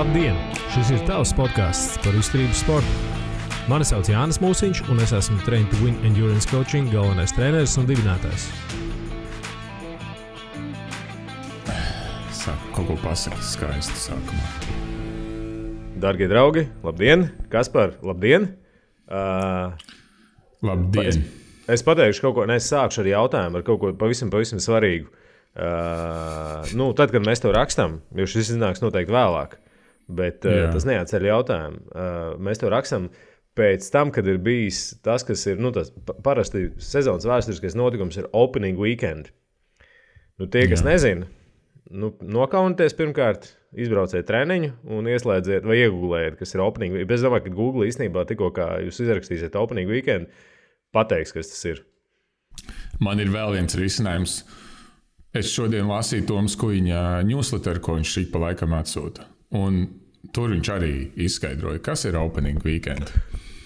Labdien! Šis ir tavs podkāsts par izturību sportu. Mani sauc Jānis Mūsiņš, un es esmu Train to Win Endurance Coaching galvenais treneris un dibinātājs. Saka, kaut ko pasakot skaistu sākumā. Darbie draugi, labdien! Kaspar, labdien! Uh, Labdien! es pateikšu kaut ko, ne, es sākšu ar jautājumu, ar kaut ko pavisam, pavisam svarīgu. Uh, nu, tad, kad mēs to rakstām, jo šis iznāks noteikti vēlāk, bet uh, tas neatceļ jautājumu. Uh, mēs to rakstām pēc tam, kad ir bijis tas, kas ir nu, tas pa- parasti sezonas vēsturiskais notikums, ir opening weekend. Nu, tie, kas Jā. nezina, nu, nokaunieties pirmkārt, izbrauciet treniņu un ieslēdziet vai iegūlējiet, kas ir opening. weekend. Es domāju, ka Google īstenībā tikko jūs izrakstīsiet opening weekend, pateiks, kas tas ir. Man ir vēl viens risinājums. Es šodien lasīju Tomas Kuņa newsletteru, ko viņš šī pa laikam atsūta. Un tur viņš arī izskaidroja, kas ir opening weekend.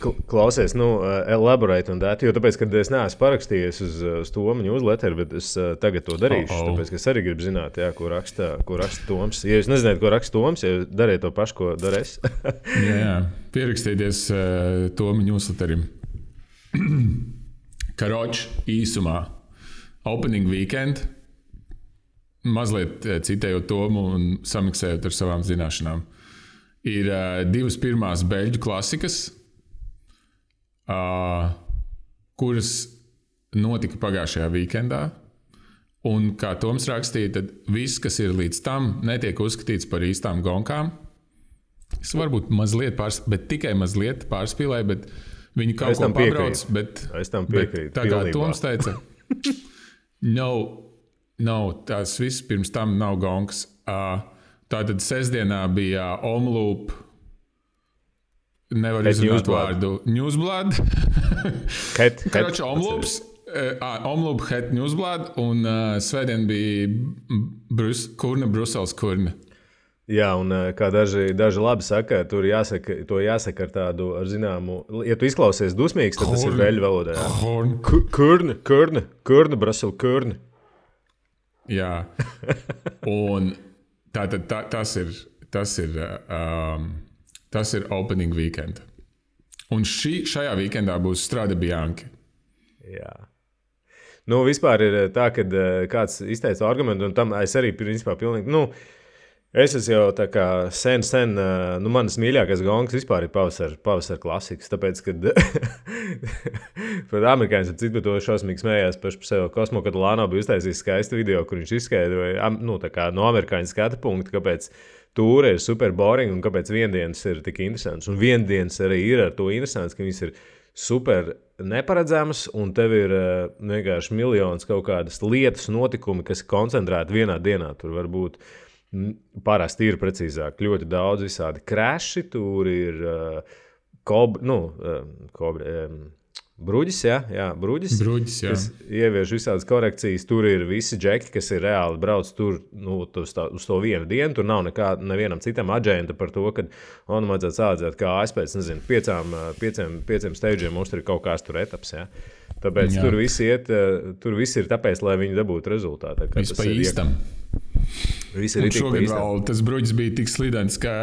Kl- Klausies, nu, uh, elaborēt un tā, jo tāpēc, ka es neesmu parakstījies uz, uh, uz to newsletteru, bet es uh, tagad to darīšu. Oh, Oh. Tāpēc, es arī gribu zināt, jā, ko raksta, ko raksta Toms. Ja jūs nezināt, ko raksta Toms, ja dariet to pašu, ko daru es. Jā, jā. pierakstieties uh, Tomas newsletterim. Karoči īsumā. Opening weekend. Mazliet eh, citējot Tomu un samiksējot ar savām zināšanām. Ir uh, divas pirmās beļģu klasikas, uh, kuras notika pagājušajā weekendā. Un kā Toms rakstīja, tad viss, kas ir līdz tam, netiek uzskatīts par īstām gonkām. Es varbūt mazliet pārspīlēju, bet tikai mazliet pārspīlēju, bet viņi kaut ko pabrauc. Bet, Es tam piekrītu Tā kā pilnībā. Toms teica, nav, nav tās viss pirms tam nav gonks. Uh, Tātad sestdienā bija Omloop. Nevar izrunāt vārdu Newsblad. Het, Karoči, Omloops. Uh, Omloop het Newsblad un uh, svētdien bija Brus, Kurna, Brusels Kurna. Jā, un kā daži, daži labi saka, tur jāsaka, to jāsaka ar tādu ar zināmu, ja tu izklausies dusmīgs, tad tas ir Kurn. veļu valodā. jā. Kurna. Ku- Kurna, kurna, kurna, brasel, kurna. Jā, un tā, tā, tā, tas ir, tas ir, um, tas ir opening weekend. Un šī, šajā weekendā būs Strada Bianchi. Jā. Nu, vispār ir eh, tā, ka uh, kāds izteica argumentu, un tam es arī principā pilnīgi. Nu, Es esmu jau tā kā sen, sen, uh, nu, manas mīļākais gongs vispār ir pavasara, pavasara klasikas. Tāpēc, kad amerikāņiem ap citu to šausmīgi smējās paši par sevi. Kosmo Katalāno bija uztaisījis skaistu video, kur viņš izskaidroja, nu, tā kā no amerikāņu skatu punkta, kāpēc tūre ir super boring un kāpēc viendienas ir tik interesants. Un viendienas arī ir ar to interesants, ka viņas ir super neparedzamas, un tev ir uh, vienkārši miljons kaut kādas lietas, notikumi, kas ir koncentrēti vienā dienā. Tur var būt mm, parasti ir precīzāk, ļoti daudz visādi kreši, tur ir uh, kob, nu, uh, kobra, um, bruģis, jā, jā bruģis. Bruģis, jā. kas ievieš visādas korekcijas. Tur ir visi džeki, kas ir reāli brauc tur nu, uz, tā, uz to vienu dienu. Tur nav nekā, nevienam citam aģenta par to, ka man vajadzētu sādzēt kā aizpēc, nezinu, piecām, ā, pieciem, pieciem steigiem mums tur ir kaut kāds tur etaps. Ja? Tāpēc Jā. jā. tur viss iet, tur viss ir tāpēc, lai viņi dabūtu rezultātu. Tas ir iek- Viss ir šogad vēl tas bruģis bija tik slidens, ka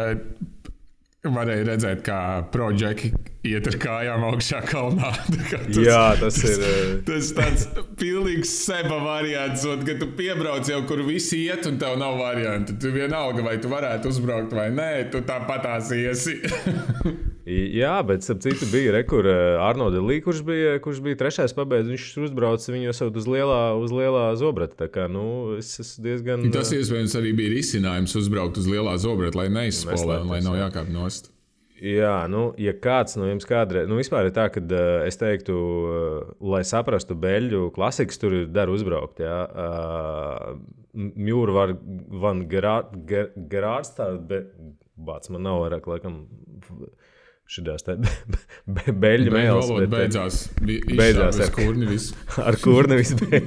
varēja redzēt, kā proģeki iet ar kājām augšā kalnā. Tas- Jā, tas ir, ā, Tas tāds pilnīgs seba variants, un, kad tu piebrauc jau, kur visi iet, un tev nav variantu. Tu vienalga, vai tu varētu uzbraukt vai nē, tu tāpatās iesi. Jā, bet ap citu bija rekur Arnolds Līja, kurš bija, kurš bija trešais pabeigts. Viņš uzbrauca viņu jau uz lielā, uz lielā zobrata. Tā kā, nu, es esmu diezgan. Tas iespējams arī bija risinājums uzbraukt uz lielā zobrata, lai neizspēlē un lai nav jā. jākāp nost. Jā, nu, ja kāds no jums kādreiz, nu, vispār ir tā, ka uh, es teiktu, uh, lai saprastu beļģu klasikas, tur ir dara uzbraukt. Jā, uh, Mjūra var van Gerārds, tā, bet bāc, man nav vairāk, laikam, šitās be, beļģu. Valoda bet, beidzās. beidzās, Beidzās ar kurni ar kurnu vispār.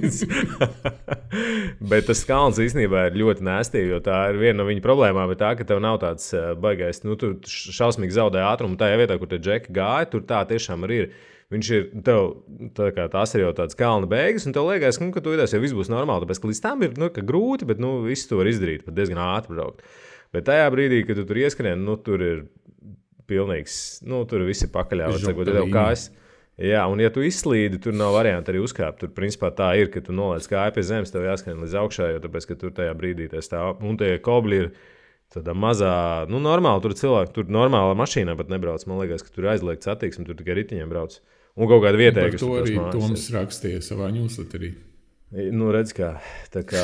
Bet tas kalns īstenībā ir ļoti nēstīgi, jo tā ir viena no viņa problēmām. ir Tā, ka tev nav tāds eh, baigais, nu, tu šausmīgi zaudē ātrumu. Tajā vietā, kur te džeki gāja, tur tā tiešām arī ir. Viņš ir tev, tā kā tās ir jau tādas kalna beigas, un tev liekas, nu, ka tu iedos, jau viss būs normāli. Tāpēc, ka līdz tam ir nu, grūti, bet nu, viss to var izdarīt, pat diezgan ātri braukt. Bet tajā brīdī, kad tu tur ieskrien, nu, tur ir pilnīgs, nu, tur viss ir pakaļā. Tev kājas. Jā, un ja tu izslīdi, tur nav variantu arī uzkāpt. Tur principā tā ir, ka tu noliec kāju pie zemes, tev jāskrien līdz augšai, jo tāpēc, ka tur tajā brīdī tas stāv. Un tie kobli ir tādā mazā, nu, normāli tur cilvēki, tur normālā mašīnā pat nebrauc. Man liekas, ka tur aizliegts attieksme, tur tikai riteņiem brauc. Un kaut kāda vietēja, kas to arī Toms rakstīja savā newsletterī. Nu, redz, kā, kā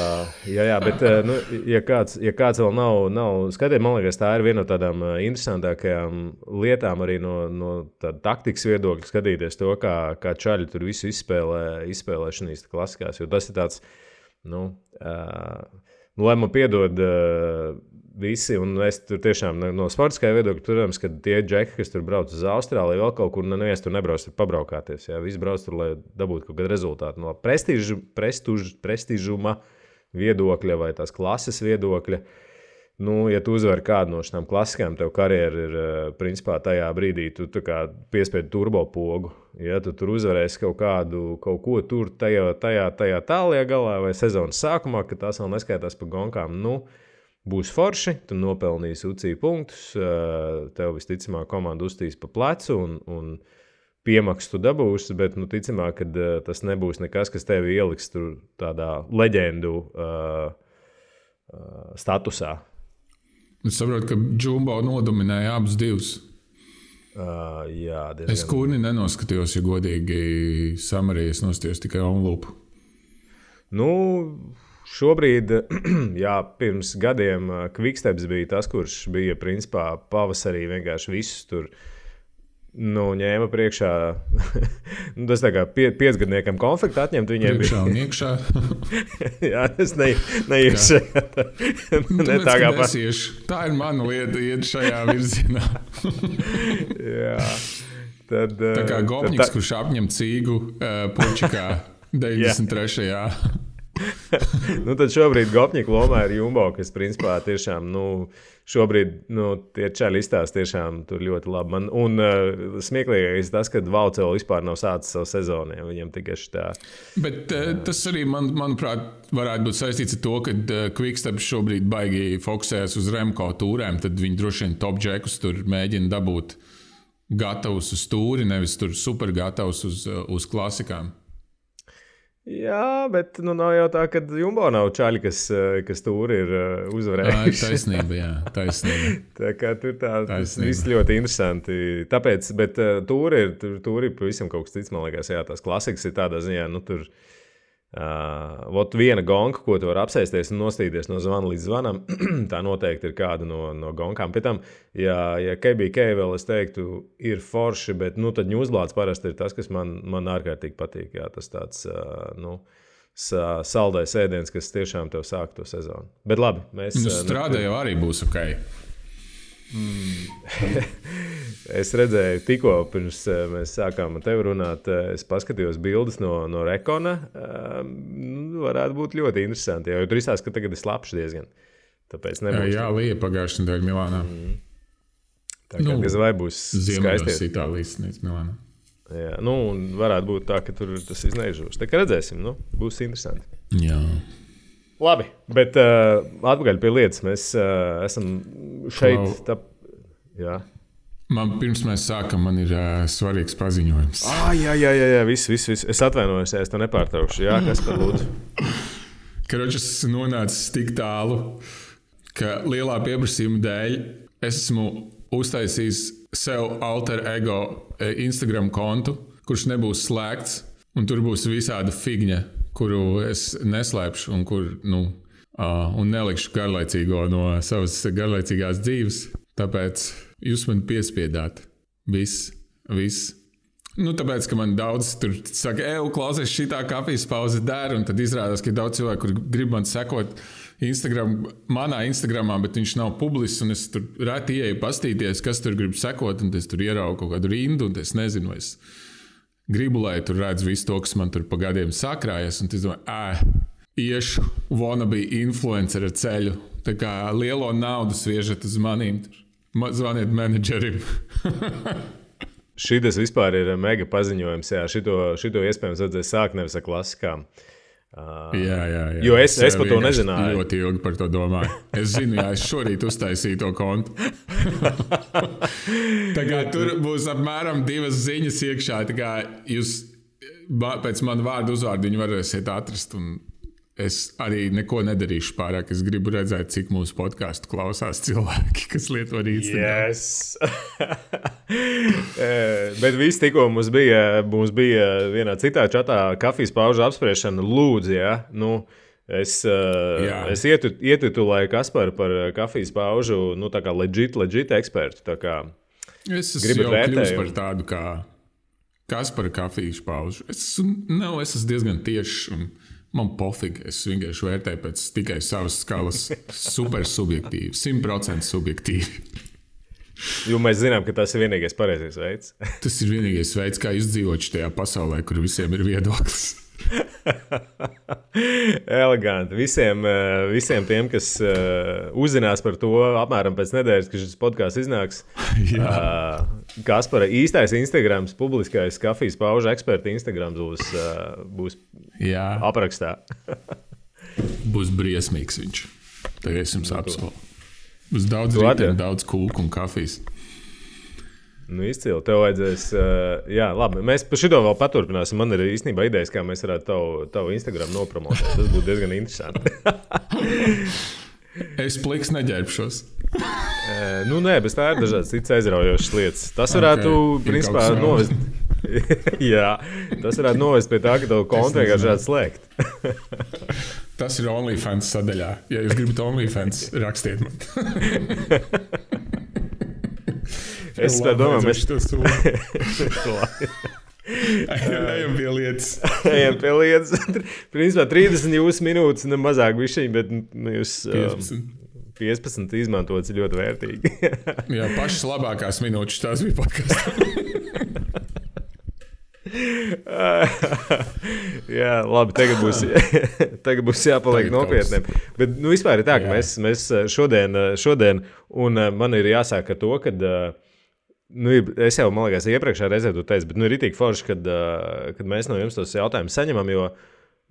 jā, jā, bet, eh, nu, ja, kāds, ja kāds vēl nav, nav skatījies, man liekas, tā ir viena no tādām eh, interesantākajām lietām, arī no, no taktikas viedokļa, skatīties to, kā, kā čaļi tur visu izspēlē, izspēlē šīs klasiskās. Jo tas ir tāds, nu, uh, nu lai man piedod. Uh, visi, un es tur tiešām no sportiskā viedokļa, protams, ka tie džeki, kas tur brauc uz Austrāliju, vēl kaut kur nu, neviens tur nebrauc, tur pabraukāties. Jā, visi brauc tur, lai dabūtu kaut kādu rezultātu no prestižu, prestižu, prestižuma viedokļa vai tās klases viedokļa. Nu, ja tu uzvari kādu no šīm klasiskām, tev karjera ir eh, principā tajā brīdī, tu piespiedi turbo pogu. Ja tu tur uzvarēsi kaut kādu, kaut ko tur tajā, tajā, tajā tālajā galā vai sezonas sākumā, kad tās vēl neskaitās pa gonkām. Nu, uh, būs forši, tu nopelnīsi UCI punktus, tev visticamāk komanda uztīs pa plecu un, un piemaksu tu dabūsi, bet nu, ticamāk, ka tas nebūs nekas, kas tevi ieliks tur tādā leģendu uh, uh, statusā. Es saprotu, ka Džumbo nodominēja abus divus. Uh, jā, diezgan... Es kurni nenoskatījos, ja godīgi samarījos, nostājos tikai onlupu. Nu, Šobrīd, jā, pirms gadiem Kviksteps bija tas, kurš bija principā pavasarī vienkārši visus tur nu, ņēma priekšā. nu, tas tā kā pie, piecgadniekam konflikts atņemt viņiem. Priekšā un iekšā. jā, es ne, neiešu šajā. ne tā kā pasiešu. Tā ir mana lieta, iet šajā virzienā. jā. Tad, tā kā Gobņiks, tad, kurš apņem cīgu uh, pučikā 93. nu, tad šobrīd Gopņika lomā ir Jumbo, kas principā tiešām, nu, šobrīd nu, tie čaļi izstāsta tiešām ļoti labi. Man, un uh, smieklīgais tas, ka Vaucēl vispār nav sācis savu sezonu, ja viņam tikai šitā. Bet uh, tas arī, man, manuprāt, varētu būt saistīts ar to, ka uh, Quickstep šobrīd baigi fokusējas uz Remko tūrēm, tad viņi droši vien top džekus tur mēģina dabūt gatavus uz stūri, nevis tur super gatavus uz, uz klasikām. Jā, bet nu, nav jau tā, ka Jumbo nav čaļi, kas, eh, kas tur ir eh, uzvarējuši. Tā ir taisnība, jā, taisnība. tā kā tur tā, tas viss ļoti interesanti. Tāpēc, bet uh, tur ir, tur, tur ir pavisam kaut kas cits, man liekas, jā, tās klasikas ir tādā ziņā, nu tur ir Uh, Vot viena gonka, ko tu vari apsēsties un nostīties no zvana līdz zvanam, tā noteikti ir kāda no, no gonkām. Pēc tam, ja, ja KBK vēl es teiktu, ir forši, bet nu, tad ņūzblāts parasti ir tas, kas man, man ārkārtīgi patīk. Jā, tas tāds uh, nu, saldais ēdiens, kas tiešām tev sāk to sezonu. Bet labi, mēs. Nu, strādā jau arī būs ok. Mm. es redzēju, tikko pirms eh, mēs sākām ar tevi runāt, eh, es paskatījos bildes no, no Rekona. Um, varētu būt ļoti interesanti, jo tur izstāsta, ka tagad ir slapjš diezgan. Tāpēc nebūs. Jā, Līja pagājušajā nedēļā Milānā. Mm. Tā kā nu, vai būs skaisti. Itālijas sniedz Milānā. Jā, nu, varētu būt tā, ka tur tas izneižos. Tā kā redzēsim, nu, būs interesanti. Jā. Labi, bet uh, atpakaļ pie lietas. Mēs uh, esam šeit. Tā, jā. Man pirms mēs sākam, man ir uh, svarīgs paziņojums. Ah, jā, jā, jā, jā viss, viss, viss. Es atvainojos, ja es to nepārtraukšu. Jā, kas par lūdzu? Karočs nonācis tik tālu, ka lielā pieprasījuma dēļ es esmu uztaisījis sev alter ego Instagram kontu, kurš nebūs slēgts, un tur būs visāda figņa kuru es neslēpšu un kur nu, uh, un nelikšu garlaicīgo no savas garlaicīgās dzīves. Tāpēc jūs man piespiedāt. Viss, viss. Nu, tāpēc, ka man daudz tur saka, ej, klausies, šī tā kafijas pauze dara, un tad izrādās, ka ir daudz cilvēku, kur grib man sekot Instagram, manā Instagramā, bet viņš nav publisks, un es tur reti ieeju pastīties, kas tur grib sekot, un es tur ieraugu kaut kādu rindu, un es nezinu, es esmu gribu, lai tur redz visu to, kas man tur pa gadiem sakrājas. Un es domāju, ah, iešu, wannabe influencer ceļu. Tā kā lielo naudu sviežat uz maniem, zvaniet menedžerim. Šis vispār ir mega paziņojums. Jā, šito, šito iespējams vajadzēja sākt nevis ar klasikām. Uh, Jā, jā, jā. Jo es- es par to nezināju. Ļoti ilgi par to domāju. Es zinu, jā, es šorīt uztaisīju to kontu. Tur būs apmēram divas ziņas iekšā. Jūs pēc manas vārdu uzvārdu viņu varēsiet atrast. un Es arī neko nedarīšu pārāk. Es gribu redzēt, cik mūsu podkāstu klausās cilvēki, kas lieto arī Instagram. Yes. Eh, Bet viss tikko mums bija, mums bija vienā citā čatā kafijas paužu apspriešana. Lūdzu, ja? nu, es, eh, Jā. es ietu, ietitulēju Kasparu par eh, kafijas paužu, nu, tā kā legit, legit ekspertu. Kā, Es esmu kļuvis par tādu kā kas par kafijas paužu. Es, nav, es esmu diezgan tiešs un man pofīgi. Es vienkārši vērtēju pēc tikai savas skalas. Super subjektīvi, 100% subjektīvi. jo mēs zinām, ka tas ir vienīgais pareizais veids. Tas ir vienīgais veids, kā izdzīvot šajā pasaulē, kur visiem ir viedoklis. Eleganti. Visiem, eh, visiem tiem, kas eh, uzzinās par to apmēram pēc nedēļas, kad šis podkāsts iznāks. Jā. Kas par īstais Instagrams, publiskais kafijas paužu eksperta Instagrams būs, eh, būs Jā, aprakstā. būs briesmīgs viņš. Tagad es jums apsolu. Būs daudz rītdien, daudz kūku un kafijas. Nu, izcili. Tev vajadzēs. Uh, jā, labi. Mēs par šo vēl paturpināsim. Man ir īstenībā idejas, kā mēs varētu tavu, tavu Instagram nopromotēt. Tas būtu diezgan interesanti. Es pliks neģērbšos. Uh, nu, nē, bez tā ir dažādas citas aizraujošas lietas. Tas varētu, Ok, okay. principā, novest. jā, tas varētu novest pie tā, ka tev kontu vienkārši varētu slēgt. Tas ir OnlyFans sadaļā. Ja jūs gribat OnlyFans, rakstiet man. Es domāju, mēs to sūdzam. Ejam pie lietas. ejam pie lietas. Principā 30 jūsu minūtes, ne mazāk bišķiņ, bet nu, jūs um, 15. 15 izmantots ļoti vērtīgi. Jā, pašas labākās minūtes tās bija podkāstā. Jā, labi. Tagad būs, tagad būs jāpaliek Tagad nopietniem. Bet nu, vispār ir tā, ka Jā. mēs, mēs šodien, šodien, un eh, man ir jāsāk ar to, ka. Nu, es jau, man liekas, iepriekšējā reizē to teicu, bet nu, ir itī forši, kad, kad mēs no jums tos jautājumus saņemam. Jo,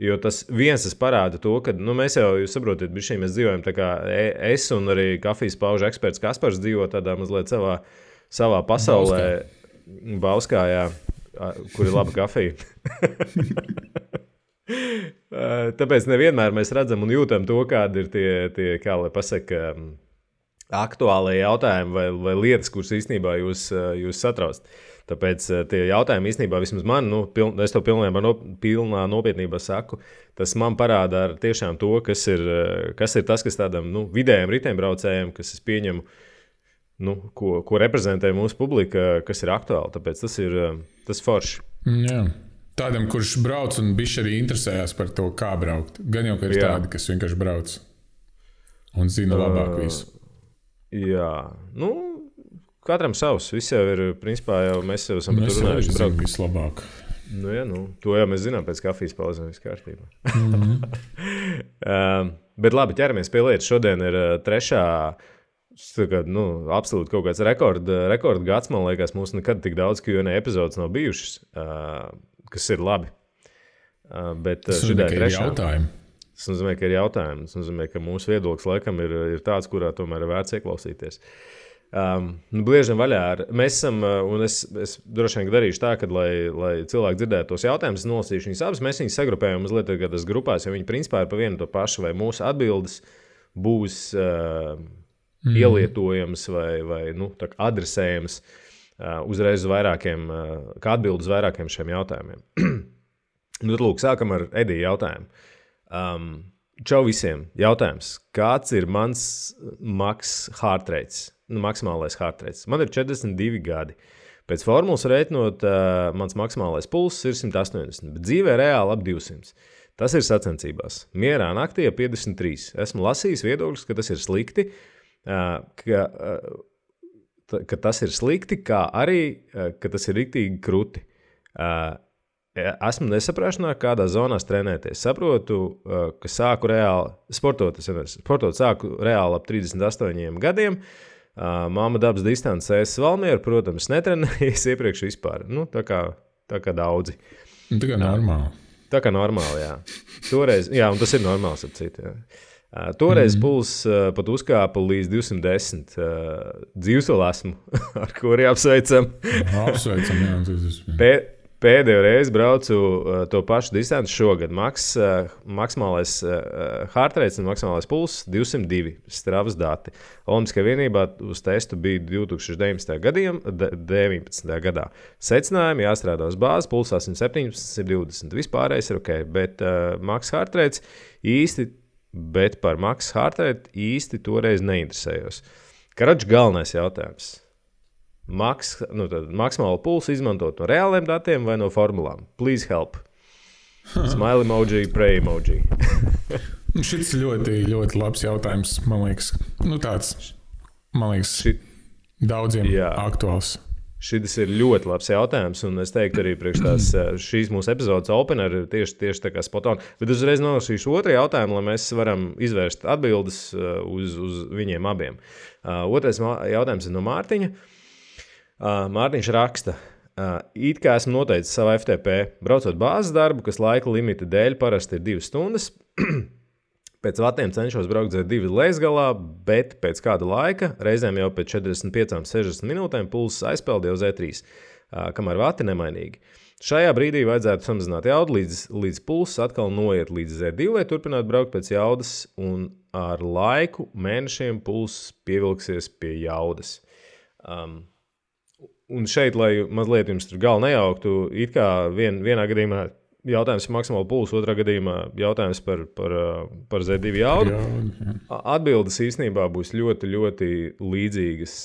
jo tas viens tas parāda to, ka nu, mēs jau, jūs saprotat, šī mēs dzīvojam tā kā e- es un arī kafijas paužu eksperts Kaspars dzīvo tādā mazliet savā, savā pasaulē, Bauskā, jā, kur ir laba kafija. Tāpēc nevienmēr mēs redzam un jūtam to, kādi ir tie, tie kā lai pasaka, um, aktuālie jautājumi vai, vai lietas, kuras īstenībā jūs, uh, jūs satrauc. Tāpēc uh, tie jautājumi īstenībā vismaz man, nu, piln, es to pilnībā, no, pilnā nopietnībā saku, tas man parāda ar tiešām to, kas ir, uh, kas ir tas, kas tādam nu, vidējam riteņbraucējam, kas es pieņemu, nu, ko, ko reprezentē mūsu publika, kas ir aktuāli. Tāpēc tas ir tas forši. Jā. Tādam, kurš brauc un bija arī interesējās par to, kā braukt. Gan jau, ka ir Jā. tādi, kas vienkārši brauc un zina labāk visu. Jā, nu, katram savs. Viss jau ir, principā, jau mēs jau esam Mēs arī runājuši. zinām Braukt. vislabāk. Nu, jā, nu, to jau mēs zinām pēc kafijas pauzēm, viss kārtībā. Mhm. um, bet labi, ķeramies pie lietas. Šodien ir uh, trešā. Kā, nu, absolūti kaut kāds rekords rekord gads. Man liekas, mums nekad tik daudz QA epizodes nav bijušas, uh, kas ir labi. Uh, bet uh, Tas šī ir ir trešā. jautājumi. Tas nozīmē, ka ir jautājums. Tas nozīmē, ka mūsu viedoklis laikam ir, ir tāds, kurā tomēr ir vērts ieklausīties. Um, nu, Bliežam vaļā. Ar, mēs esam, uh, un es, es droši vien darīšu tā, ka, lai, lai cilvēki dzirdētu tos jautājumus, nolasīšu viņus abus. Mēs viņus sagrupējam mazliet tādas grupās, jo viņi principā ir pa vienu to pašu, vai mūsu atbildes būs uh, mm. ielietojamas vai, vai nu, adresējamas uh, uzreiz uz vairākiem, uh, kā atbildes vairākiem šiem jautājumiem. nu, tad, lūk, sākam ar Ediju jautājumu. Um, čau visiem! Jautājums, kāds ir mans maks heart rates? Nu, maksimālais heart rates. Man ir 42 gadi. Pēc formulas rēķinot, uh, mans maksimālais pulss ir 180, bet dzīvē reāli ap 200. Tas ir sacensībās. Mierā naktī ap 53. Esmu lasījis viedokļus, ka tas ir slikti, uh, ka, uh, ka tas ir slikti, kā arī, uh, ka tas ir rīktīgi krūti. Uh, Esmu nesaprašanā, kādā zonā trenēties. Saprotu, uh, ka sāku reāli sportot, es sportot sāku reāli ap 38 gadiem. Uh, Māma dabas distancē, es Valmieru, protams, netrenējos iepriekš vispār. Nu, tā, kā, tā kā daudzi. Nu, Tā kā normāli. Tā kā normāli, jā. Toreiz, jā, un tas ir normāls ar citu. Jā. Uh, toreiz mm. puls uh, pat uzkāpa līdz 210. Uh, dzīves vēl esmu, ar kuri apsveicam. apsveicam, jā, tas ir. Pē, pēdējo reizi braucu uh, to pašu distanci šogad. Maks, uh, maksimālais uh, heart rate un maksimālais pulss 202 stravas dati. Olimpiskajā vienībā uz testu bija 2019. Gadiem, 19. gadā. Secinājumi jāstrādā uz bāzes, pulsā 117, 120. Vispārējais ir ok, bet uh, maks heart rate īsti bet par Maksu Hārteru īsti toreiz neinteresējos. Karačs galvenais jautājums. Maks, nu, maksimālu pulsu izmantot no reāliem datiem vai no formulām? Please help. Smile emoji, pray emoji. Nu, šis ļoti, ļoti labs jautājums. Man liekas, nu, tāds, man liekas, Ši... daudziem Jā. aktuāls. Šis ir ļoti labs jautājums, un es teiktu, arī tās, eh, šīs mūsu epizodes opener ir tieši, tieši tā kā spotona. Bet uzreiz nolasīšu otru jautājumu, lai mēs varam izvērst atbildes eh, uz, uz viņiem abiem. Uh, otrais jautājums ir no Mārtiņa. Uh, Mārtiņš raksta. Uh, it kā esmu noteicis savu FTP, braucot bāzes darbu, kas laika limita dēļ parasti ir divas stundas. Pēc vatiem cenšos braukt ar divu leisgalā, bet pēc kāda laika, reizēm jau pēc 45, 60 minūtēm, pulss aizpeld jau Z3, kamēr vati nemainīgi. Šajā brīdī vajadzētu samazināt jaudu, līdz, līdz pulss atkal noiet līdz Z2, lai turpinātu braukt pēc jaudas, un ar laiku, mēnešiem, pulss pievilksies pie jaudas. Um, un šeit, lai mazliet jums tur galā nejauktu, it kā vien, vienā gadījumā jautājums par maksimālu pulsu, otrā gadījumā jautājums par, par, par Z2 jaudu. Atbildes īstenībā būs ļoti, ļoti līdzīgas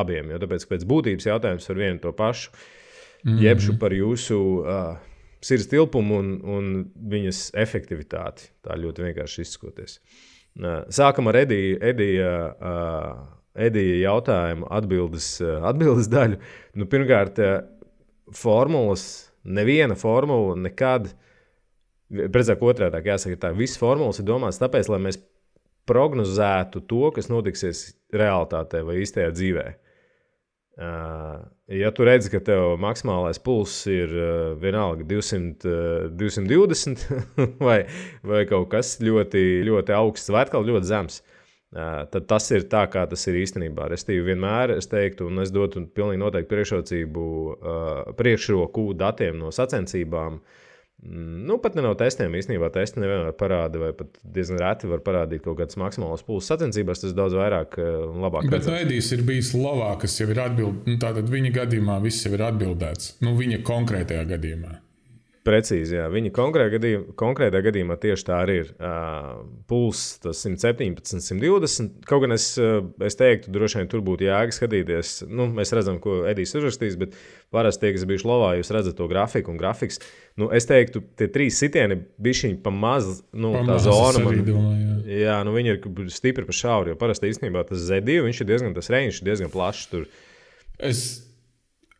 abiem. Jo tāpēc pēc būtības jautājums par vienu to pašu, mm -hmm. jebšu par jūsu uh, sirds tilpumu un, un viņas efektivitāti. Tā ļoti vienkārši izskoties. Uh, sākam ar Ediju. Edija, uh, Edija jautājumu atbildes, atbildes daļu. Nu, pirmkārt, formulas Neviena formula nekad, precīzāk, otrādi jāsaka, tā visas formulas ir domātas tāpēc, lai mēs prognozētu to, kas notiksies realitātē vai īstajā dzīvē. Uh, ja tu redzi, ka tev maksimālais pulss ir vienalga 200, uh, 220 vai, vai kaut kas ļoti, ļoti augsts, vai atkal ļoti zems, tad tas ir tā, kā tas ir īstenībā. Restīvi, vienmēr es teiktu, un es dotu pilnīgi noteikti priekšrocību, priekšroku datiem no sacensībām. Mm, nu, pat ne no testiem īstenībā. Testi nevienmēr parāda, vai pat diezgan reti var parādīt kaut kādas maksimālas pulsas sacensībās. Tas daudz vairāk un labāk. Bet Edijs ir bijis Lovā, kas jau ir atbildējis. Nu, tātad viņa gadījumā viss jau ir atbildēts. Nu, viņa konkrētajā gadījumā. Precīzi, jā. Viņa konkrētā gadījumā, konkrētā gadījumā tieši tā arī ir. Uh, Pulss 117, 120. Kaut gan es, es teiktu, droši vien tur būtu jēga skatīties. Nu, mēs redzam, ko Edijs ir uzrakstījis, bet parasti tie, kas bijuši lovā, jūs redzat to grafiku un grafiks. Nu, es teiktu, tie trīs sitieni bija šī pa maz, nu, pa tā zona. Man, domā, jā. jā, nu viņi ir stipri pa šauri, jo parasti īstenībā tas Z2, viņš ir diezgan, tas reņš ir diezgan plašs tur. Es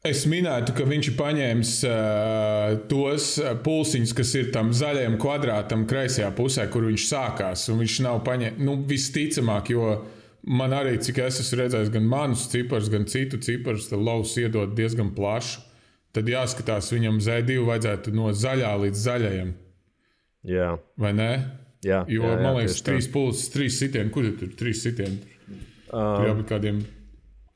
Es minētu, ka viņš ir paņēmis uh, tos pulsiņus, kas ir tam zaļajam kvadrātam, kreisajā pusē, kur viņš sākās. Viņš nav paņēmis, nu, visticamāk, jo man arī, cik es esmu redzējis, gan manus ciparus, gan citu ciparus, tad laus iedod diezgan plašu. Tad jāskatās, viņam Z2 vajadzētu no zaļā līdz zaļajam. Jā. Vai ne? Jā, jo jā, jā, man liekas, trīs pulses, trīs sitieni. Kur ir tur trīs sitieni? Um, tur jābūt kādiem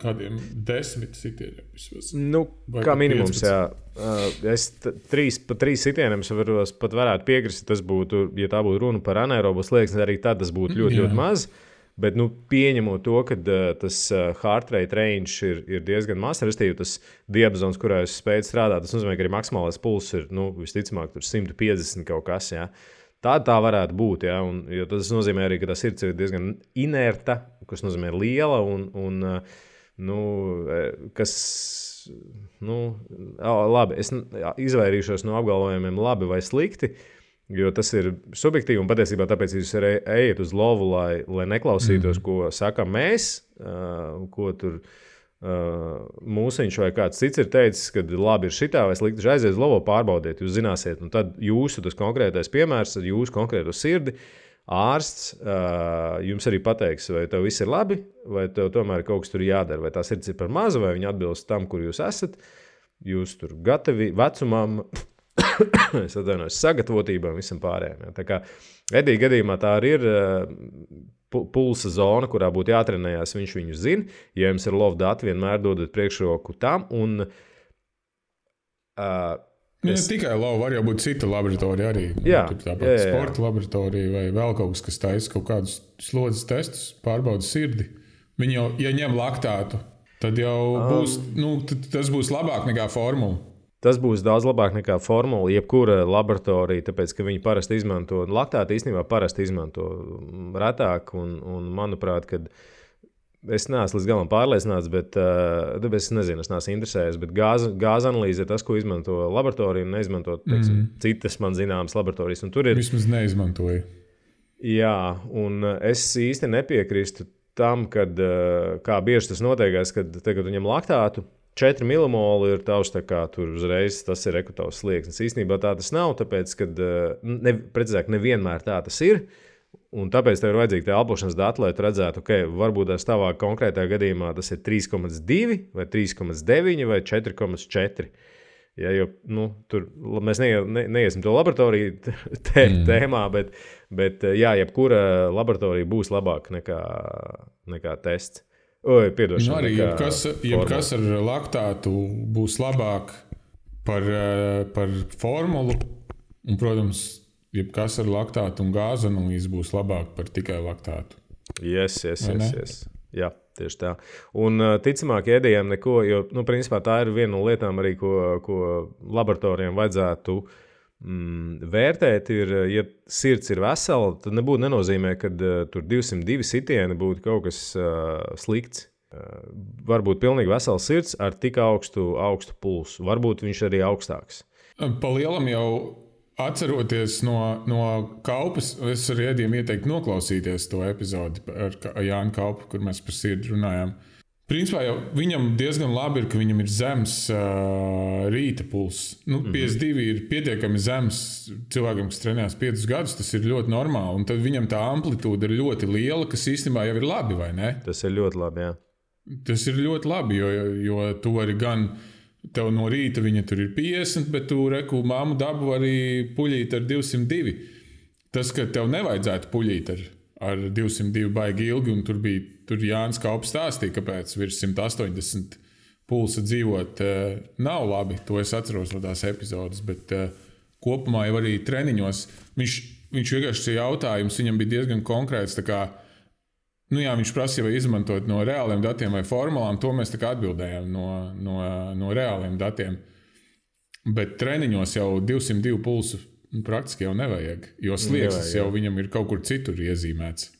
kādiem desmit sitieniem vismaz. Nu, Vai kā minimums, 15? jā. Es trīs, pa trīs sitieniem varu, pat varētu piekrist, tas būtu, ja tā būtu runa par anaerobu slieksni, arī tad tas būtu ļoti, jā. ļoti maz. Bet, nu, pieņemot to, ka uh, tas uh, heart rate range ir, ir diezgan mazs, respektīvi, tas diapazons, kurā es spēju strādāt, tas nozīmē, ka arī maksimālais pulss ir nu, visticamāk 150 kaut kas. Jā. Tā tā varētu būt. Ja, un, tas nozīmē arī, ka tas ir diezgan inerta, kas nozīmē liela. Un, un, uh, nu, e, kas, nu, labi, es izvairīšos no apgalvojumiem, labi vai slikti. Jo tas ir subjektīvi, un patiesībā tāpēc jūs arī ejat uz lovu, lai, lai neklausītos, mm. ko sakām mēs, uh, ko tur uh, mūsiņš vai kāds cits ir teicis, ka labi ir šitā vai slikti. Aiziet uz lovu, pārbaudiet, jūs zināsiet, un tad jūsu konkrētais piemērs ar jūsu konkrēto sirdi. Uh, ārsts uh, jums arī pateiks, vai tev viss ir labi, vai tev tomēr kaut kas tur jādara, vai tā sirds ir par mazu, vai viņa atbilst tam, kur jūs esat. Jūs tur gatavi vecumam, es atvainojos, sagatavotībai un visam pārējiem. Ja. Tā kā Edija gadījumā tā arī ir. Pulsa zona, kurā būtu jātrenējas, viņš viņu zina. Ja jums ir love dati, vienmēr dodat priekšroku tam. Un, uh, Nu, es... Ne tikai lauva, var jau būt cita laboratorija arī. Jā, nu, tāpat jā, jā, sporta laboratorija vai vēl kaut kas, kas taisa kaut kādus slodzes testus, pārbauda sirdi. Viņi jau, ja ņem laktātu, tad jau um, būs, nu, tas būs labāk nekā formula. Tas būs daudz labāk nekā formula, jebkura laboratorija, tāpēc ka viņi parasti izmanto laktātu īstenībā parasti izmanto retāk. Un, un manuprāt, kad, uh, Es neesmu līdz galam pārliecināts, bet uh, es nezinu, es neesmu interesējies. Bet gāzes gāze analīze ir tas, ko izmanto laboratorija, neizmanto teiksim, mm. citas man zināmas laboratorijas. Tur ir vismaz neizmantoja. Jā, un es īsti nepiekrīstu tam, kad, uh, kā bieži tas notiekās, kad tagad viņam laktātu. 4 milimoli ir tavs, tā kā tur uzreiz tas ir ekvatora slieksnis. Īsnībā tā tas nav, tāpēc, ka, ne, precīzāk, nevienmēr tā tas ir. Uh, Un tāpēc tev ir vajadzīga tā elpošanas data, lai redzētu, ka okay, varbūt tavā konkrētajā gadījumā tas ir 3,2 vai 3,9 vai 4,4. Ja, jo, nu, tur mēs ne, ne, neiesim to laboratoriju tē, mm. tēmā, bet, bet jā, jebkura laboratorija būs labāka nekā, nekā tests. Oi, nu, arī jebkas, jebkas ar laktātu būs labāk par, par formulu. Un, protams, jebkas ar laktātu un gāzi analīzi būs labāk par tikai laktātu. Yes, yes, yes, yes. Jā, tieši tā. Un ticamāk, ēdējiem neko, jo, nu, principā tā ir viena no lietām, arī, ko, ko laboratorijām vajadzētu mm, vērtēt. Ir, ja sirds ir vesela, tad nebūtu nenozīmē, ka uh, tur 202 sitieni būtu kaut kas uh, slikts. Uh, varbūt pilnīgi vesels sirds ar tik augstu, augstu pulsu. Varbūt viņš arī augstāks. Pa lielam jau Atceroties no, no Kaupas, es arī iedīju ieteikt noklausīties to epizodi ar Jānu Kaupu, kur mēs par sirdi runājām. Principā jau viņam diezgan labi ir, ka viņam ir zems uh, rīta pulss. Nu, 52 mm -hmm. ir pietiekami zems cilvēkam, kas trenējas 5 gadus. Tas ir ļoti normāli. Un tad viņam tā amplitūda ir ļoti liela, kas īstenībā jau ir labi, vai ne? Tas ir ļoti labi. Jā. Tas ir ļoti labi, jo, jo tu vari gan Tev no rīta viņa tur ir 50, bet tu reku māmu dabu arī puļīt ar 202. Tas, ka tev nevajadzētu puļīt ar, ar 202 baigi ilgi, un tur bija tur Jānis Kaups stāstīja, kāpēc virs 180 pulsa dzīvot uh, nav labi. To es atceros no tās epizodes, bet uh, kopumā jau arī treniņos viņš, viņš vienkārši jautājums viņam bija diezgan konkrēts. Nu, jā, viņš prasīja, vai izmantot no reāliem datiem vai formulām. To mēs atbildējām no, no, no reāliem datiem. Bet treniņos jau 202 pulsu nu, praktiski jau nevajag, jo slieksnis jau viņam ir kaut kur citur iezīmēts.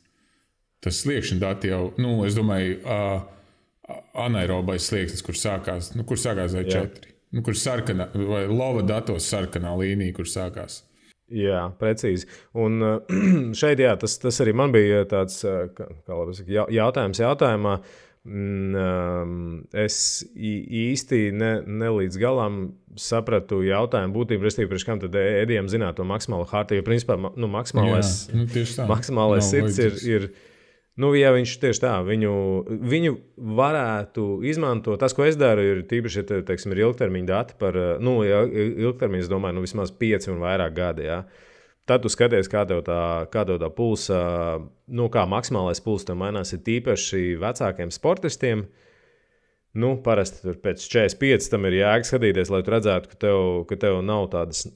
Tas sliekšņa dati jau, nu, es domāju, uh, anaerobais slieksnis, kur sākās, nu, kur sākās Z4. Nu, kur sarkanā, vai lava datos sarkanā līnija, kur sākās. Jā, precīzi. Un šeit jā, tas, tas arī man bija tāds kā saka, jautājums jautājumā. Mm, es īsti ne, ne līdz galam sapratu jautājumu būtību, respektīvi, pirms kam tad ēdījām zināt to maksimālo hartu. Jo, principā, nu, maksimālais, jā, nu, maksimālais sirds ir. ir Nu, ja viņš tieši tā, viņu, viņu varētu izmantot, tas, ko es daru, ir tīpaši, ja teiksim, ir ilgtermiņa dati par, nu, ja, ilgtermiņa, es domāju, nu, vismaz pieci un vairāk gadi. Ja. Tad tu skaties, kā tev tā, kā tev tā pulsa, nu, kā maksimālais pulss tam mainās, ir tīpaši vecākiem sportistiem. Nu, parasti tur pēc 45 tam ir jēga skatīties, lai redzētu, ka tev, ka tev nav tādas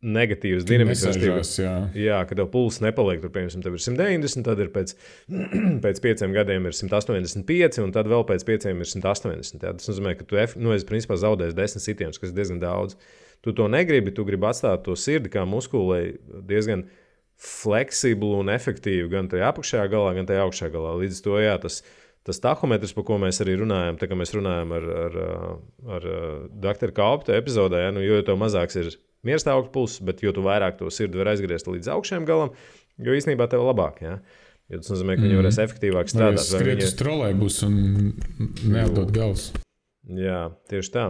negatīvas dinamikas. Jā. jā, ka tev pulss nepaliek tur, piemēram, tev ir 190, tad ir pēc, pēc pieciem gadiem ir 185, un tad vēl pēc pieciem ir 180. Jā. Tas nozīmē, ka tu nu, esi principā zaudējis desmit sitienus, kas ir diezgan daudz. Tu to negribi, tu gribi atstāt to sirdi kā muskulē diezgan fleksiblu un efektīvu gan tajā apakšējā galā, gan tajā augšējā galā. Līdz to jā, tas, tas tahometrs, par ko mēs arī runājam, tā kā mēs runājam ar, ar, ar, ar doktoru Kalpu epizodē, ja, nu, jo tev mazāks ir mierstāvokļa pulss, bet jo vairāk to sirdi var aizgriezt līdz augšējiem galam, jo īstenībā tev labāk. Ja? Jo tas nozīmē, ka viņi mm. varēs efektīvāk strādāt. Tas skriet uz trolēļus un neatdot galvas. Jā, tieši tā.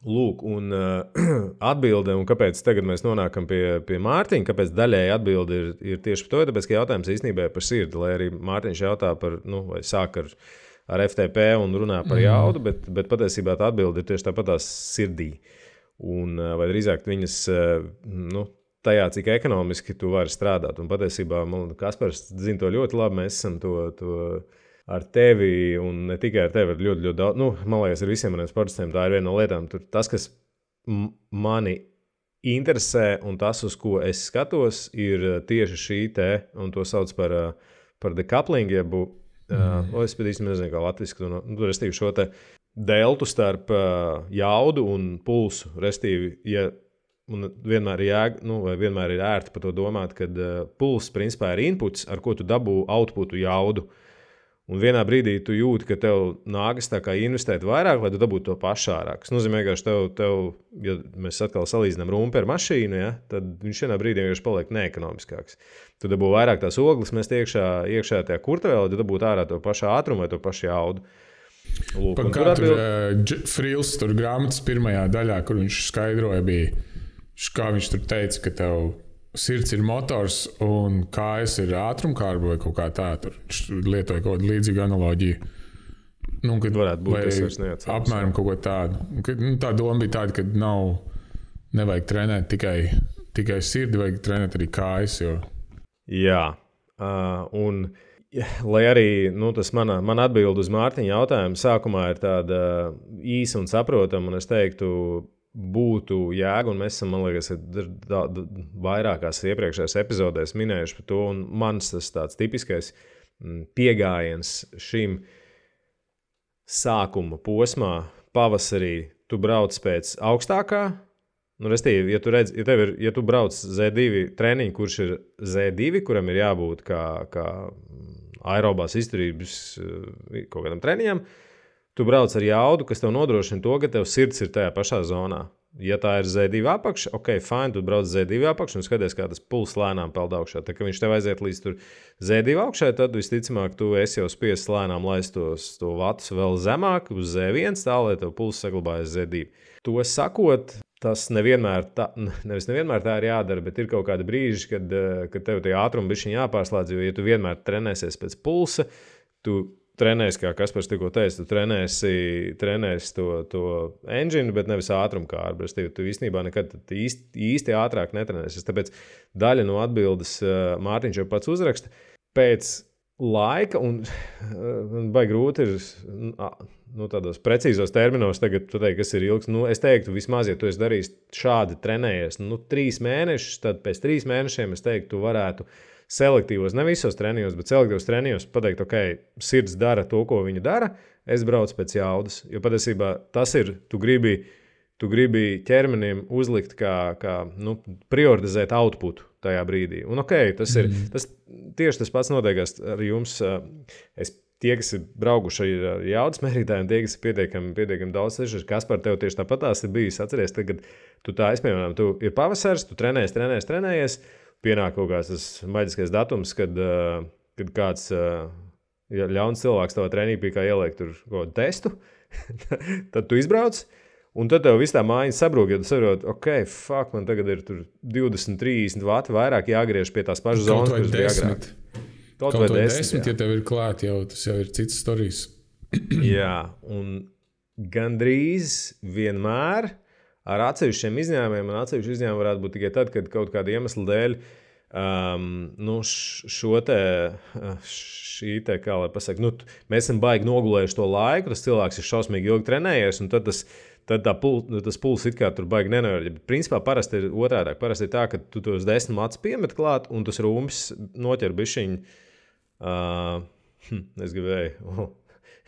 Lūk, un uh, atbilde, un kāpēc tagad mēs nonākam pie, pie Mārtiņa, kāpēc daļēji atbilde ir, ir tieši par to, tāpēc, ka jautājums īstenībā ir par sirdi, lai arī Mārtiņš jautā par, nu, vai sāk ar, ar FTP un runā par mm. jaudu, bet, bet patiesībā tā atbilde ir tieši tāpat tās sirdī. Uh, un, vai drīzāk viņas nu, tajā, cik ekonomiski tu vari strādāt. Un patiesībā man Kaspars zina to ļoti labi. Mēs esam to. to ar tevi, un ne tikai ar tevi, ir ļoti, ļoti daudz. Nu, man liekas, ar visiem maniem sportistiem tā ir viena no lietām. Tur tas, kas mani interesē, un tas, uz ko es skatos, ir tieši šī te, un to sauc par, par decoupling, jeb, mm. uh, es pat īsti nezinu, kā latviešu to nu, restīvi šo te deltu starp uh, jaudu un pulsu. Restīvi, ja Un vienmēr jēga, nu, vienmēr ir ērti par to domāt, ka uh, pulss principā ir inputs, ar ko tu dabū outputu jaudu. Un vienā brīdī tu jūti, ka tev nākas investēt vairāk, lai tu dabūtu to pašu ārāk. Tas nozīmē, ka tev, tev, ja mēs atkal salīdzinām rumpu ar mašīnu, ja, tad viņš vienā brīdī vienkārši paliek neekonomiskāks. Tu dabū vairāk tās ogles, mēs iekšā, iekšā tajā kurtuvē, lai tu dabūtu ārā to pašu ātrumu vai to pašu jaudu. Lūk, Par katru atbild... uh, Frīls tur grāmatas pirmajā daļā, kur viņš skaidroja, bija kā viņš tur teica, ka tev sirds ir motors un kājas ir ātrumkārba vai kaut kā tāda. Viņš lietoja kaut kādu līdzīgu analoģiju. Nu, kad, Varētu būt tas apmēram kaut ko tādu. Kad, nu, tā doma bija tāda, ka nav, nevajag trenēt tikai, tikai sirdi, vajag trenēt arī kājas. Jo... Jā, uh, un lai arī nu, tas mana, mana atbilde uz Mārtiņa jautājumu sākumā ir tāda īsa un saprotama, un es teiktu, būtu jēga, un mēs esam, man liekas, vairākās iepriekšējās epizodēs minējuši par to, un mans tas tāds tipiskais mm, pieejams šim sākuma posmā, pavasarī, tu brauc pēc augstākā. Nu, restīvi, ja tu, redz, ja, ir, ja tu brauc Z2 treniņu, kurš ir Z2, kuram ir jābūt kā, kā aerobās izturības eh, kaut kādam treniņam, Tu brauc ar jaudu, kas tev nodrošina to, ka tev sirds ir tajā pašā zonā. Ja tā ir Z2 apakša, ok, fine, tu brauc Z2 apakšā un skaties, kā tas pulss lēnām peld augšā. Tad, kad viņš tev aiziet līdz Z2 augšai, tad visticamāk, tu esi jau spiests lēnām laist tos, to vatus vēl zemāk, uz Z1, tā lai tev pulss saglabājas Z2. To sakot, tas nevienmēr tā, nevis nevienmēr tā ir jādara, bet ir kaut kādi brīži, kad, eh, kad tev tie ātrumi bija jāpārslēdz. Jo, ja tu vienmēr trenēsies pēc pulsa, tu trenēs, kā Kaspars tikko teica, tu trenēsi, trenēsi to, to engine, bet nevis ātrumkārbu. Es tu īstenībā nekad īsti, īsti ātrāk netrenēsies. Tāpēc daļa no atbildes uh, Mārtiņš jau pats uzraksta. Pēc laika, un man baigi grūti ir nu, tādos precīzos terminos, pateikt, kas ir ilgs. Nu, es teiktu, vismaz, ja tu esi darījis šādi trenējies, nu, trīs mēnešus, tad pēc trīs mēnešiem es teiktu, tu varētu selektīvos, ne visos treniņos, bet selektīvos treniņos pateikt, ok, sirds dara to, ko viņa dara, es braucu pēc jaudas. Jo patiesībā tas ir, tu gribi, tu gribi ķermenim uzlikt, kā, kā nu, prioritizēt outputu tajā brīdī. Un ok, tas ir mm. tas, tieši tas pats notiekās ar jums. Es tie, kas ir braukuši ar jaudas mērītājiem, tie, kas ir pietiekami, pietiekami daudz ceļš, kas par tevi tieši tāpat ir bijis. Atcerieties, kad tu tā aizpiemēram, tu ir pavasaris, tu trenējies, trenējies, trenējies. pienāk kaut kāds tas maģiskais datums, kad, uh, kad kāds ja ļauns cilvēks tavā treniņā pie kā ieliek tur kaut kādu testu, tad tu izbrauc. Un tad tev viss tā māja sabrūk, ja tu saproti, ok, fuck, man tagad ir 20, 30 vati vairāk jāgriež pie tās pašas zonas, kuras bija agrāk. Kaut, Kaut vai desmit, desmit ja tev ir klāt, jau tas jau ir cits stāstījums. jā, un gandrīz vienmēr ar atsevišķiem izņēmumiem, un atsevišķi izņēmumi varētu būt tikai tad, kad kaut kāda iemesla dēļ um, nu, šo te, šī te, kā lai pasakā, nu, mēs esam baigi nogulējuši to laiku, tas cilvēks ir šausmīgi ilgi trenējies, un tad tas, tad pul, nu, tas pulss it kā tur baigi. Bet principā parasti ir otrādi. Parasti ir tā, ka tu tos desmit matus piemet klāt, un tas rūms noķer bišķiņu. Uh, hm, es gribēju.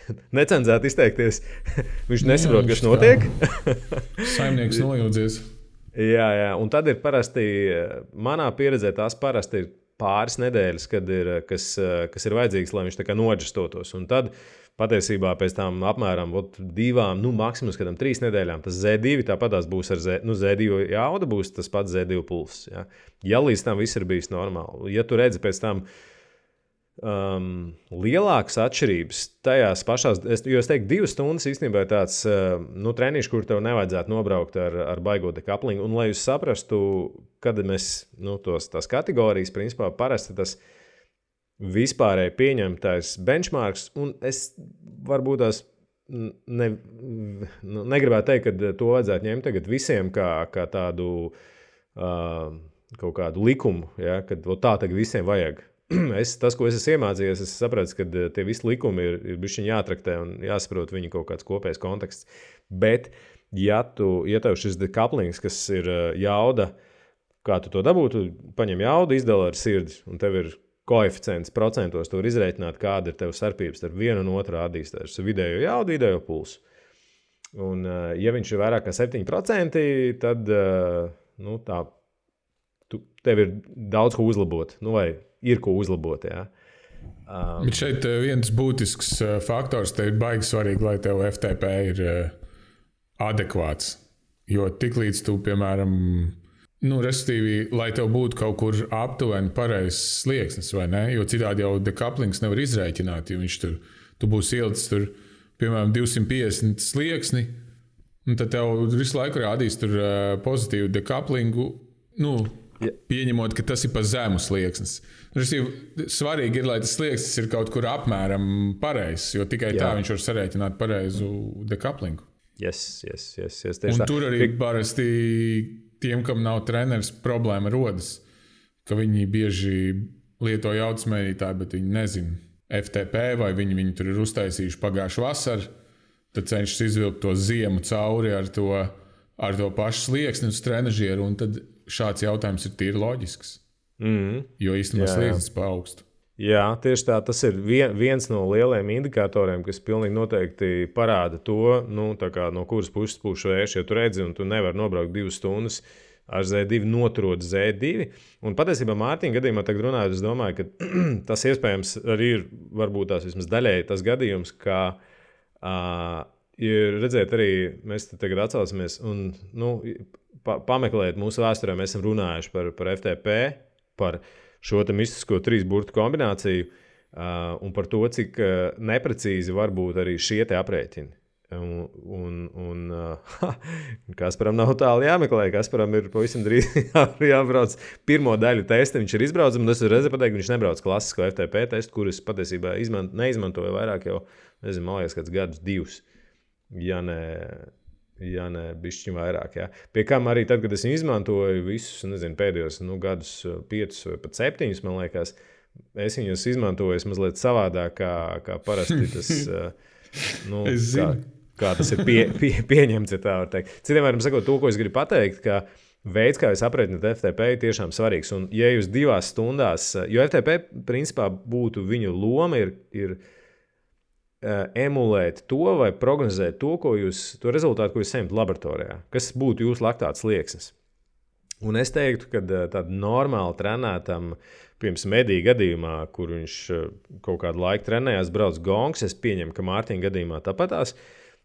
necenzēt izteikties. viņš nesaprot, kas notiek. Saimnieks nojūdzies. jā, jā, un tad ir parasti, manā pieredzē, tās parasti ir pāris nedēļas, kad ir, kas, kas ir vajadzīgs, lai viņš tā kā noģestotos. Un tad patiesībā pēc tam apmēram ot, divām, nu, maksimums kādam trīs nedēļām tas Z2 tāpat būs ar Z, nu, Z2 jauda, būs tas pats Z2 pulss. Ja? ja līdz tam viss ir bijis normāli, ja tu redzi pēc tam, um, lielākas atšķirības tajās pašās, es, jo es teiktu, divas stundas īstenībā ir tāds uh, nu, treniņš, kur tev nevajadzētu nobraukt ar, ar baigot dekaplingu. Un, lai jūs saprastu, kad mēs nu, tos, tās kategorijas, principā parasti tas vispārēji pieņemtais benchmarks, un es varbūt tās ne, nu, negribētu teikt, ka to vajadzētu ņemt tagad visiem kā, kā tādu uh, kaut kādu likumu, ja, kad tā tagad visiem vajag. Es, tas, ko es esmu iemācījies, es sapratu, ka tie visi likumi ir, ir bijuši jātraktē un jāsaprot viņu kaut kāds kopējs konteksts. Bet, ja, tu, ja tev šis dekaplings, kas ir jauda, kā tu to dabūtu, paņem jaudu, izdala ar sirdi, un tev ir koeficients procentos, tur izreikināt, kāda ir tev starpības starp vienu un otru rādītājs, vidējo jaudu, vidējo pulsu. Un, ja viņš ir vairāk kā 7%, tad nu, tā, tu, tev ir daudz ko uzlabot. Nu, vai ir ko uzlabot. Jā. Um, Bet šeit viens būtisks faktors te ir baigi svarīgi, lai tev FTP ir adekvāts. Jo tiklīdz tu, piemēram, nu, respektīvi, lai tev būtu kaut kur aptuveni pareizs slieksnis, vai ne? Jo citādi jau dekaplings nevar izrēķināt, jo viņš tur, tu būsi ielicis tur, piemēram, 250 slieksni, tad tev visu laiku rādīs tur pozitīvu dekaplingu. Nu, Ja. Pieņemot, ka tas ir pa zemu slieksnis. Svarīgi ir, lai tas slieksnis ir kaut kur apmēram pareizs, jo tikai Jā. tā viņš var sarēķināt pareizu dekaplingu. Yes, yes, yes, yes, Un tur arī parasti tiem, kam nav treneris, problēma rodas, ka viņi bieži lieto jaudas mēģinātāju, bet viņi nezina FTP vai viņi, viņi tur ir uztaisījuši pagājušā vasarā. Tad cenšas izvilkt to ziemu cauri ar to, ar to pašu slieksni uz trenižieru, un tad šāds jautājums ir tīri loģisks. Mm. Jo īstenībā slieksnis paaugst. Jā, tieši tā. Tas ir vien, viens no lielajiem indikatoriem, kas pilnīgi noteikti parāda to, nu, kā, no kuras puses pūš vējš. Ja tu redzi, un tu nevari nobraukt divas stundas ar Z2, noturot Z2. Un patiesībā Mārtiņa gadījumā, tagad runājot, es domāju, ka tas iespējams arī ir varbūt tās vismaz daļēji tas gadījums, ka. Uh, ir redzēt, arī mēs tagad atcaucamies un nu, pa, pameklēt mūsu vēsturē, mēs esam runājuši par, par FTP, par šo mistisko trīs burbuļu kombināciju uh, un par to, cik uh, neprecīzi var būt arī šie aprēķini. Un, un, un uh, Kasparam nav tālu jāmeklē. Kasparam ir pavisam drīz jā, jābrauc. Pirmo daļu testa viņš ir izbraucis, un tas ir reizē pateikt, ka viņš nebrauc klasisko FTP testu, kurus patiesībā izmant, neizmantoja vairāk jau, nezinu, man liekas, kāds gadus, divus. Ja ne, Ja nē, bišķiņ vairāk. Jā. Pie kam arī tad, kad es izmantoju visus nezinu, pēdējos nu, gadus, piecus vai pat septiņus, man liekas, es viņus izmantoju mazliet savādāk, kā, kā parasti tas, nu, kā, kā tas ir pie, pie, pieņemts. Ja Citiem vārdiem sakot, to, ko es gribu pateikt, ka veids, kā jūs aprēķināt FTP, ir tiešām svarīgs. Un, ja jūs divās stundās, jo FTP principā būtu viņu loma, ir, ir Eh, emulēt to vai prognozēt to, jūs, to rezultātu, ko jūs saņemat laboratorijā, kas būtu jūsu laktāts slieksnis. Un es teiktu, ka eh, tādam normāli trenētam, piemēram, mediju gadījumā, kur viņš eh, kaut kādu laiku trenējās, brauc gongs, es pieņemu, ka Mārtiņa gadījumā tāpatās.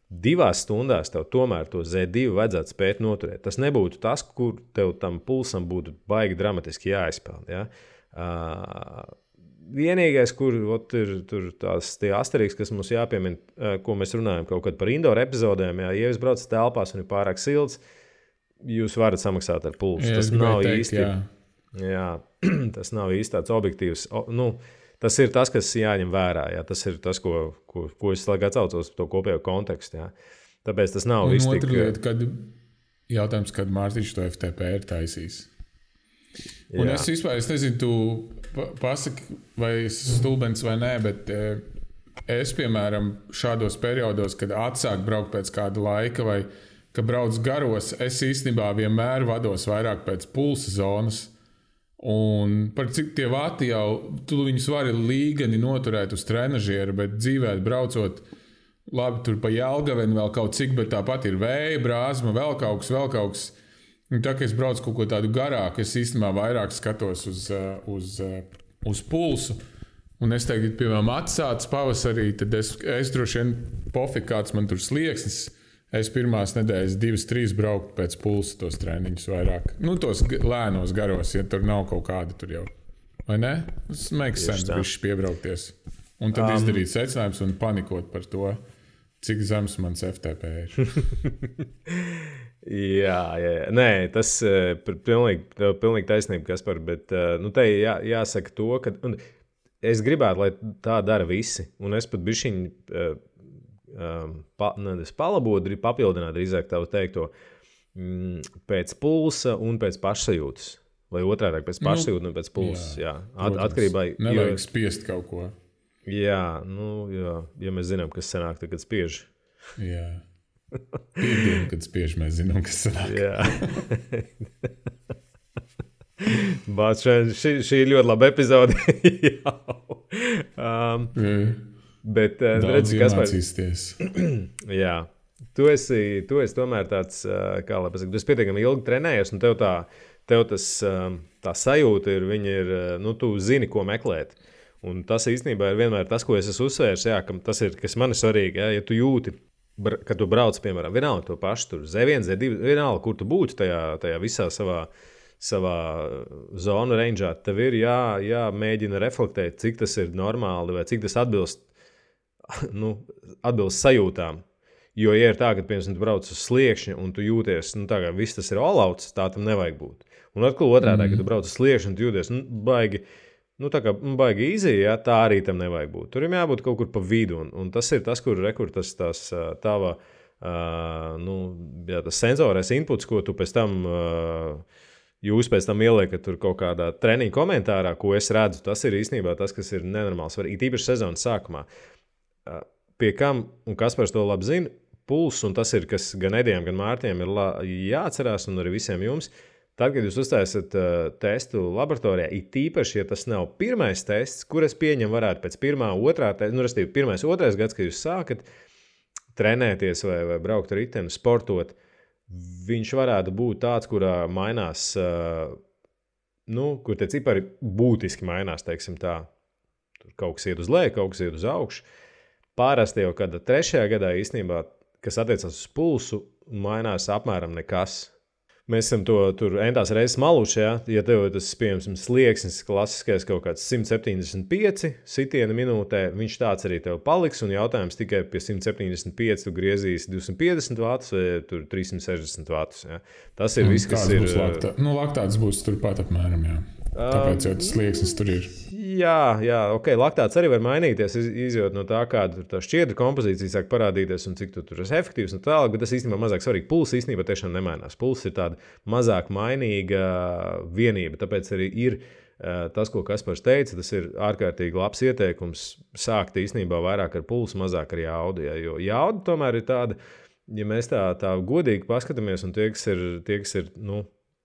Divās stundās tev tomēr to Z2 vajadzētu spēt noturēt. Tas nebūtu tas, kur tev tam pulsam būtu baigi dramatiski jāizpeld. Ja? Uh, vienīgais, kur ot, ir tur tās asteriks, kas mums jāpiemina, eh, ko mēs runājam kaut kad par indoor epizodēm, jā, ja jūs braucat telpās un ir pārāk silts, jūs varat samaksāt ar pulsu. Jā, tas nav teikt, īsti. Jā. Jā, tas nav īsti tāds objektīvs. O, nu, tas ir tas, kas jāņem vērā. Jā. Tas ir tas, ko, ko, ko es laikā atcaucos par to kopējo kontekstu. Jā. Tāpēc tas nav viss tik... lieta, kad jautājums, kad Mārtiņš to FTP ir taisījis. Un jā. es vispār es nezinu, tu pasaki, vai stulbens vai nē, bet eh, es, piemēram, šādos periodos, kad atsāk braukt pēc kāda laika, vai ka brauc garos, es īstenībā vienmēr vados vairāk pēc pulsa zonas. Un par cik tie vati jau, tu viņus vari līgani noturēt uz trenižera, bet dzīvē braucot, labi, tur pa jēlgaveni vēl kaut cik, bet tāpat ir vēja, brāzma, vēl kaut kas, vēl kaut kas. Un tā kā es braucu kaut ko tādu garāku, es īstenībā vairāk skatos uz, uh, uz, uh, uz pulsu. Un es tagad, piemēram, atsācu pavasarī, tad es, es droši vien pofīgi, kāds man tur slieksnis. Es pirmās nedēļas, divas, trīs brauktu pēc pulsa tos treniņus vairāk. Nu, tos lēnos garos, ja tur nav kaut kāda tur jau. Vai ne? Tas makes sense, viņš piebraukties. Un tad um, izdarīt secinājumus un panikot par to, cik zems mans FTP ir. Jā, jā, jā. Nē, tas ir uh, pilnīgi, pilnīgi taisnība, kas par. Bet uh, nu, te jā, jāsaka to, ka es gribētu, lai tā dara visi. Un es pat bišķiņu uh, um, pa, nevis palabot, drīz papildināt drīzāk tavu teikto mm, pēc pulsa un pēc pašsajūtas. Vai otrādi pēc Nu, pašsajūtas un pēc pulsa. Jā, jā. At, atkarībā Nevajag jo- spiest kaut ko. Jā, nu, jā, ja mēs zinām, kas sanāk, tad, kad spiež. Jā. Piektdiena, kad spiež, mēs zinām, kas sanāk. Jā. Bāc, šī, šī, ir ļoti laba epizode. Um, bet, uh, Daudz redz, kas man iemācīsties. Jā. Tu esi, tu esi tomēr tāds, ā, kā lai pasakā, tu esi pietiekami ilgi trenējies, un tev tā, tev tas, ā, tā sajūta ir, ir, ā, nu, tu zini, ko meklēt. Un tas īstenībā ir vienmēr tas, ko es esmu uzsvērs, jā, tas ir, kas man ir svarīgi, jā, ja tu jūti, kad tu brauc, piemēram, vienalga to pašu, tur Z1, Z2, vienalga, kur tu būtu tajā, tajā visā savā, savā zonu rangeā, tev ir jā, jāmēģina reflektēt, cik tas ir normāli vai cik tas atbilst, nu, atbilst sajūtām. Jo, ja ir tā, ka, piemēram, tu brauc uz sliekšņa un tu jūties, nu, tā kā viss tas ir olauts, tā tam nevajag būt. Un atkal otrādi, mm. kad tu brauc uz sliekšņa un tu jūties, nu, baigi, nu, tā kā nu, baigi izēja, ja, tā arī tam nevajag būt. Tur ir jābūt kaut kur pa vidu, un, un tas ir tas, kur rekur tas tava, uh, nu, jā, tas sensorais inputs, ko tu pēc tam. Uh, Jūs pēc tam ieliekat tur kaut kādā treniņa komentārā, ko es redzu. Tas ir īstenībā tas, kas ir nenormāli svarīgi. Tīpaši sezonas sākumā. Uh, Pie kam, un kas par to labi zina, pulss, un tas ir, kas gan Edijam, gan Mārtiņam ir jāatcerās, un arī visiem jums. Tad, kad jūs uztaisat uh, testu laboratorijā, it īpaši, ja tas nav pirmais tests, kur es pieņemu, varētu pēc pirmā, otrā, te, nu, respektīvi, pirmais, otrais gads, kad jūs sākat trenēties vai, vai braukt ar riteni, sportot, viņš varētu būt tāds, kurā mainās, uh, nu, kur tie cipari būtiski mainās, teiksim tā. Tur kaut kas iet uz leju, kaut kas iet uz augšu. Pārasti jau kādā trešajā gadā īstenībā, kas attiecas uz pulsu, mainās apmēram nekas. Mēs esam to tur entās reizes maluši. Ja, ja tev tas, piemēram, slieksnis, klasiskais kaut kāds 175 sitiena minūtē, viņš tāds arī tev paliks. Un jautājums tikai pie 175 tu griezīs 250 vatus vai tur 360 vatus. Ja. Tas ir viss, kas ir. būs laktā? Nu, laktāts būs turpat apmēram, jā. Tāpēc jau tas slieksnis tur ir. Jā, jā, ok. Laktāts arī var mainīties, iz- izjūt no tā, kāda ir tā šķiedra kompozīcija, sāk parādīties un cik tu tur esi efektīvs. Un tālāk, bet tas īstenībā mazāk svarīgi. Pulss īstenībā tiešām nemainās. Pulss ir tāda mazāk mainīga vienība. Tāpēc arī ir tas, ko Kaspars teica, tas ir ārkārtīgi labs ieteikums sākt īstenībā vairāk ar pulsu, mazāk ar jaudu. Ja, jo jauda tomēr ir tāda, ja mēs tā, tā godīgi paskatāmies, un tie, kas ir, tie, kas ir nu,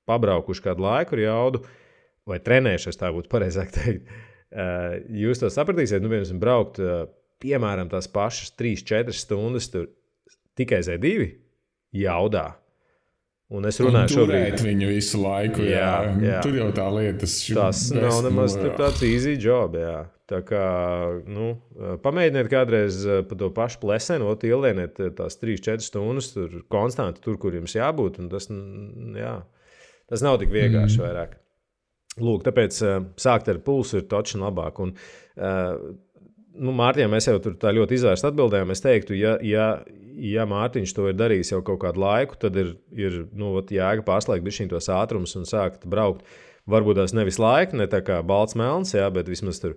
pabraukuši kādu laiku ar jaudu, vai trenējušies, tā būtu pareizāk teikt, eh, jūs to sapratīsiet. Nu, piemēram, braukt eh, piemēram tās pašas 3-4 stundas tikai Z2 jaudā. Un es runāju šobrīd. Turēt viņu visu laiku. Jā, Jā, jā. Tur jau tā lieta. Tas nav nemaz tur tāds easy job. Jā. Tā kā nu, pamēģiniet kādreiz eh, pa to pašu plesenu, ot, ielieniet eh, tās 3-4 stundas tur konstanti, tur, kur jums jābūt. Tas, jā, tas nav tik vienkārši mm. vairāk. Lūk, tāpēc uh, sākt ar pulsu ir točs labāk. Un, uh, nu, Mārtiņam mēs jau tur ļoti izvērsti atbildējām. Es teiktu, ja, ja, ja Mārtiņš to ir darījis jau kaut kādu laiku, tad ir, ir nu, jēga pārslēgt šī tos ātrumus un sākt braukt. Varbūt tās nevis laika, ne tā kā balts melns, jā, bet vismaz tur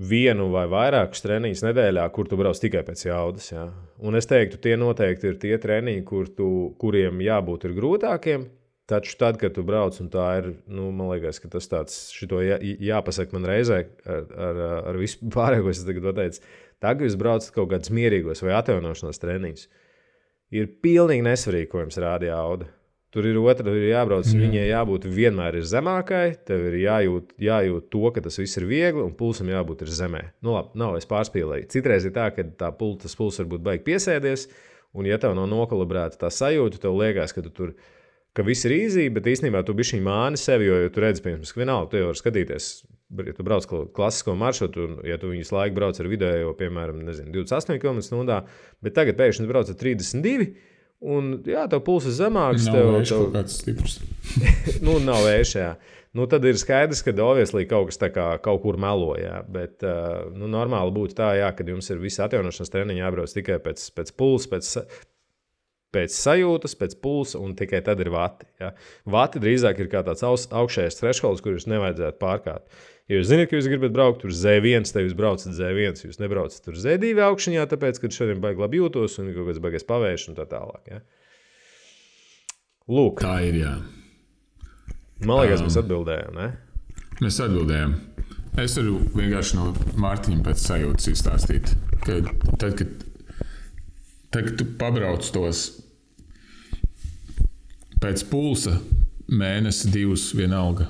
vienu vai vairākus treniņus nedēļā, kur tu brauc tikai pēc jaudas. Jā. Un es teiktu, tie noteikti ir tie treniņi, kur tu, kuriem jābūt grūtākiem. Taču tad, kad tu brauc, un tā ir, nu, man liekas, ka tas tāds, šito jā, jāpasaka man reizē ar, ar, ar visu pārējo, ko es tagad pateicu. Tā, ka jūs braucat kaut kādus mierīgos vai atjaunošanās treniņus, ir pilnīgi nesvarīgi, ko jums rāda jauda. Tur ir otra, tur ir jābrauc. Mm. Viņai jābūt vienmēr ir zemākai, tev ir jājūt, jājūt to, ka tas viss ir viegli, un pulsam jābūt ir zemē. Nu, labi, nav es pārspīlēju. Citreiz ir tā, ka tā pul, tas puls var būt baigi piesēdies, un ja tev nav nokalibrēta tā sajūta, tev liekas, ka tu tur ka viss ir īzī, bet īstenībā tu biji māni sevi, jo, jo tu redzi, piemēram, ka vienalga, tu jau vari skatīties, ja tu brauc klasisko maršrutu, un ja tu viņus laiku brauc ar vidējo, piemēram, nezinu, 28 km/h, bet tagad pēkšņi brauc ar 32. Un, jā, tev pulss ir zemāks. Nav tev, vējš tev, kaut kāds stiprs. nu, nav vējš, jā. Nu, tad ir skaidrs, ka Dovieslī kaut kas kā kaut kur melo, jā. Bet nu, normāli būtu tā, jā, kad jums ir visi atjaunošanas treniņi jābrauc tikai pēc, pēc pulsa, pēc, pēc sajūtas, pēc pulsa, un tikai tad ir vati. Ja? Vati drīzāk ir kā tāds augšējais thresholds, kurus nevajadzētu pārkāpt. Ja jūs zināt, ka jūs gribat braukt uz Z1, tad jūs braucat Z1. Jūs nebraucat uz Z2 augšņā, tāpēc, ka šodien baigi labi jūtos un kaut kāds baigais pavērš un tā tālāk. Ja? Lūk, Tā ir. Jā. man liekas, mēs atbildējām. Ne? Mēs atbildējām. Es varu vienkārši no Mārtiņa pēc sajūtas izstāstīt, ka tad, kad, tad, kad tu pabrauc tos pēc pulsa mēnesi, divus vienalga.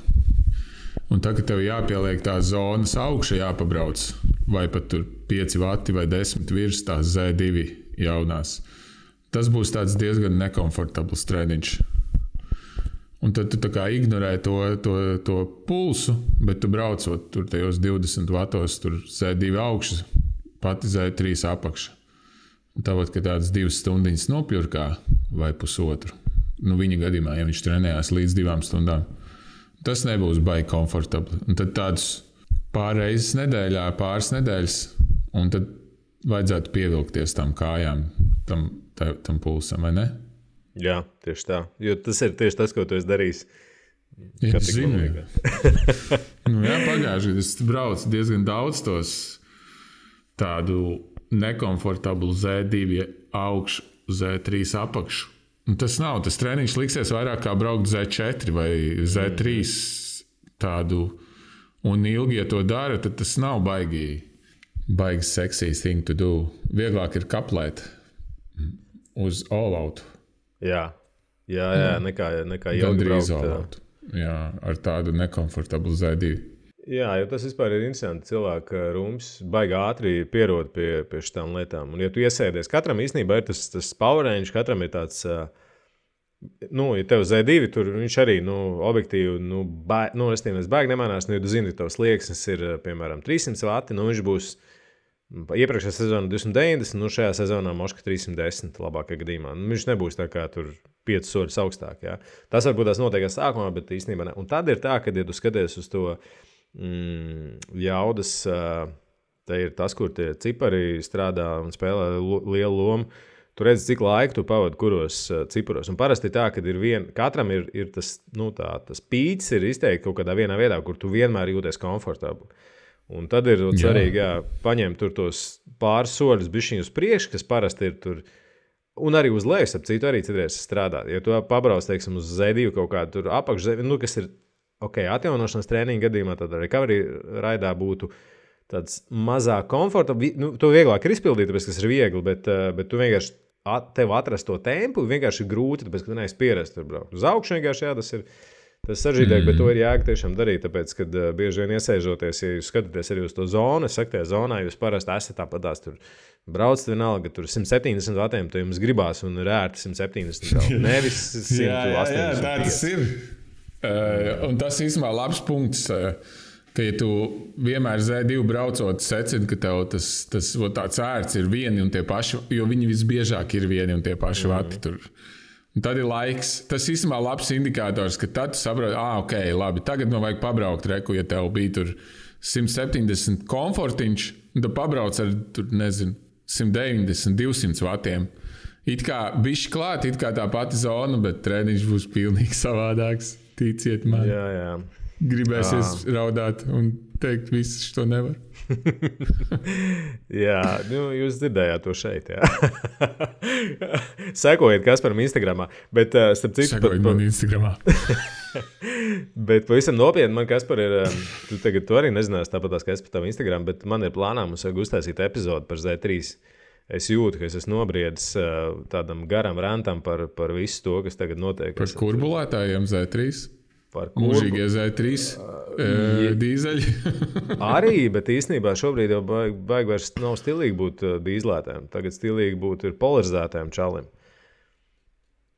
Un tagad tev jāpieliek tās zonas augšā, jāpabrauc, vai pat tur 5 vati vai 10 virs tās Z2 jaunās. Tas būs diezgan nekomfortabls treniņš. Un tad tu ignorē to, to, to pulsu, bet tu braucot tur tajos 20 vatos, tur Z2 augšas, pati Z3 apakšā. Tāpat, ka tādas divas stundas nopļurkā vai pusotru. Nu, viņa gadījumā, ja viņš trenējās līdz divām stundām, tas nebūs baigi komfortabli. Un tad tādus pārreizes nedēļā, pāris nedēļas, un tad vajadzētu pievilkties tam kājām, tam, tā, tam pulsam, vai ne? Jā, tieši tā. Jo tas ir tieši tas, ko tu esi darījis. Ja, zinu, manīgā. nu, jā, pagājušajā gadā es braucu diezgan daudz tos tādu nekomfortablu Z2 augšu, Z3 apakšu. Un tas nav. Tas treniņš liksies vairāk kā braukt Z4 vai Z3 tādu. Un ilgi, ja to dara, tad tas nav baigi, baigi seksīgi thing to do. Vieglāk ir kaplēt uz all-out. Jā, jā, jā nekā, nekā Gandrīz braukt. jā. all-out. Jā, ar tādu nekomfortablu Z2. Jā, jo tas vispār ir interesanti. Cilvēka rūms baigi ātri pierod pie, pie šīm lietām. Un, ja tu iesēdies, katram īstenībā ir tas, tas power range, katram ir tāds. Nu, ja tev Z2, tur viņš arī nu, objektīvi, nu, ba, nu es nezinu, baigi nemanās. Nu, ja tu zini, ka tavs slieksnis ir, piemēram, 300 vati, nu, viņš būs iepriekšējā sezonā 290, nu, šajā sezonā Moška 310, labākajā gadījumā. Nu, viņš nebūs tā kā tur 5 soļus augstāk. Jā. Tas varbūt tas notiek sākumā, bet īstenībā ne. Un tad ir tā, ka, ja tu skaties uz to mm, jaudas, te ir tas, kur tie cipari strādā un spēlē lielu lomu. Tu redzi, cik laika tu pavadi kuros ciparos. Un parasti tā, ka katram ir, ir tas, nu, tā, tas pīcis, ir izteikti kaut kādā vienā vietā, kur tu vienmēr jūties komfortabli. Un tad ir svarīgi jā, paņemt tur tos pāris soļus, bišķiņus uz priekšu, kas parasti ir tur. Un arī uz leju, ap citu, arī citreiz strādā. Ja tu pabrauc, teiksim, uz Z2 kaut kādu apakšzemes, nu, kas ir ok, atjaunošanas treniņa gadījumā, tad recovery raidā būtu tāds mazāk komforta. Nu, to vieglāk ir izpildīt, tāpēc, kas ir viegli, bet, eh, bet tu vienkārši at, tev atrast to tempu vienkārši ir grūti, tāpēc, ka tu neesi pierasts tur braukt. Uz augšu vienkārši jā, tas ir. Tas sarežģītāk, mm. bet to ir jēga tiešām darīt. Tāpēc, kad uh, bieži vien iesēžoties, ja jūs skatāties arī uz to zonu, es saku, tajā zonā jūs parasti esat tāpat tās tur. Braucat vienalga, tur 170 vatiem, to jums gribās, un ir ērti 170. braukt. Nevis 180. tā tas ir. Uh, un tas īstenībā ir labs punkts. Uh, Ka, ja tu vienmēr Z2 braucot, secini, ka tev tas, tas vo, tāds ērts ir vieni un tie paši, jo viņi visbiežāk ir vieni un tie paši mm. vati tur. Un tad ir laiks. Tas īstenībā ir labs indikators, ka tad saproti, ah, ok, labi, tagad man vajag pabraukt reku, ja tev bija tur 170 komfortiņš, tad pabrauc ar, tur, nezinu, 190, 200 vatiem. It kā bišķi klāt, it kā tā pati zona, bet treniņš būs pilnīgi savādāks. Ticiet man, Jā, jā. gribēsies raudāt un teikt, viss to nevar. Jā, nu, jūs dzirdējāt to šeit. jā. Sekojiet Kasparam Instagram. Bet, uh, starp citu, Sekojiet man Instagramā. Bet pavisam nopietni, man kas par ir. um, Tu tagad to arī nezināsi, tāpat kā es par tavu Instagram, bet man ir plānā mums vajag uztaisīt epizodi par Z3. Es jūtu, ka es esmu nobriedis tādam garam rantam par, par visu to, kas tagad notiek. Par kurbulētājiem Z3. par. Mūžīgie Z3 uh, dīzeļi. Arī, bet īstenībā šobrīd jau baigi, baigi vairs nav stilīgi būt dīzlētājiem. Tagad stilīgi būt ir polarizētājiem čalim.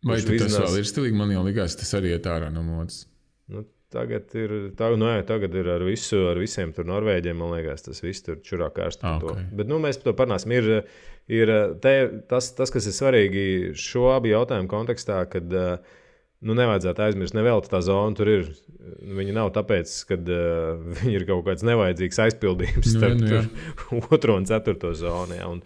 Vai tas vizinās- vēl ir stilīgi? Man jau likās, tas arī iet ārā no modes. Nu, tagad ir, tā, nu, jā, tagad ir ar, visu, ar visiem tur norvēģiem, man liekas, tas viss tur čurā kārsti. Ah, par to. ok. Bet nu, mēs par to parunāsim. Ir, ir te, tas, tas, kas ir svarīgi šo abu jautājumu kontekstā, kad uh, nu, nevajadzētu aizmirst, nevelti tā zona tur ir. Viņa nav tāpēc, ka uh, viņa ir kaut kāds nevajadzīgs aizpildījums Nu, starp nu, jā. nu, otro un ceturto zonu. Jā, un,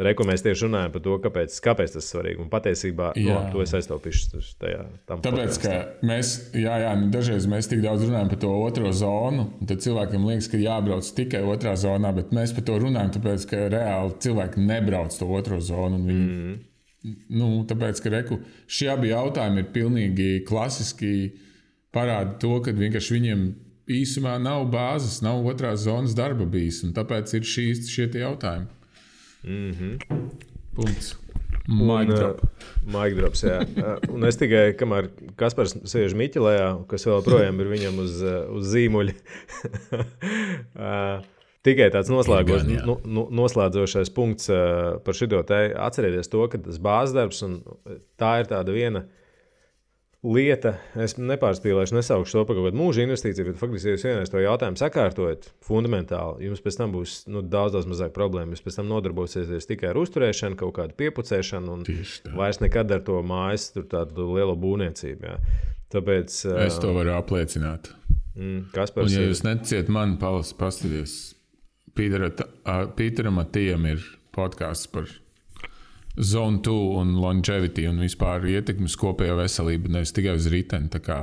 Reku mēs tieši runājam par to, kāpēc, kāpēc tas ir svarīgi. Un patiesībā no, Jā. to es aiztaupīšu tajā. tam Tāpēc, ka podkastam. mēs, jā, jā, nu, dažreiz mēs tik daudz runājam par to otro zonu, tad cilvēkiem liekas, ka jābrauc tikai otrā zonā, bet mēs par to runājam, tāpēc, ka reāli cilvēki nebrauc to otro zonu. Viņi, mm. nu, tāpēc, ka reku, šie abi jautājumi ir pilnīgi klasiski parāda to, ka vienkārši viņiem īsumā nav bāzes, nav otrās zonas darba bijis, un tāpēc ir šīs, šie jautājumi. Mm -hmm. Punkts. Mic drop. Maigi drops, jā. Uh, Un es tikai, kamēr Kaspars sēž Miķelējā, kas vēl projām ir viņam uz, uh, uz zīmuļa. Tikai tāds noslēgos, Gan, nu, nu, noslēdzošais punkts par šo te. Atcerieties to, ka tas bāzes darbs un tā ir tāda viena lieta. Es nepārspīlēšu, nesaukšu to par kaut kādu mūža investīciju, bet faktiski, ja jūs vienreiz to jautājumu sakārtojat fundamentāli, jums pēc tam būs nu, daudz, daudz mazāk problēmu. Jūs pēc tam nodarbosieties tikai ar uzturēšanu, kaut kādu piepucēšanu un vairs nekad ar to mājas, tur tādu lielu būvniecību. Jā. Tāpēc, Es to varu apliecināt. mm, Un, Kaspars, ja ir- jūs neticiet man, palas, paskatieties, Pītera- a, Pīteram Matijam ir podkāsts par zonu 2 un longevity un vispār ietekmi uz kopējo veselību, nevis tikai uz riteņa. Tā kā,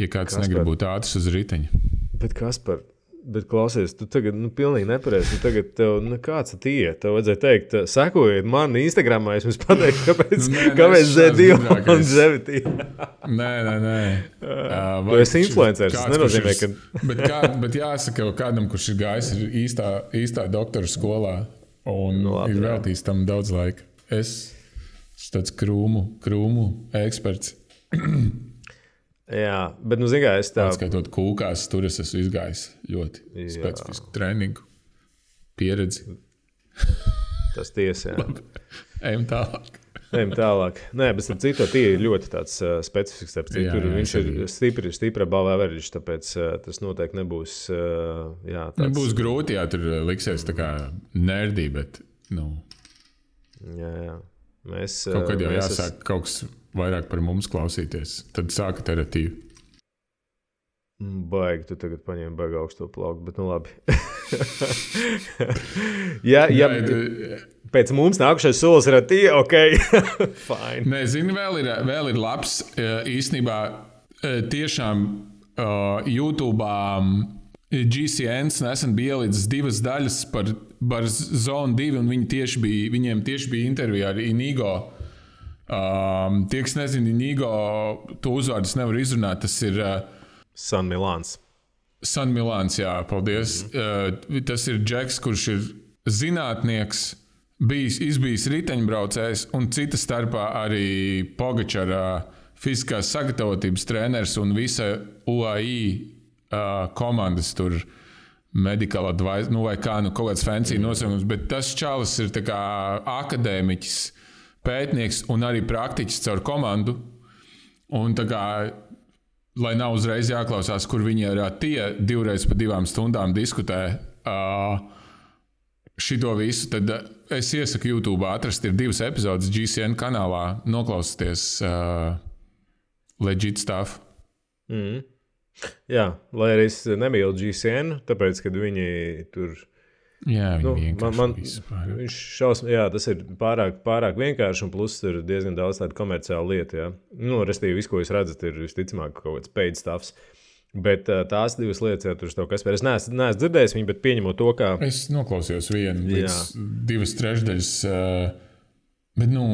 ja kāds Kaspar. negrib būt ātrs uz riteņa, Bet kas par? Bet klausies, tu tagad nu, pilnīgi nepareizi. Tagad, tev, nu, kāds ir tie? Tev vajadzēja teikt, sekojiet man, Instagramā. Es jums pateikšu, kāpēc, Nu, nē, kāpēc es šāds Z2 gudrākais. un Z2. Nē, nē, nē. Uh, Tu esi influenceris, tas nenozīmē, ka- Bet, kā, bet jāsaka, ka kādam, kurš ir gājis īstā, īstā doktora skolā un Nu, labi, ir veltījis tam daudz laika. Es esmu tāds krūmu, krūmu eksperts. Jā, bet, nu, zināmā mērā, es tā Skaitot kūkās, tur es esmu izgājis ļoti Jā. specifisku treniņu, pieredzi. tas tiesa. Ejam tālāk. Ejam tālāk. Nē, bet starp citu, tie ir ļoti tāds, uh, specifisks. Starp citu, Jā, Tur jā, viņš es ir stipri, stipri balvā verģis, tāpēc uh, tas noteikti nebūs. Uh, jā, tāds, būs grūti, ja tur liksies tā kā nerdī, bet nu, jā, jā. Mēs, kaut kad jau mēs jāsāk kaut kas vairāk par mums klausīties. Tad sāka teratīva. Baigi, tu tagad paņēmi baigi augstu plauku, bet nu labi. ja, ja, Jā, pēc mums nākamais solis ir tie, ok, fine. Nē, zini, vēl ir, vēl ir labs eh, īstenībā eh, tiešām uh, YouTube. GCNs nesen bija ielicis divas daļas par, par Zonu 2, un viņi tieši bija, viņiem tieši bija intervija ar Inigo. Um, tie, kas nezina, Inigo, to uzvārdu es nevaru izrunāt. Tas ir uh, San Milāns. San Milāns, jā, paldies. Mm -hmm. uh, tas ir Džeks, kurš ir zinātnieks, bijis, izbijis riteņbraucējs un cita starpā arī Pogačara fiziskās sagatavotības treneris un visa UAI uh, komandas tur. Medical advice, nu vai kā, nu kaut kāds fancy nosaukums, bet tas čalis ir akadēmiķis, pētnieks un arī praktiķis caur komandu. Un tā kā lai nav uzreiz jāklausās, kur viņi ā, tie divreiz pa divām stundām diskutē uh, šito visu, tad es iesaku YouTube atrast, ir divas epizodes GCN kanālā, noklausieties uh, legit stuff. Mm. Jā, lai arī es nemīlu GCN, tāpēc, kad viņi tur. Jā, Nu, man, man, viņš šausmas, jā, tas ir pārāk, pārāk vienkārši, un plus ir diezgan daudz tādu komerciālu lietu. Jā. Nu, Restīvi, viss, ko jūs redzat, ir visticamāk kaut kāds paid stuffs. Bet tās divas lietas, ja tur to kas pēc. Es neesmu, neesmu dzirdējis viņu, bet pieņemot to, ka. Es noklausījos vienu līdz divas trešdaļas, bet, nu,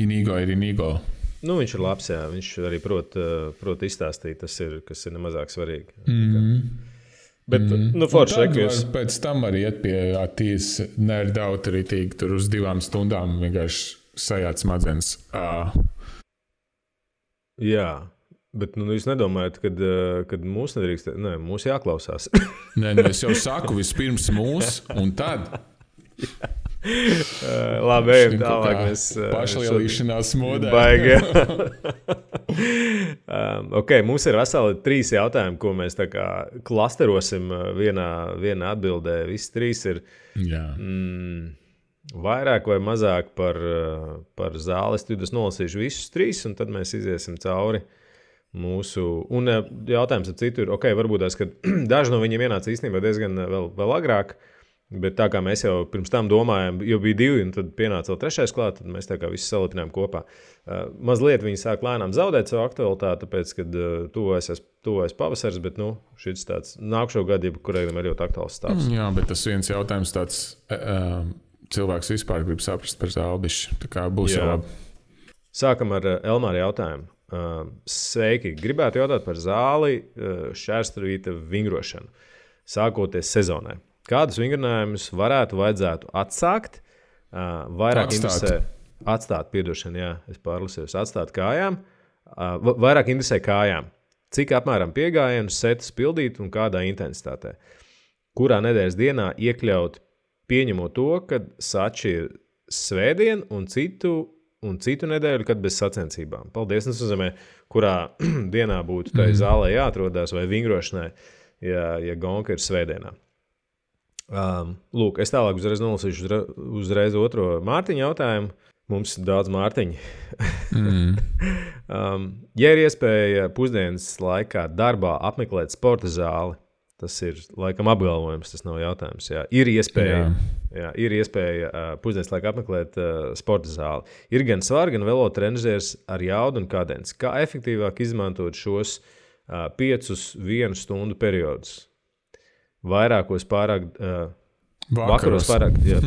Inigo ir Inigo. Nu, viņš ir labs, jā. Viņš arī prot, prot izstāstīt, tas ir, kas ir nemazāk svarīgi. Mm. Bet, mm. nu, forši, var pēc tam arī iet pie attīstības nerdautorītīgi, tur uz divām stundām vienkārši sajāt smadzenes. Uh, Jā, bet nu, jūs nedomājat, kad, uh, kad mūs nedrīkst. Nē, mūs jāklausās. nē, nu es jau saku, vispirms mūsu, un tad Uh, Labi, ejam tālāk. Mēs uh, pašlielīšanās modē. Baigi. um, okay, mums ir veseli trīs jautājumi, ko mēs tā kā klasterosim uh, vienā, vienā atbildē. Visi trīs ir mm, vairāk vai mazāk par, uh, par zāles. Tad es nolasīšu visus trīs, un tad mēs iesim cauri. Mūsu un, uh, jautājums ar citu ir, ok, varbūt tās, ka daži no viņiem ienāca īstenībā diezgan uh, vēl, vēl agrāk. Bet tā kā mēs jau pirms tam domājām, jau bija divi, un tad pienāca vēl trešais klāt, tad mēs tā kā visi salipinājām kopā. Uh, mazliet viņi sāk lēnām zaudēt savu aktualitāti, tāpēc, kad uh, tuvojas, tuvojas pavasaris, bet nu, šis tāds nākamā gada, kuriem ir ļoti aktuāls stāsts. Jā, bet tas viens jautājums tāds. Uh, cilvēks vispār grib saprast par zāliņu. Tā kā būs jau labi. Sākam ar Elmāra jautājumu. Sveiki! Gribētu jautāt par zāli šķērstrīta vingrošanu, sākoties sezonai. Kādus vingrinājumus varētu vajadzētu atsākt? Vairāk interesē atstāt, piedošana, jā, es pārlasīju, atstāt kājām. Vairāk interesē kājām. Cik apmēram piegājienu setus pildīt un kādā intensitātē? Kurā nedēļas dienā iekļaut pieņemot to, ka sači ir svētdien un citu, un citu nedēļu, kad bez sacensībām. Paldies! Nozīmē, kurā dienā būtu tai mm. zālē jāatrodas vai vingrošanai, ja, ja gonka ir svētdienā. Um, lūk, es tālāk uzreiz nolasīšu uzre, uzreiz otro Mārtiņu jautājumu. Mums ir daudz mārciņu. mm. um, ja ir iespēja pusdienas laikā darbā apmeklēt sporta zāli, Tas ir laikam apgalvojums, tas nav jautājums. Jā. Ir iespēja, jā. Jā, ir iespēja uh, pusdienas laikā apmeklēt uh, sporta zāli. Ir gan svars, gan velo trenižers ar jaudu un kadenci. Kā efektīvāk izmantot šos uh, piecus vienu stundu periodus? Vairākos pārāk. Uh, Vakaros, Vakaros pārāk, jā,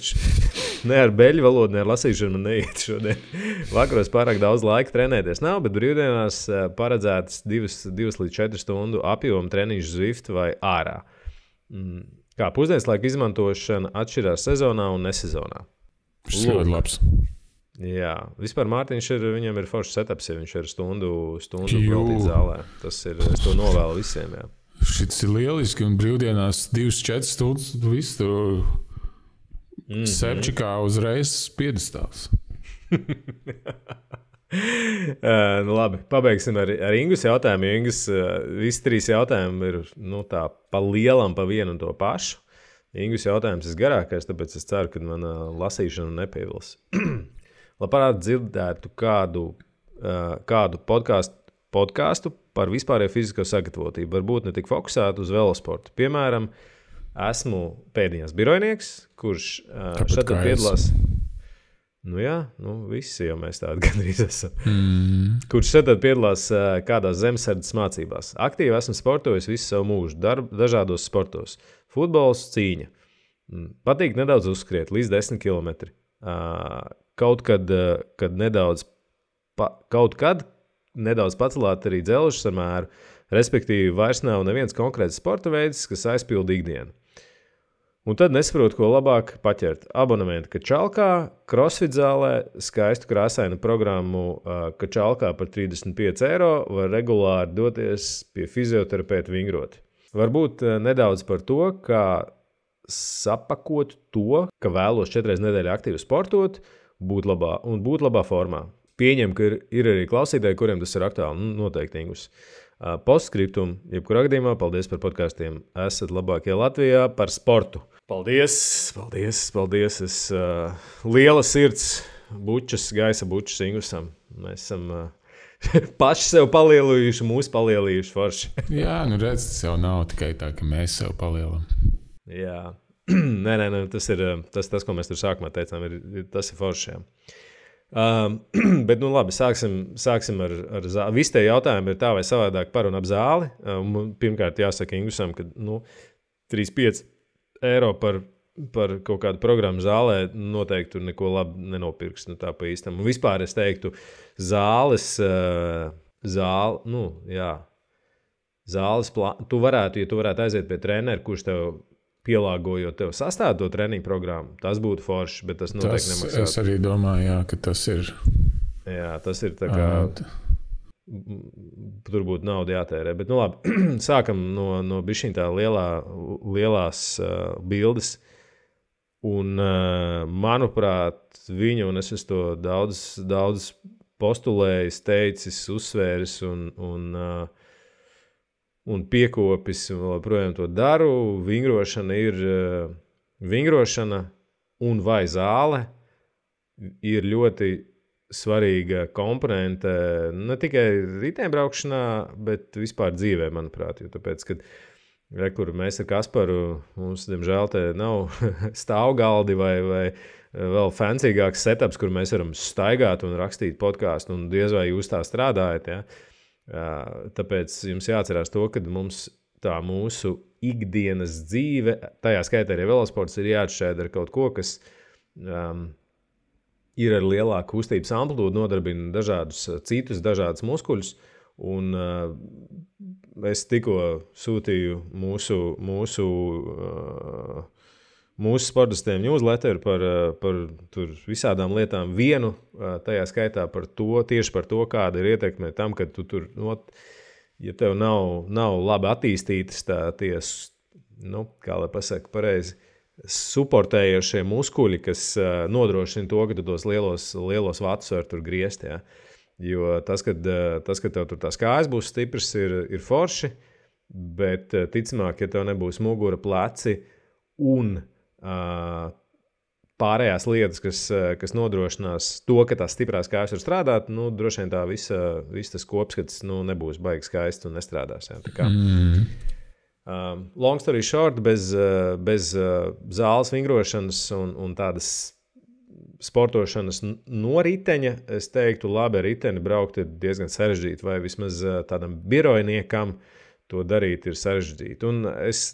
ne ar beļģu valodu, ne ar lasīšanu neiet šodien. Vakaros pārāk daudz laika trenēties nav, bet brīvdienās paredzētas 2 līdz 4 stundu apjoma treniņš Zwift vai ārā. Mm. Kā pusdienas laika izmantošana atšķirās sezonā un nesezonā? Tas ļoti labs. Jā, vispār Mārtiņš ir, viņam ir foršs setups, ja viņš ir stundu, stundu veltīt zālē. Tas ir, es to novēlu visiem. Jā. Šis ir lieliski, un brīvdienās 2-4 stundas viss tur mm -hmm. sepčikā uzreiz piedestāls. uh, nu labi, pabeigsim ar, ar Ingus jautājumu. Ingus, uh, visi trīs jautājumi ir nu, tā pa lielam, pa vienu un to pašu. Ingus jautājums ir garākais, tāpēc es ceru, ka mana lasīšana nepievils. Labprāt dzirdētu kādu, uh, kādu podkāstu podkāstu par vispārējo fizisko sagatavotību. Varbūt ne tik fokusētu uz velosportu. Piemēram, esmu pēdējais birojnieks, kurš šeit piedalās. Nu, jā, nu, visi jau mēs tādi gandrīz esam. Mm. Kurš šeit piedalās kādās zemesardzes mācībās. Aktīvi esmu sportojis visu savu mūžu, darb, dažādos sportos. Futbols, cīņa. Mm. Patīk nedaudz uzskriet, līdz 10 km. Kaut kad, kad nedaudz, pa, kaut kad, nedaudz pacelāt arī dzelžu samēru. Respektīvi, vairs nav neviens konkrēts sporta veids, kas aizpilda ikdienu. Un tad nesaprotu, ko labāk paķert. Abonementu Kačalkā, crossfit zālē, skaistu krāsainu programmu Kačalkā par 35 eiro var regulāri doties pie fizioterapeita vingrot. Varbūt nedaudz par to, kā sapakot to, ka vēlos četras nedēļas aktīvi sportot, būt labā un būt labā formā pieņem, ka ir, ir arī klausītāji, kuriem tas ir aktuāli. Nu, noteikti Ingus. Uh, Postscriptum, jebkurā gadījumā, paldies par podkāstiem. Esat labākie Latvijā par sportu. Paldies, paldies, paldies. Es, uh, liela sirds, bučas, gaisa bučas Ingusam. Mēs esam uh, paši sev palielinājuši, mūsu palielinājuši forši. Jā, nu redz, tas jau nav tikai tā, ka mēs sev palielinām. Jā, nē, nē, nē, tas ir tas, tas, ko mēs tur sākumā teicām, ir, ir tas ir forši. Jā. Um, bet, nu, labi, sāksim, sāksim ar, ar zāli. Visi tie jautājumi ir tā vai savādāk par un ap zāli. Um, pirmkārt, jāsaka Ingūsam, ka nu, 3,5 eiro par, par kaut kādu programmu zālē noteikti tur neko labu nenopirks. Nu, tā pa īstam. Un vispār es teiktu, zāles, uh, zāle, nu, jā. Zāles plānu. Tu varētu, ja tu varētu aiziet pie treneru, kurš tev pielāgojot tev sastāvot treniņu programmu. Tas būtu forši, bet tas noteikti nemaksā. Es arī domāju, jā, ka tas ir. Jā, tas ir tā kā. Tur būtu nauda jātērē. Bet, nu, labi, sākam no, no šīm tā lielā, lielās uh, bildes. Un, uh, manuprāt, viņa, un es to daudz, daudz postulējis, teicis, uzsvēris, un, un uh, un piekopis, un joprojām to daru. Vingrošana ir uh, vingrošana un vai zāle ir ļoti svarīga komponente ne tikai riteņbraukšanā, bet vispār dzīvē, manuprāt. Jo tāpēc, kad Re, mēs ar Kasparu, mums, diemžēl, te nav stāvgaldi vai, vai vēl fancīgāks setups, kur mēs varam staigāt un rakstīt podkāstu, un diez vai jūs tā strādājat. Ja? Tāpēc jums jāatcerās to, ka mums tā mūsu ikdienas dzīve, tajā skaitā arī velosports, ir jāatšķēra ar kaut ko, kas um, ir ar lielāku kustības amplitūdu, nodarbina dažādus citus, dažādus muskuļus. Un, uh, es tikko sūtīju mūsu, mūsu, uh, mūsu sportistiem newsletteru par, uh, par visādām lietām. Vienu uh, tajā skaitā par to, tieši par to, kāda ir ietekme tam, ka tu tur, no, ja tev nav, nav labi attīstītas tā ties, nu, kā lai pasaka pareizi, suportējošie muskuļi, kas uh, nodrošina to, ka tu tos lielos, lielos vatus var tur griezt. Ja. Jo tas, ka tas, ka tev tur tās kājas būs stipras, ir, ir forši, bet ticamāk, ja tev nebūs mugura, pleci un uh, pārējās lietas, kas, kas nodrošinās to, ka tās stiprās kājas var strādāt, nu, droši vien tā visa, visa tas kopskats nu, nebūs baigs skaists un nestrādās. Jā, mm. Um, long story short, bez, uh, bez uh, zāles vingrošanas un, un tādas sportošanas no riteņa, es teiktu, labi ar riteni braukt ir diezgan sarežģīti, vai vismaz uh, tādam birojniekam to darīt ir sarežģīti. Un es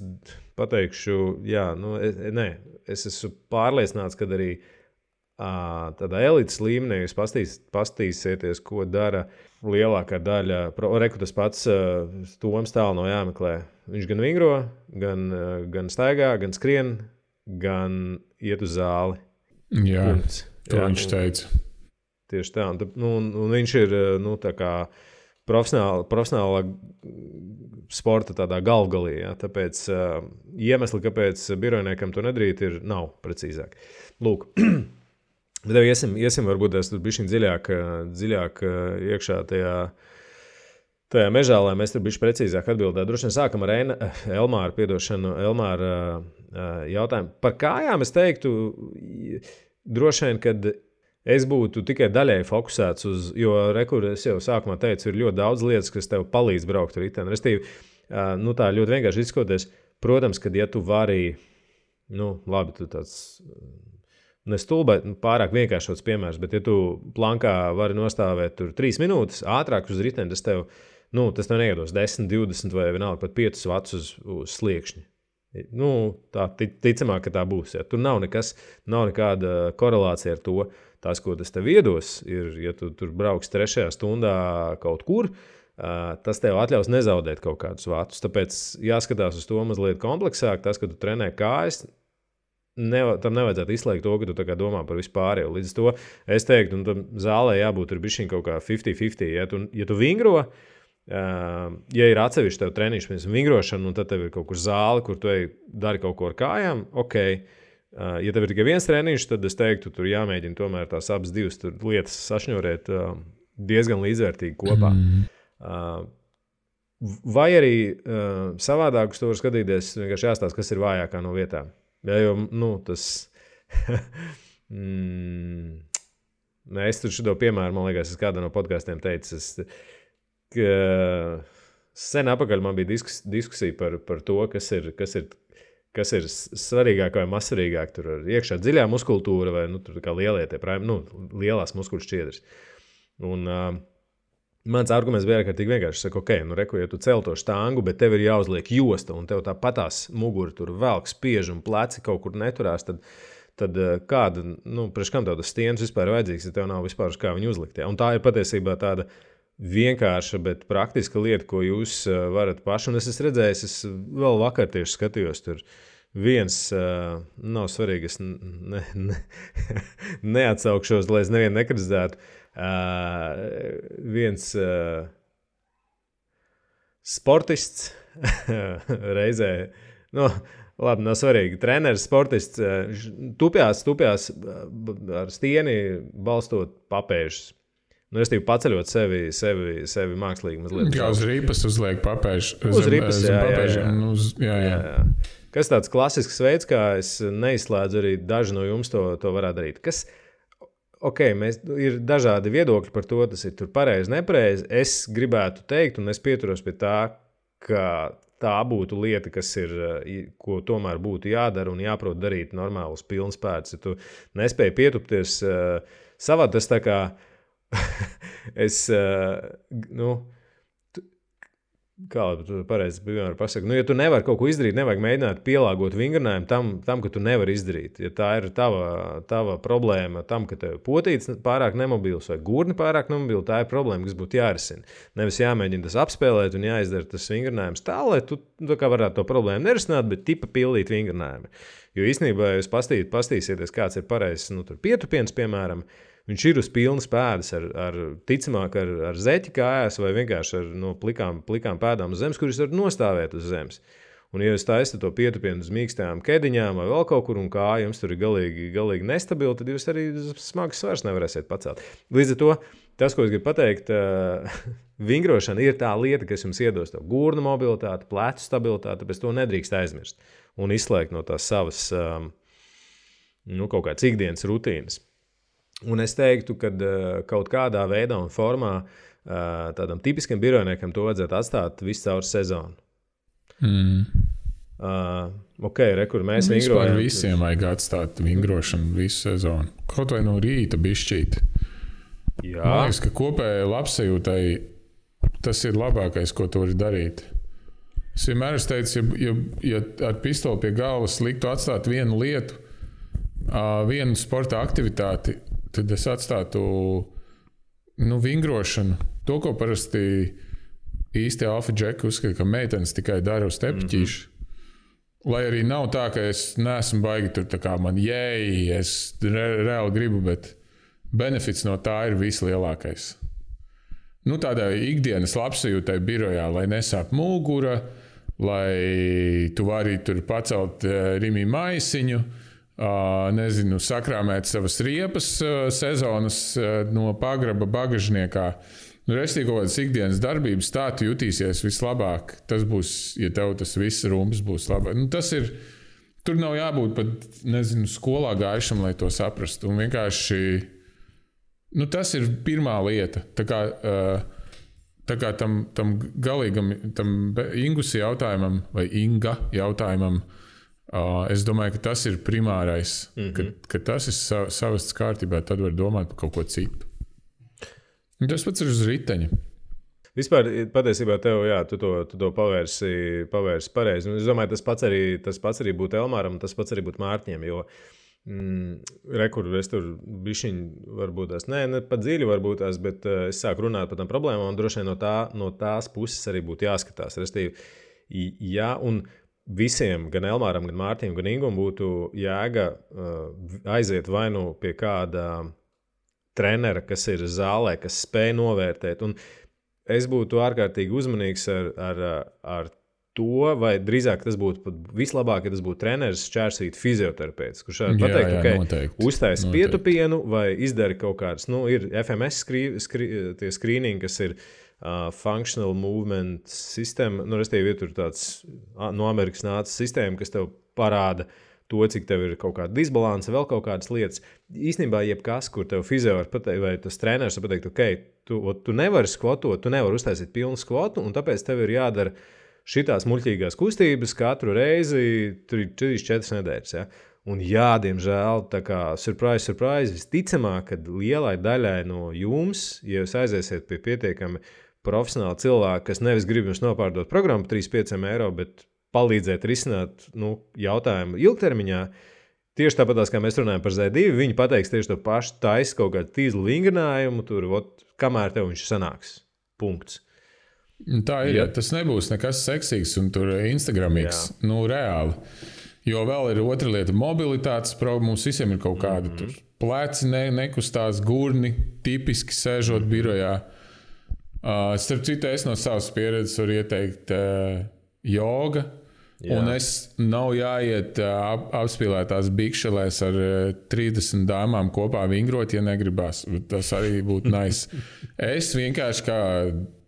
pateikšu, jā, nu, es, nē, es esmu pārliecināts, ka arī uh, tādā elites līmenī jūs pastīs, pastīsieties, ko dara lielākā daļa. Reku tas pats uh, Toms tālu no jāmeklē Viņš gan vingro, gan, gan staigā, gan skrien, gan iet uz zāli. Jā, to Jā, viņš teica. Tieši tā. Un, nu, un, un viņš ir nu, profesionāla, profesionāla sporta galvgalī. Ja? Tāpēc uh, iemesli, kāpēc birojniekam to nedarīt, ir nav precīzāk. Lūk. Bet iesim, iesim varbūt tas tur bija dziļāk, dziļāk iekšā tajā tajā mežā, lai mēs tur bijām precīzāk atbildēt. Droši vien sākam ar Eina, Elmāra, piedošanu, Elmāra jautājumu. Par kājām es teiktu, droši vien, kad es būtu tikai daļēji fokusēts uz, jo rekurors jau sākumā teicu, ir ļoti daudz lietas, kas tev palīdz braukt ar riteni. Restīvi, nu tā ļoti vienkārši izskoties. Protams, kad ja tu vari, nu, labi, tu tāds nestulbai, nu, pārāk vienkāršots piemērs, bet, ja tu plankā vari nostāvēt tur trīs minūtes ātrāk uz riteni, tas tev nu, tas tev neiedos 10, 20 vai vienalga pat 5 vats uz, uz sliekšņa. Nu, tā ticamāk, ka tā būs. Ja. Tur nav, nekas, nav nekāda korelācija ar to. Tas, ko tas tev iedos, ir, ja tu tur brauks trešajā stundā kaut kur, tas tev atļaus nezaudēt kaut kādus vātus. Tāpēc jāskatās uz to mazliet kompleksāk. Tas, ka tu trenē kājas, ne, tam nevajadzētu izslēgt to, ka tu domā par vispār. Līdz ar to es teiktu, ka zālē jābūt bišķiņ kaut kā 50-50. Ja, tu, ja tu vingro, uh, ja ir atsevišķi tev treniņš, piemēram, vingrošana, un tad tev ir kaut kur zāle, kur tu dari kaut ko ar kājām, ok. Ja tev ir tikai viens treniņš, tad es teiktu, tur jāmēģina tomēr tās abas divas lietas sašņurēt diezgan līdzvērtīgi kopā. Mm. Vai arī savādāk uz to var skatīties, vienkārši jāstāsta, kas ir vājākā no vietām. Ja, jo nu, tas. mm, es tur šo piemēru, man liekas, es kādā no podkāstiem teicu. Es, sen atpakaļ man bija diskus, diskusija par, par to, kas ir, kas ir, kas ir svarīgāk vai mazsvarīgāk. Tur ir iekšā dziļā muskultūra vai nu, lielie, tie, nu, lielās muskuļu šķiedras. Un, uh, Mans arguments bija, ka tik vienkārši saka, ok, nu, reku, ja tu cel to štāngu, bet tev ir jāuzliek josta, un tev tāpatās mugura tur velk, spiež un pleci kaut kur neturās, tad, tad kāda, nu, priekš kam tev tas stiens vispār vajadzīgs, ja tev nav vispār uz kā viņu uzlikt. Ja? Un tā ir patiesībā tāda vienkārša, bet praktiska lieta, ko jūs uh, varat paši. Un es esmu redzējis, es vēl vakar tieši skatījos tur. Viens uh, nav svarīgi, es ne, ne, neatsaukšos, lai es nevienu nekritizētu. Uh, viens uh, sportists reizē, nu, labi, nav svarīgi. Treneris, sportists, uh, tupjās, tupjās ar stieni, balstot papēžus Nu, es teiktu, paceļot sevi, sevi, sevi mākslīgi. Mazliet. Jā, uz rīpas uzliek papēžu. Uz rīpas, jā, papēžu, jā, jā. Uz, jā, jā. jā, jā. Kas tāds klasisks veids, kā es neizslēdzu arī daži no jums to, to varētu darīt. Kas, ok, mēs, ir dažādi viedokļi par to, tas ir pareizi, nepareizi. Es gribētu teikt, un es pieturos pie tā, ka tā būtu lieta, kas ir, uh, ko tomēr būtu jādara un jāprot darīt normāls pilns pēc. Ja tu nespēji pietupties uh, savā, tas tā kā es, uh, nu, Kā jau pareizi piemēram, pasaka, nu, ja tu nevari kaut ko izdarīt, nevajag mēģināt pielāgot vingrinājumu tam, tam, ka tu nevari izdarīt. Ja tā ir tava, tava problēma, tam, ka tev potīts pārāk nemobils vai gurni pārāk nemobils, tā ir problēma, kas būtu jārisina. Nevis jāmēģina tas apspēlēt un jāizdara tas vingrinājums tā, lai tu tā varētu to problēmu nerisināt, bet tipa pildīt vingrinājumu. Jo īstenībā, ja jūs pastīsieties, kāds ir pareizs nu, pietupiens, piemēram, Viņš ir uz pilnas pēdas, ar, ar ticamāk, ar, ar zeķi kājās vai vienkārši ar no plikām, plikām pēdām uz zemes, kuras var nostāvēt uz zemes. Un, ja jūs taisat to pietupienu uz mīkstām kēdiņām vai vēl kaut kur, un kā jums tur ir galīgi, galīgi nestabili, tad jūs arī smagas svars nevarēsiet pacelt. Līdz ar to tas, ko es gribu pateikt, uh, vingrošana ir tā lieta, kas jums iedos to gurnu mobilitāti, plecu stabilitāti, bet to nedrīkst aizmirst un izslēgt no tās savas um, nu, kaut kādas ikdienas rutīnas. Un es teiktu, ka uh, kaut kādā veidā un formā uh, tādam tipiskam birojniekam to vajadzētu atstāt visu caur sezonu. Mm. Uh, ok, re, kur mēs vingrojam. Visiem vajag atstāt vingrošanu visu sezonu. Kaut vai no rīta bišķīt. Jā. Man liekas, ka kopējai labsajūtai tas ir labākais, ko tu vari darīt. Es vienmēr esmu teicis, ja, ja, ja ar pistoli pie galvas liktu atstāt vienu lietu, uh, vienu sporta aktivitāti, tad es atstātu nu, vingrošanu. To, ko parasti īsti alfa džeki uzskata, ka meitenes tikai dara uz tepiķīšu. Mm -hmm. Lai arī nav tā, ka es neesmu baigi tur tā kā man jēji, es re, reāli gribu, bet benefits no tā ir vislielākais. Nu, tādai ikdienas labsajūtai birojā, lai nesāp mugura, lai tu vari tur pacelt uh, rīmi maisiņu, uh, nezinu, sakrāmēt savas riepas sezonas no pagraba bagažniekā. Nu, Restīvi kaut kādas ikdienas darbības, tā tu jutīsies vislabāk. Tas būs, ja tev tas viss rūms būs labāk. Nu, tas ir. Tur nav jābūt pat, nezinu, skolā gājušam, lai to saprastu. Un vienkārši nu, tas ir pirmā lieta. Tā kā, tā kā tam, tam galīgam, tam Ingus jautājumam, vai Inga jautājumam, uh, Uh, es domāju, ka tas ir primārais. Mm -hmm. kad, kad tas ir sa savests kārtībā, tad var domāt par kaut ko citu. Un tas pats ir uz riteņa. Vispār, patiesībā, tev, jā, tu to, tu to pavērsi, pavērsi pareizi. Es domāju, tas pats arī, tas pats arī būtu Elmāram, tas pats arī būtu Mārtiņam. Jo, mm, Rekurbi es tur bišķiņu, varbūt tās, nē, ne pat dziļi, varbūt tās, bet uh, es sāku runāt par tām problēmām, un droši vien no, tā, no tās puses arī būtu jāskatās. Restīvi, jā, un visiem, gan Elmāram, gan Mārtiņam, gan Ingūram, būtu jēga uh, aiziet vai nu pie kāda trenera, kas ir zālē, kas spēj novērtēt. Un es būtu ārkārtīgi uzmanīgs ar, ar, ar to, vai drīzāk tas būtu vislabāk, ja tas būtu treneris, čērsīt fizioterapeits, kurš var pateikt, jā, okay, uztais pietupienu vai izdara kaut kādas, nu, ir FMS skrī, skrī, tie skrīningi, kas ir uh, functional movement sistēma. Nu, Restīvi, ir tāds no Amerikas nācis sistēma, kas tev parāda to, cik tev ir kaut kāda disbalanse, vēl kaut kādas lietas. Īstenībā, jebkas, kur tev fizio var pateikt, vai tas treneris pateikt, ok, tu, tu nevari skvotot, tu nevari uztaisīt pilnu skvotu, un tāpēc tev ir jādara šīs muļķīgās kustības katru reizi, tur ir 3-4 nedēļas. Ja? Un, jā, diemžēl, tā kā surprise, surprise, visticamāk, ka lielai daļai no jums, ja jūs aiziesiet pie pietiekami uh, profesionāli cilvēki, kas nevis grib jums nopārdot programmu par 3,5 eiro, bet palīdzēt risināt nu, jautājumu ilgtermiņā. Tieši tāpat kā mēs runājam par Z2, viņi pateiks tieši to pašu, taisa kaut kādu tīzlu vingrinājumu, tur, ot, kamēr tev viņš sanāks. Punkts. Tā ir. Ja. Tas nebūs nekas seksīgs un tur Instagramīgs. Jā. Nu, reāli. Jo vēl ir otra lieta - mobilitātes problēma. Mums visiem ir kaut kāda mm -hmm. pleci, ne, nekustās gurni, tipiski sēžot mm -hmm. birojā. Uh, starp citu, es no savas pieredzes varu ieteikt uh, jogu. Jā. Un es nav jāiet uh, ap, apspīlētās bikšelēs ar uh, 30 dāmām kopā vingrot, ja negribas. Tas arī būtu nice. es vienkārši kā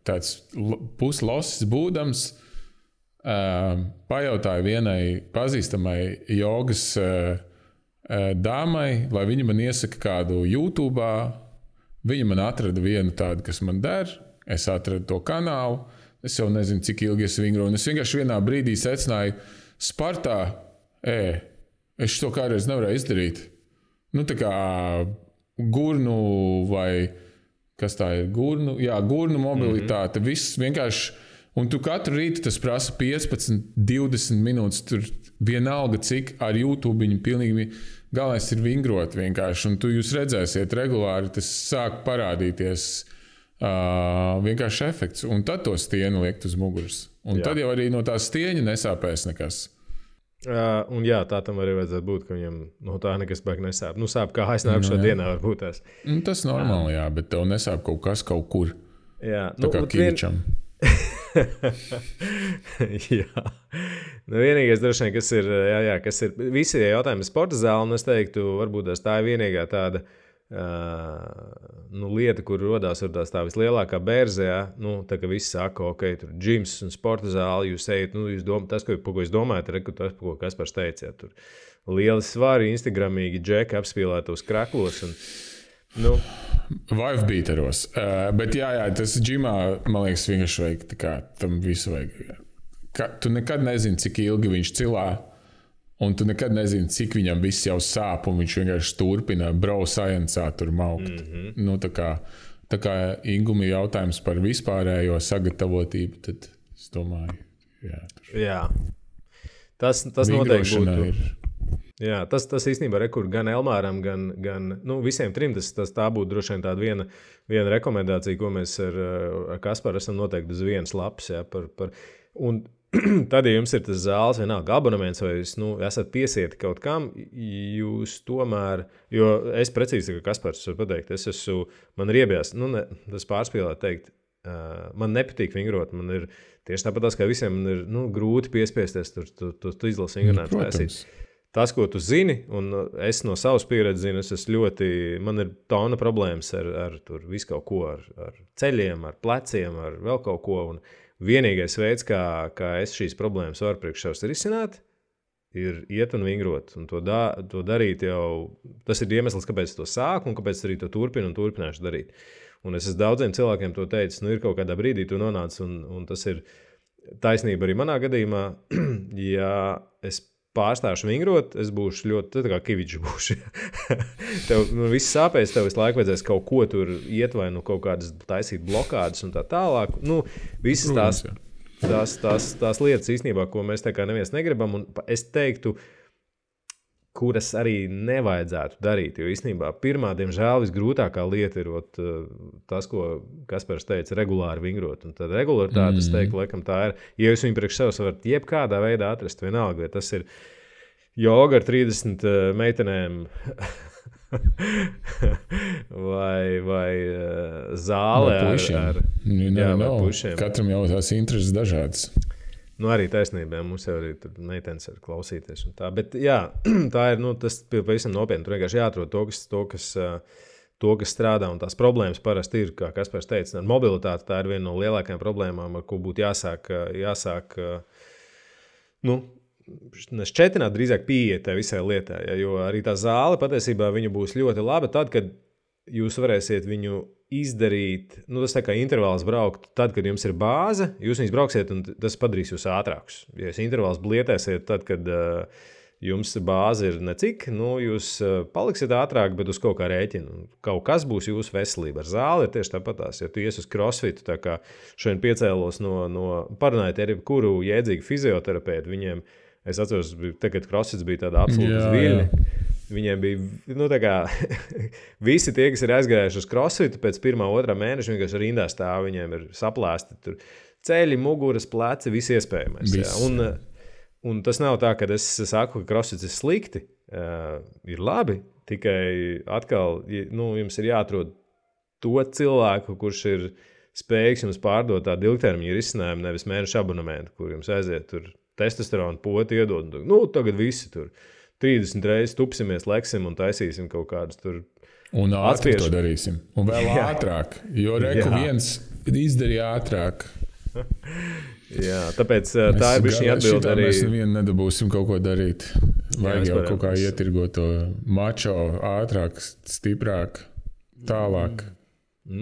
tāds puslosis būdams, uh, pajautāju vienai pazīstamai jogas uh, uh, dāmai, lai viņa man iesaka kādu YouTube. Viņa man atrada vienu tādu, kas man der. Es atradu to kanālu, Es jau nezinu, cik ilgi es vingroju. Es vienkārši vienā brīdī secināju, Spartā, ē, es to kādreiz nevarēju izdarīt. Nu, tā kā gurnu vai kas tā ir? Gurnu, jā, gurnu mobilitāte. Mm -hmm. Viss vienkārši. Un tu katru rītu tas prasa 15, 20 minūtes. Tur vienalga, cik ar YouTube viņa pilnīgi galvenais ir vingrot vienkārši. Un tu jūs redzēsiet regulāri, tas sāk parādīties. Uh, vienkārši efekts, un tad to stieni liekt uz muguras. Un jā. tad jau arī no tā stieņa nesāpēs nekas. Uh, un jā, tā tam arī vajadzētu būt, ka viņam no tā nekas beigas nesāp. Nu, sāp kā nu, dienā, varbūt tās. Nu, tas normāli, jā, bet tev nesāp kaut kas kaut kur. Jā, tā nu, kā kīčam. Vien... jā, nu, vienīgais, droši vien, kas ir, jā, jā, kas ir visi jautājumi sporta zāle, un es teiktu, varbūt tā ir vienīgā tāda uh, Uh, nu, lieta, kur radās tā vislielākā bērze, ja, nu, tā kā visi saka, ok, tur ir gyms un sporta zāle, jūs ejat, nu, jūs domājat, tas, ko, ko jūs domājat, ir tas, ko Kaspars teica, ja, tur lieli svari, instagramīgi, džeki apspīlētos kraklos. Un, nu, Vive beateros. Uh, bet jā, jā, tas džimā, man liekas, vienkārši vajag kā, tam visu vajag. Ka, tu nekad nezini, cik ilgi viņš cilā. Un tu nekad nezini, cik viņam viss jau sāp, un viņš vienkārši turpina brausājiencā tur maukt. Mm -hmm. nu, tā kā, tā kā Ingūna jautājums par vispārējo sagatavotību, tad es domāju, jā. Tur. jā. Tas, tas noteikti būtu. Ir. Jā, tas, tas īstenībā ir gan Elmāram, gan, gan nu, visiem trim. Tas, tas tā būtu droši vien tāda viena, viena rekomendācija, ko mēs ar, ar Kasparu esam noteikti uz vienas lapas. Jā, par, par, un tad, ja jums ir tas zāles, vienalga abonements, vai jūs nu, esat piesieti kaut kam, jūs tomēr, jo es precīzi, ka Kaspars var pateikt, es esmu, man ir iebies, nu, ne, tas pārspīlēt teikt, uh, man nepatīk vingrot, man ir tieši tāpat kā visiem, man ir nu, grūti piespiesties tur, tur, tur, tur izlasīt vingrinājumu taisīt. Tas, ko tu zini, un es no savas pieredzes zinu, es ļoti, man ir tona problēmas ar, ar visu kaut ko, ar, ar ceļiem, ar pleciem, ar vēl kaut ko. Un, uh, Vienīgais veids, kā, kā es šīs problēmas varu priekš sevis risināt, ir iet un vingrot. Un to, da, to darīt jau tas ir iemesls, kāpēc es to sāku un kāpēc arī to turpinu un turpināšu darīt. Un es esmu daudziem cilvēkiem to teicis, nu ir kaut kādā brīdī tu nonāc, un, un tas ir taisnība arī manā gadījumā. ja es pārstāšu vingrot, es būšu ļoti kā kivičs. Būšu. tev nu, viss sāpēs, tev visu laiku vajadzēs kaut ko tur iet vai nu kaut kādas taisīt blokādes un tā tālāk. Nu, visas tās, tās, tās, tās lietas īstenībā, ko mēs tā kā neviens negribam, un es teiktu, kuras arī nevajadzētu darīt. Jo īstenībā pirmā, diemžēl, visgrūtākā lieta ir ot, eh, tas, ko Kaspars teica, regulāri vingrot. Un tad regulāritāte, mm. es teiktu, laikam tā ir. Ja jūs viņu priekš sevis varat jebkādā veidā atrast, vienalga, vai tas ir joga ar 30 uh, meitenēm. vai vai uh, zāle ar, ar, nu, jā, no, pušiem. Katram jau tās intereses dažādas. Nu, arī taisnība, mums jau arī meitenes ir klausīties. Tā. Bet jā, tā ir nu, tas pavisam nopietni. Tur vienkārši jāatrod to, kas, to, kas, to, kas strādā. Un tās problēmas parasti ir, kā Kaspars teica, ar mobilitāti. Tā ir viena no lielākajām problēmām, ar ko būtu jāsāk. jāsāk nu, Šķetināt drīzāk pieiet tai visai lietai, ja, jo arī tā zāle patiesībā būs ļoti laba tad, kad jūs varēsiet viņu izdarīt, nu, tas tā kā intervāls braukt, tad, kad jums ir bāze, jūs viņus brauksiet, un tas padarīs jūs ātrākus. Ja jūs intervāls blietēsiet, tad, kad uh, jums bāze ir necik, nu, jūs uh, paliksiet ātrāk, bet uz kaut kā rēķina. Kaut kas būs jūsu veselība. Ar zāli ir tieši tāpatās. Ja tu ies uz crossfit, tā kā šodien piecēlos no, no parunājot ar jebkuru jēdzīgu fizioterapeitu, viņiem, es atceros, tagad crossfits bija tāda absolūta zviļņa. Viņiem bija nu, kā, visi tie, kas ir aizgājuši uz crossfitu pēc pirmā, otrā mēneša, vienkārši rindā stāv. Viņiem ir saplāsti tur ceļi, muguras, pleci, viss iespējamais. Viss. Un, un tas nav tā, ka es saku, ka crossfits ir slikti. Uh, ir labi, tikai atkal nu, jums ir jāatrod to cilvēku, kurš ir spējīgs jums pārdot tādu ilgtermiņa risinājumu, nevis mēneša abonementu, kur jums aiziet tur testosteronu poti iedod. Nu, tagad visi tur ir 30 reizes tupsimies, leksim un taisīsim kaut kādus tur. Un ātrāk to darīsim. Un vēl Jā. ātrāk. Jo reku viens izdarīja ātrāk. Jā, tāpēc mēs, tā ir bijusi atbilde arī. Mēs nevienu nedabūsim kaut ko darīt. Vajag Jā, jau kaut kā ietirgot to mačo ātrāk, stiprāk, tālāk. Nu,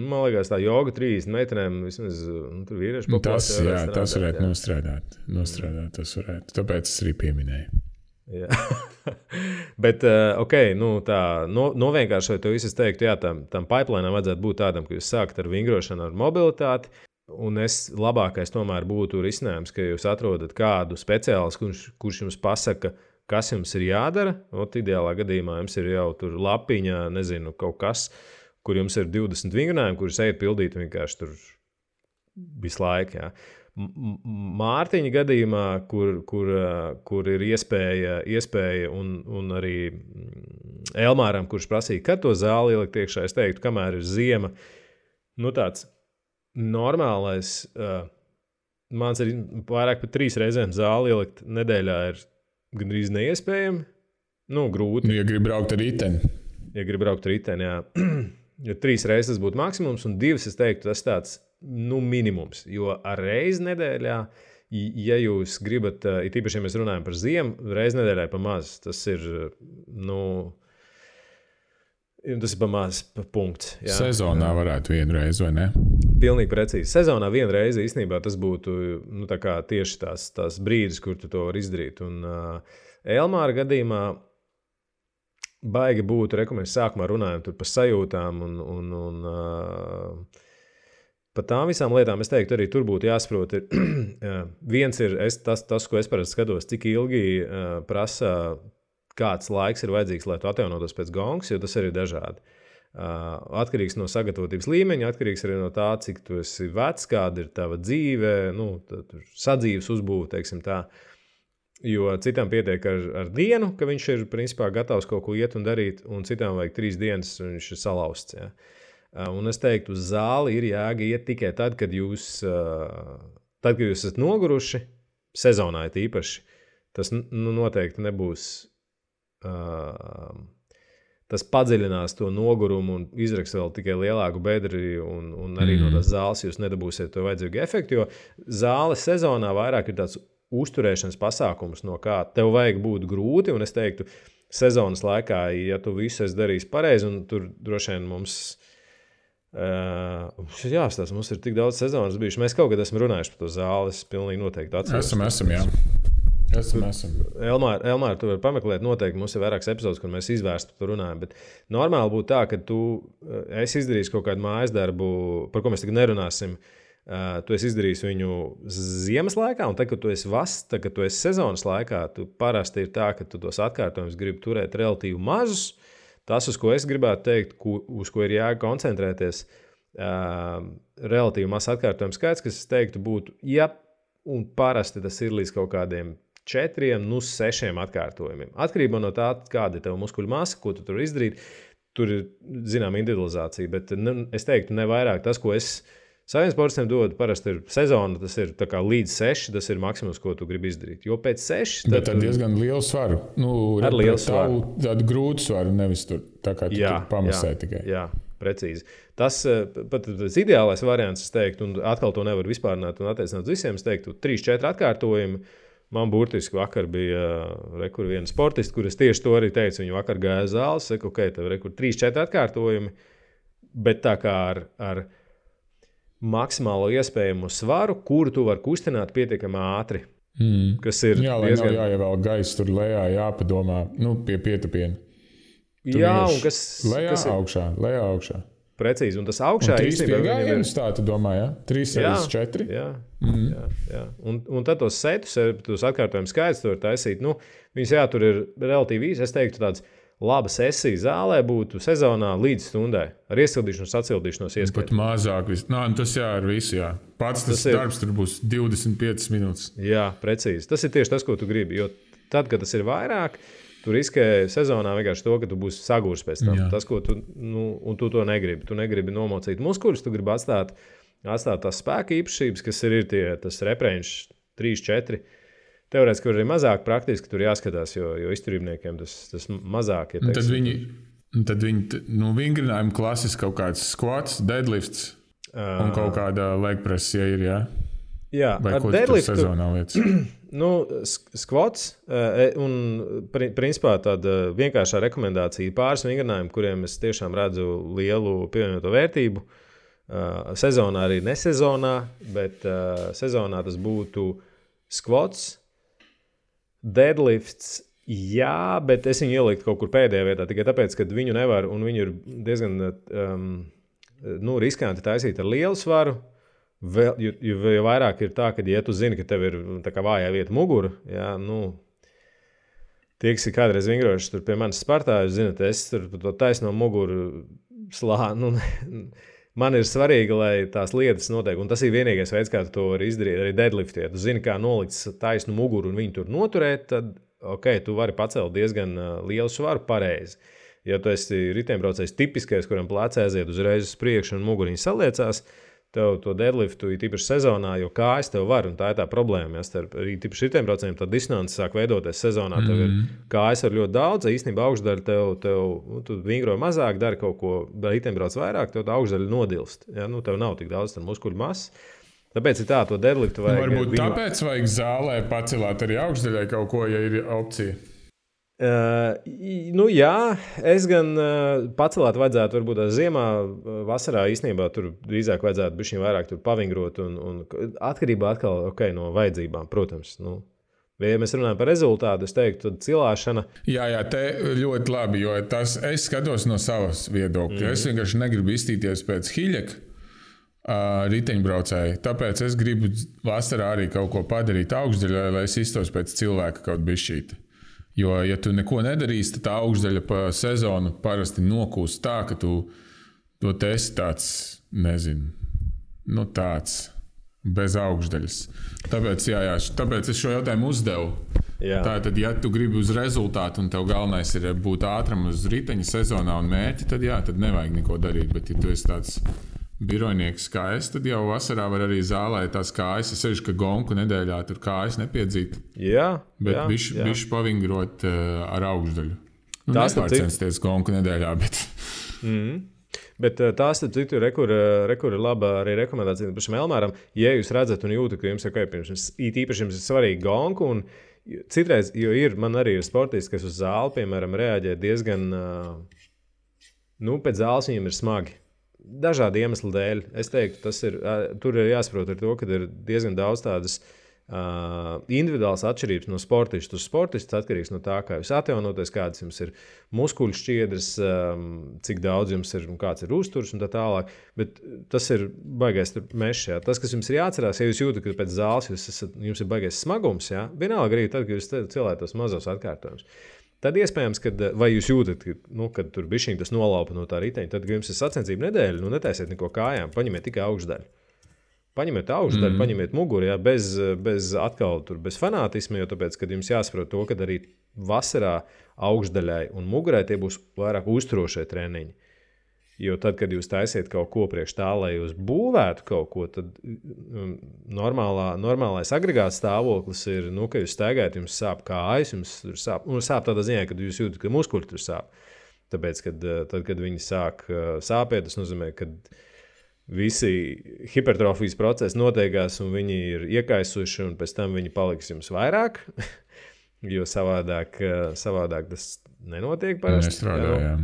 Man liekas, tā joga 30 metriem vismaz nu, tur vīrieši Nu, Tas, jā, varētu tas strādāt, varētu jā. nostrādāt. nostrādāt tas varētu. Tāpēc es arī pieminēju. Bet, uh, ok, nu, tā no, novienkāršot to visu, es teiktu, jā, tam, tam pipelinam vajadzētu būt tādam, ka jūs sākat ar vingrošanu, ar mobilitāti. Un es labākais tomēr būtu risinājums, ka jūs atrodat kādu speciālistu, kurš, kurš jums pasaka, kas jums ir jādara. Ot, ideālā gadījumā jums ir jau tur lapiņa, nezinu, kaut kas, kur jums ir 20 vingrinājumi, kurus ejat pildīt vienkārši tur visu laiku. Jā. Mārtiņa gadījumā, kur, kur, kur ir iespēja, iespēja un, un arī mm, Elmāram, kurš prasīja, kad to zāli ielikt iekšā, es teiktu, kamēr ir ziema, nu tāds normālais. Mans ir vairāk par trīs reizēm zāli ielikt nedēļā, ir gandrīz neiespējami. Nu, grūti, ja gribi braukt ar riteni, ja gribi braukt ar riteni. jā. Jo trīs reizes tas būtu maksimums, un divas, es teiktu, tas tāds nu, minimums. Jo ar reizi nedēļā, ja jūs gribat, it īpaši, ja mēs runājam par ziemu, reizi nedēļā pa maz. Tas ir, nu, tas ir pa maz pa punkts. jā. sezonā varētu vienu reizi, vai ne? Pilnīgi precīzi. Sezonā viena reize īstenībā tas būtu nu, tā tieši tās, tās brīdis, kur tu to vari izdarīt. Un uh, Elmāra gadījumā baigi būtu, re, ko mēs sākumā runājam tur par sajūtām un, un, un uh, par tām visām lietām. Es teiktu, arī tur būtu jāsaprot. Ir, uh, viens ir es, tas, tas, ko es parasti skatos, cik ilgi uh, prasa, kāds laiks ir vajadzīgs, lai tu atjaunotos pēc gongas, jo tas arī ir dažādi. Uh, atkarīgs no sagatavotības līmeņa, atkarīgs arī no tā, cik tu esi vecs, kāda ir tava dzīve, nu, sadzīves uzbūve, teiksim tā. Jo citam pietiek ar, ar dienu, ka viņš ir principā gatavs kaut ko iet un darīt, un citam vajag trīs dienas, un viņš ir salauzts. Ja. Uh, Un es teiktu, uz zāli ir jāga iet tikai tad, kad jūs, uh, tad, kad jūs esat noguruši, sezonā ir īpaši. Tas nu, noteikti nebūs. Uh, tas padziļinās to nogurumu un izraks vēl tikai lielāku bedri, un, un arī mm. no tās zāles jūs nedabūsiet to vajadzīgo efektu. Jo zāles sezonā vairāk ir tāds uzturēšanas pasākums, no kā tev vajag būt grūti. Un es teiktu, sezonas laikā, ja tu visu esi darījis pareizi, un tur droši vien mums. Uh, ir jāstāsta, mums ir tik daudz sezonas bijušas. Mēs kaut kad esam runājuši par to zāli. Es pilnīgi noteikti atceros. Esam, esam, jā. Esam, esam. Elmāra, Elmāra, tu vari pameklēt, noteikti mums ir vairākas epizodes, kur mēs izvērstu to runājam. Bet normāli būtu tā, ka tu eh, esi izdarījis kaut kādu mājas darbu, par ko mēs tagad nerunāsim. Uh, tu esi izdarījis viņu ziemas laikā, un tad, kad tu esi vasarā, tad, kad tu esi sezonas laikā, tu parasti ir tā, ka tu tos atkārtojumus gribi turēt relatīvi mazus. Tas, uz ko es gribētu teikt, ku, uz ko ir jākoncentrēties, uh, relatīvi mazs atkārtojumu skaits, kas, es teiktu, būtu, ja un parasti tas ir līdz kaut kādiem četriem, nu, sešiem atkārtojumiem. Atkarībā no tā, kāda ir tava muskuļu masa, ko tu tur izdarīji, tur ir zināma individualizācija. Bet ne, es teiktu, ne vairāk tas, ko es saviem sportistiem dodu, parasti ir sezona, tas ir līdz seši, tas ir maksimums, ko tu gribi izdarīt. Jo pēc seši Bet ar diezgan lielu svaru. Nu, Ar lielu svaru. Tādu grūtu svaru, nevis tur tā kā tu Jā, tur pamasē jā, tikai. Jā, precīzi. Tas eh, pat tas ideālais variants, es teiktu, un atkal to nevar vispārināt un attiecināt uz visiem. Es teiktu, trīs, četri atkārtojumi. Man burtiski vakar bija rekur, viena sportiste, kuras tieši to arī teica. Viņa vakar gāja zāles, saka, ok, tev ir trīs, četri atkārtojumi, bet tā kā ar, ar maksimālo iespējamo svaru, kuru tu vari kustināt pietiekami ātri. Mm. Kas ir Jā, diezgan... nav jāievēl gaisa tur lejā, jāpadomā, nu, pie pietupiena. Tu Jā, un kas, Lejā, kas ir augšā, lejā, augšā. precīzi. Un tas Un augšā trīs īstenībā ir- piegājienus, tā tu domā, ja? Trīs Jā, reizes četri. Jā, Mhm. jā, jā. Un, un tad tos setus, tos atkārtojumus skaidrs, tur taisīt. Nu, viņas jā, tur ir relatīvi īsi. Es teiktu, tāds laba sesija zālē būtu sezonā līdz stundai ar iesildīšanos, atsildīšanos Pat iespēju. mazāk. Vis... Nā, nu tas jā, ar visu. Jā. Pats tas, Tas ir- darbs tur būs 25 minūtes. Jā, precīzi. Tas ir tieši tas, ko tu gribi. Jo tad, kad tas ir vairāk, tu riskē sezonā vienkārši to, ka tu būsi sagūrs pēc tam. Jā. Tas, ko tu, nu, un tu to negribi. Tu negribi nomocīt muskuļus, tu gribi atstāt, atstāt tās spēka īpašības, kas ir, ir tie, tas reprēņš 3, 4. Teorētiski var arī mazāk, praktiski tur jāskatās, jo, jo izturībniekiem tas, tas mazāk ir. Un tad viņi, tad viņi nu, vingrinājumi klasiski kaut kāds squats, deadlifts un kaut kāda legpress, ja ir. Jā. Jā, Vai ar deadliftu- sezonā lietas? Nu, sk- skvots eh, un pri- principā tāda vienkāršā rekomendācija pāris vingrinājumi, kuriem es tiešām redzu lielu pievienoto vērtību. Uh, sezonā arī nesezonā, bet uh, sezonā tas būtu skvots, deadlifts. Jā, bet es viņu ieliku kaut kur pēdējā vietā tikai tāpēc, ka viņu nevar, un viņi ir diezgan um, nu, riskanti taisīt ar lielu svaru. Vēl, jo, jo, vairāk ir tā, ka, ja tu zini, ka tev ir vājā vieta mugura, jā, nu, tie, kas ir kādreiz vingrojuši pie manis Spartā, jūs zināt, es tur to taisno muguru slāņu. Nu, man ir svarīgi, lai tās lietas notiek. Un tas ir vienīgais veids, kā to vari izdarīt. Arī deadliftē. Ja tu zini, kā nolikt taisnu muguru un viņu tur noturēt, tad ok, tu vari pacelt diezgan lielu svaru pareizi. Ja tu esi riteņbraucējs tipiskais, kuram plēcē aiziet uzreiz uz priekšu un muguriņa saliecās, tad tev to deadliftu, ir īpaši sezonā, jo kājas tev var, un tā ir tā problēma. Ja starp īpaši šitiem braucējiem, tad distance sāk veidoties sezonā. Tev ir mm. kājas ar ļoti daudz, īstenībā augšdaļa tev, tev nu, tu vingroji mazāk, dari kaut ko, bet rītdien brauc vairāk, tev tā augšdaļa nodilst. Ja? Nu, tev nav tik daudz muskuļu masas. Tāpēc ir tā, to deadliftu vajag. Varbūt viņu... tāpēc vajag zālē pacelāt arī augšdaļai kaut ko, ja ir opcija. Uh, nu, jā, es gan uh, pacelāt, vajadzētu varbūt tā ziemā, vasarā īstenībā tur drīzāk vajadzētu būt vairāk pavingrot un, un atkarībā atkal okay, no vajadzībām, protams. Nu. Ja mēs runājam par rezultātu, es teiktu, tad cilāšana. Jā, jā, te ļoti labi, jo tas es skatos no savas viedokļa. Mm -hmm. Es vienkārši negribu iztīties pēc hiļeka. Uh, riteņbraucēji. Tāpēc es gribu vasarā arī kaut ko padarīt augšdaļā, lai es iztos pēc cilvēka kaut bišķīti. Jo, ja tu neko nedarīsi, tad tā augšdaļa pa sezonu parasti nokūst tā, ka tu to esi tāds, nezinu, nu tāds. Bez augšdaļas. Tāpēc, jā, jā, tāpēc es šo jautājumu uzdevu. Jā. Tātad, ja tu gribi uz rezultātu, un tev galvenais ir būt ātram uz riteņa sezonā un mērķi, tad jā, tad nevajag neko darīt. Bet, ja tu esi tāds birojnieks kā es, tad jau vasarā var arī zālē tās kājas. Es sevišķi, ka gonku nedēļā tur kājas nepiedzīt. Jā, bet viņš bišķi pavingrot uh, ar augšdaļu. Nu, tās ir censties gonku nedēļā, bet. mm. Bet uh, tās ir citu rekurbi, rekur ir laba arī rekomendācija pašam Elmāram. Ja jūs redzat un jūtat, ka jums ir kaut kas īpaši jums ir svarīgi gonku, un citreiz, jo ir, man arī ir sportisti, kas uz zāli, piemēram, reaģē diezgan, nu, pēc zāles viņiem ir smagi dažādu iemeslu dēļ. Es teiktu, tas ir, tur ir jāsaprot ar to, ka ir diezgan daudz tādas. Uh, individuāls atšķirības no sportista uz sportista atkarīgs no tā, kā jūs atjaunoties, kādas jums ir muskuļu šķiedras, um, cik daudz jums ir un kāds ir uzturs un tā tālāk. Bet tas ir baigais mežs. Jā. Tas, kas jums ir jāatcerās, ja jūs jūtat, ka pēc zāles jūs esat, jums ir baigais smagums, jā, vienalga arī tad, kad jūs cilvēt tos mazos atkārtojumus. Tad iespējams, ka vai jūs jūtat, ka, nu, kad tur bija šī nolaupa no tā riteņa, tad, jums ir sacensību nedēļa, nu netaisiet neko kājām, paņemiet tikai augšdaļu. Paņemiet augšdaļu, mm. paņemiet muguru, jā, bez, bez atkal tur, bez fanātisma, jo tāpēc, kad jums jāsaprot to, ka arī vasarā augšdaļai un mugurai tie būs vairāk uzturošie treniņi. Jo tad, kad jūs taisiet kaut ko priekš tā, lai jūs būvētu kaut ko, tad um, normālā, normālais agregāts stāvoklis ir, nu, ka jūs staigājat, jums sāp kājas, jums sāp, nu, sāp tādā ziņā, ka jūs jūtat, ka muskuļi tur sāp. Tāpēc, kad, uh, tad, kad viņi sāk uh, sāpēt, tas nozīmē, ka visi hipertrofijas procesi notiekās, un viņi ir iekaisuši, un pēc tam viņi paliks jums vairāk. jo savādāk, uh, savādāk tas nenotiek parasti. Nestrādā, jā.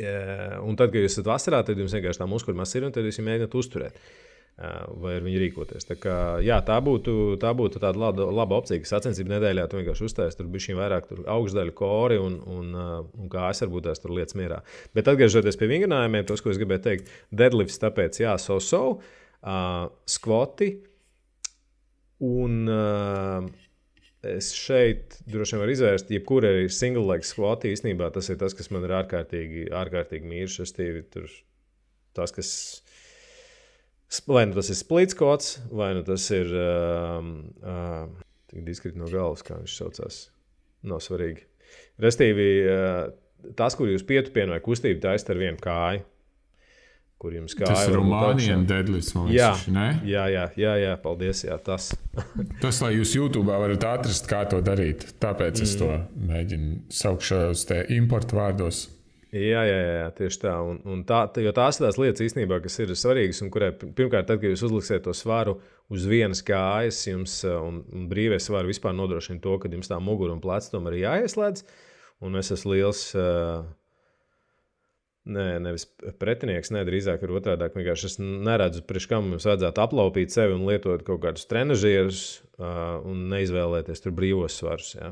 Un tad, kad jūs esat vasarā, tad jums vienkārši tā muskuļu masa ir un tad jūs mēģināt uzturēt. Vai ar viņu rīkoties. Tā, kā, jā, tā, būtu, tā būtu tāda laba, laba opcija, ka sacensību nedēļā tu vienkārši uztaisīji tur bija vairāk augšdaļu kori un, un, un kā es varbūt tās tur lietas mierā. Bet atgriežoties pie vingrinājumiem, tos, ko es gribēju teikt, deadlifts, tāpēc jā, so so, uh, skvoti un. Uh, es šeit droši vien varu izvērst, jebkura ir single leg squat. Īstenībā tas ir tas, kas man ir ārkārtīgi, ārkārtīgi mīļš. Es tīvi tur tas, kas. Vai nu tas ir splits kods, vai nu tas ir. Um, uh, Tik diskrīt no galvas, kā viņš saucās. Nav svarīgi. Restīvi, uh, tas, kur jūs pietupienu vai kustību taisat ar vienu kāju, kur jums kā ir Rumānijas deadlifts. Jā, jā, jā, jā, jā, paldies. Jā, tas. tas, lai jūs YouTube varat atrast, kā to darīt. Tāpēc mm. es to mēģinu saukt šajos importu vārdos. Jā, jā, jā, tieši tā. Un, un tā jo tās ir tās lietas īstenībā, kas ir svarīgas. Un kurai, pirmkārt, tad, kad jūs uzliksiet to svaru uz vienas kājas, jums un, un brīvais svaru vispār nodrošina to, ka jums tā mugura un plecs tomēr ir jāieslēdz. Un es esmu liels. Uh, Nē, nevis pretinieks, ne drīzāk ir otrādi. Vienkārši es neredzu, priekš kam mums vajadzētu aplaupīt sevi un lietot kaut kādus trenižierus uh, un neizvēlēties tur brīvos svarus. Ja.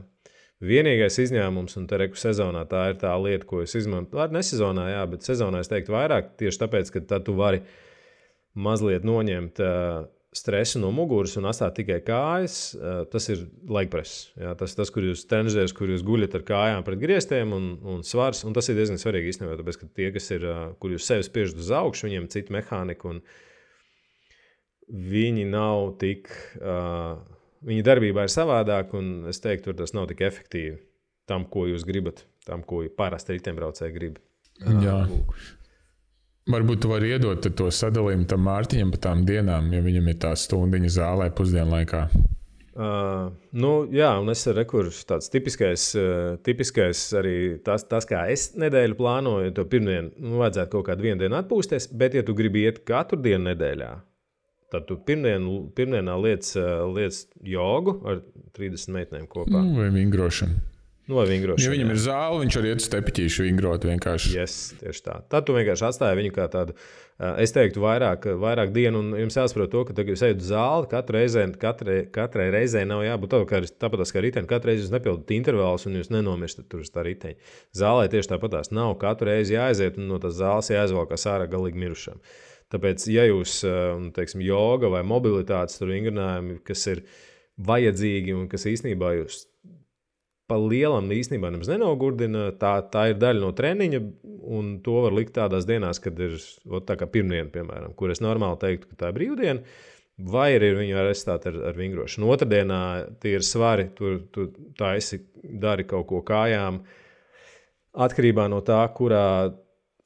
Vienīgais izņēmums, un reku sezonā tā ir tā lieta, ko es izmantoju. Ar nesezonā, jā, bet sezonā es teiktu vairāk tieši tāpēc, ka tad tu vari mazliet noņemt uh, stresu no muguras un atstāt tikai kājas, tas ir laikpress. Jā, tas, tas, kur jūs trenižēties, kur jūs guļat ar kājām pret griestiem un, un svars. Un tas ir diezgan svarīgi īstenībā, tāpēc, ka tie, kas ir, kur jūs sevi spiežat uz augšu, viņiem ir cita mehānika. Viņi nav tik, uh, viņa darbībā ir savādāk, un es teiktu, tur tas nav tik efektīvi tam, ko jūs gribat, tam, ko parasti riteņbraucēji grib. Jā. Uh, Varbūt tu vari iedot to sadalījumu tam Mārtiņam par tām dienām, ja viņam ir tā stundiņa zālē pusdienlaikā. Uh, nu, jā, un es arī kurš tāds tipiskais, uh, tipiskais arī tas, tas, kā es nedēļu plānoju, to pirmdienu nu, vajadzētu kaut kādu vienu dienu atpūsties, bet, ja tu gribi iet katru dienu nedēļā, tad tu pirmdien, pirmdienā liec, uh, liec jogu ar 30 meitenēm kopā. Nu, vai vingrošanu. Nu, vai vingrošana. Ja viņam ir zāle, viņš arī iet uz tepiķīšu vingrot vienkārši. Yes, tieši tā. Tad tu vienkārši atstāji viņu kā tādu, es teiktu, vairāk, vairāk dienu. Un jums jāsaprot to, ka, kad jūs ejat uz zāli, katru reizi, katrai, katrai reizei nav jābūt tā, kā, tāpat kā riteņi. Katru reizi jūs nepildat intervālus un jūs nenomirstat tur uz tā riteņa. Zālē tieši tāpatās nav. Katru reizi jāaiziet un no tās zāles jāizvelk ārā galīgi mirušam. Tāpēc, ja jūs, teiksim, joga vai mobilitātes vingrinājumi, kas ir vajadzīgi un kas īstenībā jūs pa lielam īstenībā nemaz nenogurdina. Tā, tā ir daļa no treniņa, un to var likt tādās dienās, kad ir tā kā pirmdiena, piemēram, kur es normāli teiktu, ka tā ir brīvdiena. Vai arī viņu var aizstāt ar, ar vingrošanu. Otradienā tie ir svari, tur tu taisi, dari kaut ko kājām. Atkarībā no tā, kurā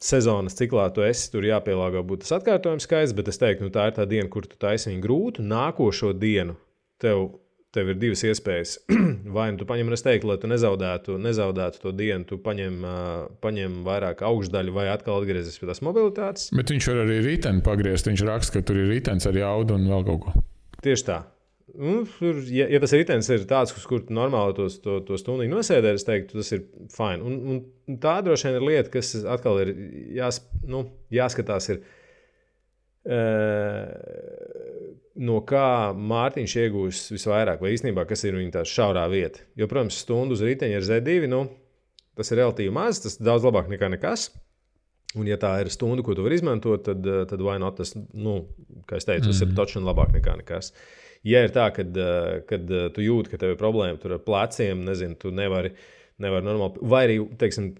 sezonas ciklā tu esi, tur jāpielāgo būtu tas atkārtojums skaits, bet es teiktu, nu, tā ir tā diena, kur tu taisi viņu grūtu. Nākošo dienu tev tev ir divas iespējas. Vai nu tu paņem, es teiktu, lai tu nezaudētu, nezaudētu to dienu, tu paņem, paņem vairāk augšdaļu, vai atkal atgriezīsies pie tās mobilitātes. Bet viņš var arī rīteni pagriezt. Viņš raksta, ka tur ir rītens ar jaudu un vēl kaut ko. Tieši tā. Nu, tur, ja, ja tas ritenis ir tāds, uz kur normāli tos, to, to stundu nosēdēt, es teiktu, tas ir fini. Un, un tā droši vien ir lieta, kas atkal ir jās, nu, jāskatās. Ir, no kā Mārtiņš iegūs visvairāk, vai īstenībā kas ir viņa tā šaurā vieta. Jo, protams, stundu uz riteņa ar Z2, nu, tas ir relatīvi maz, tas ir daudz labāk nekā nekas. Un, ja tā ir stunda, ko tu vari izmantot, tad, tad vai not tas, nu, kā es teicu, tas mm. ir mhm. taču labāk nekā nekas. Ja ir tā, kad, kad tu jūti, ka tev ir problēma ar pleciem, nezinu, tu nevari, nevari normāli, vai arī, teiksim,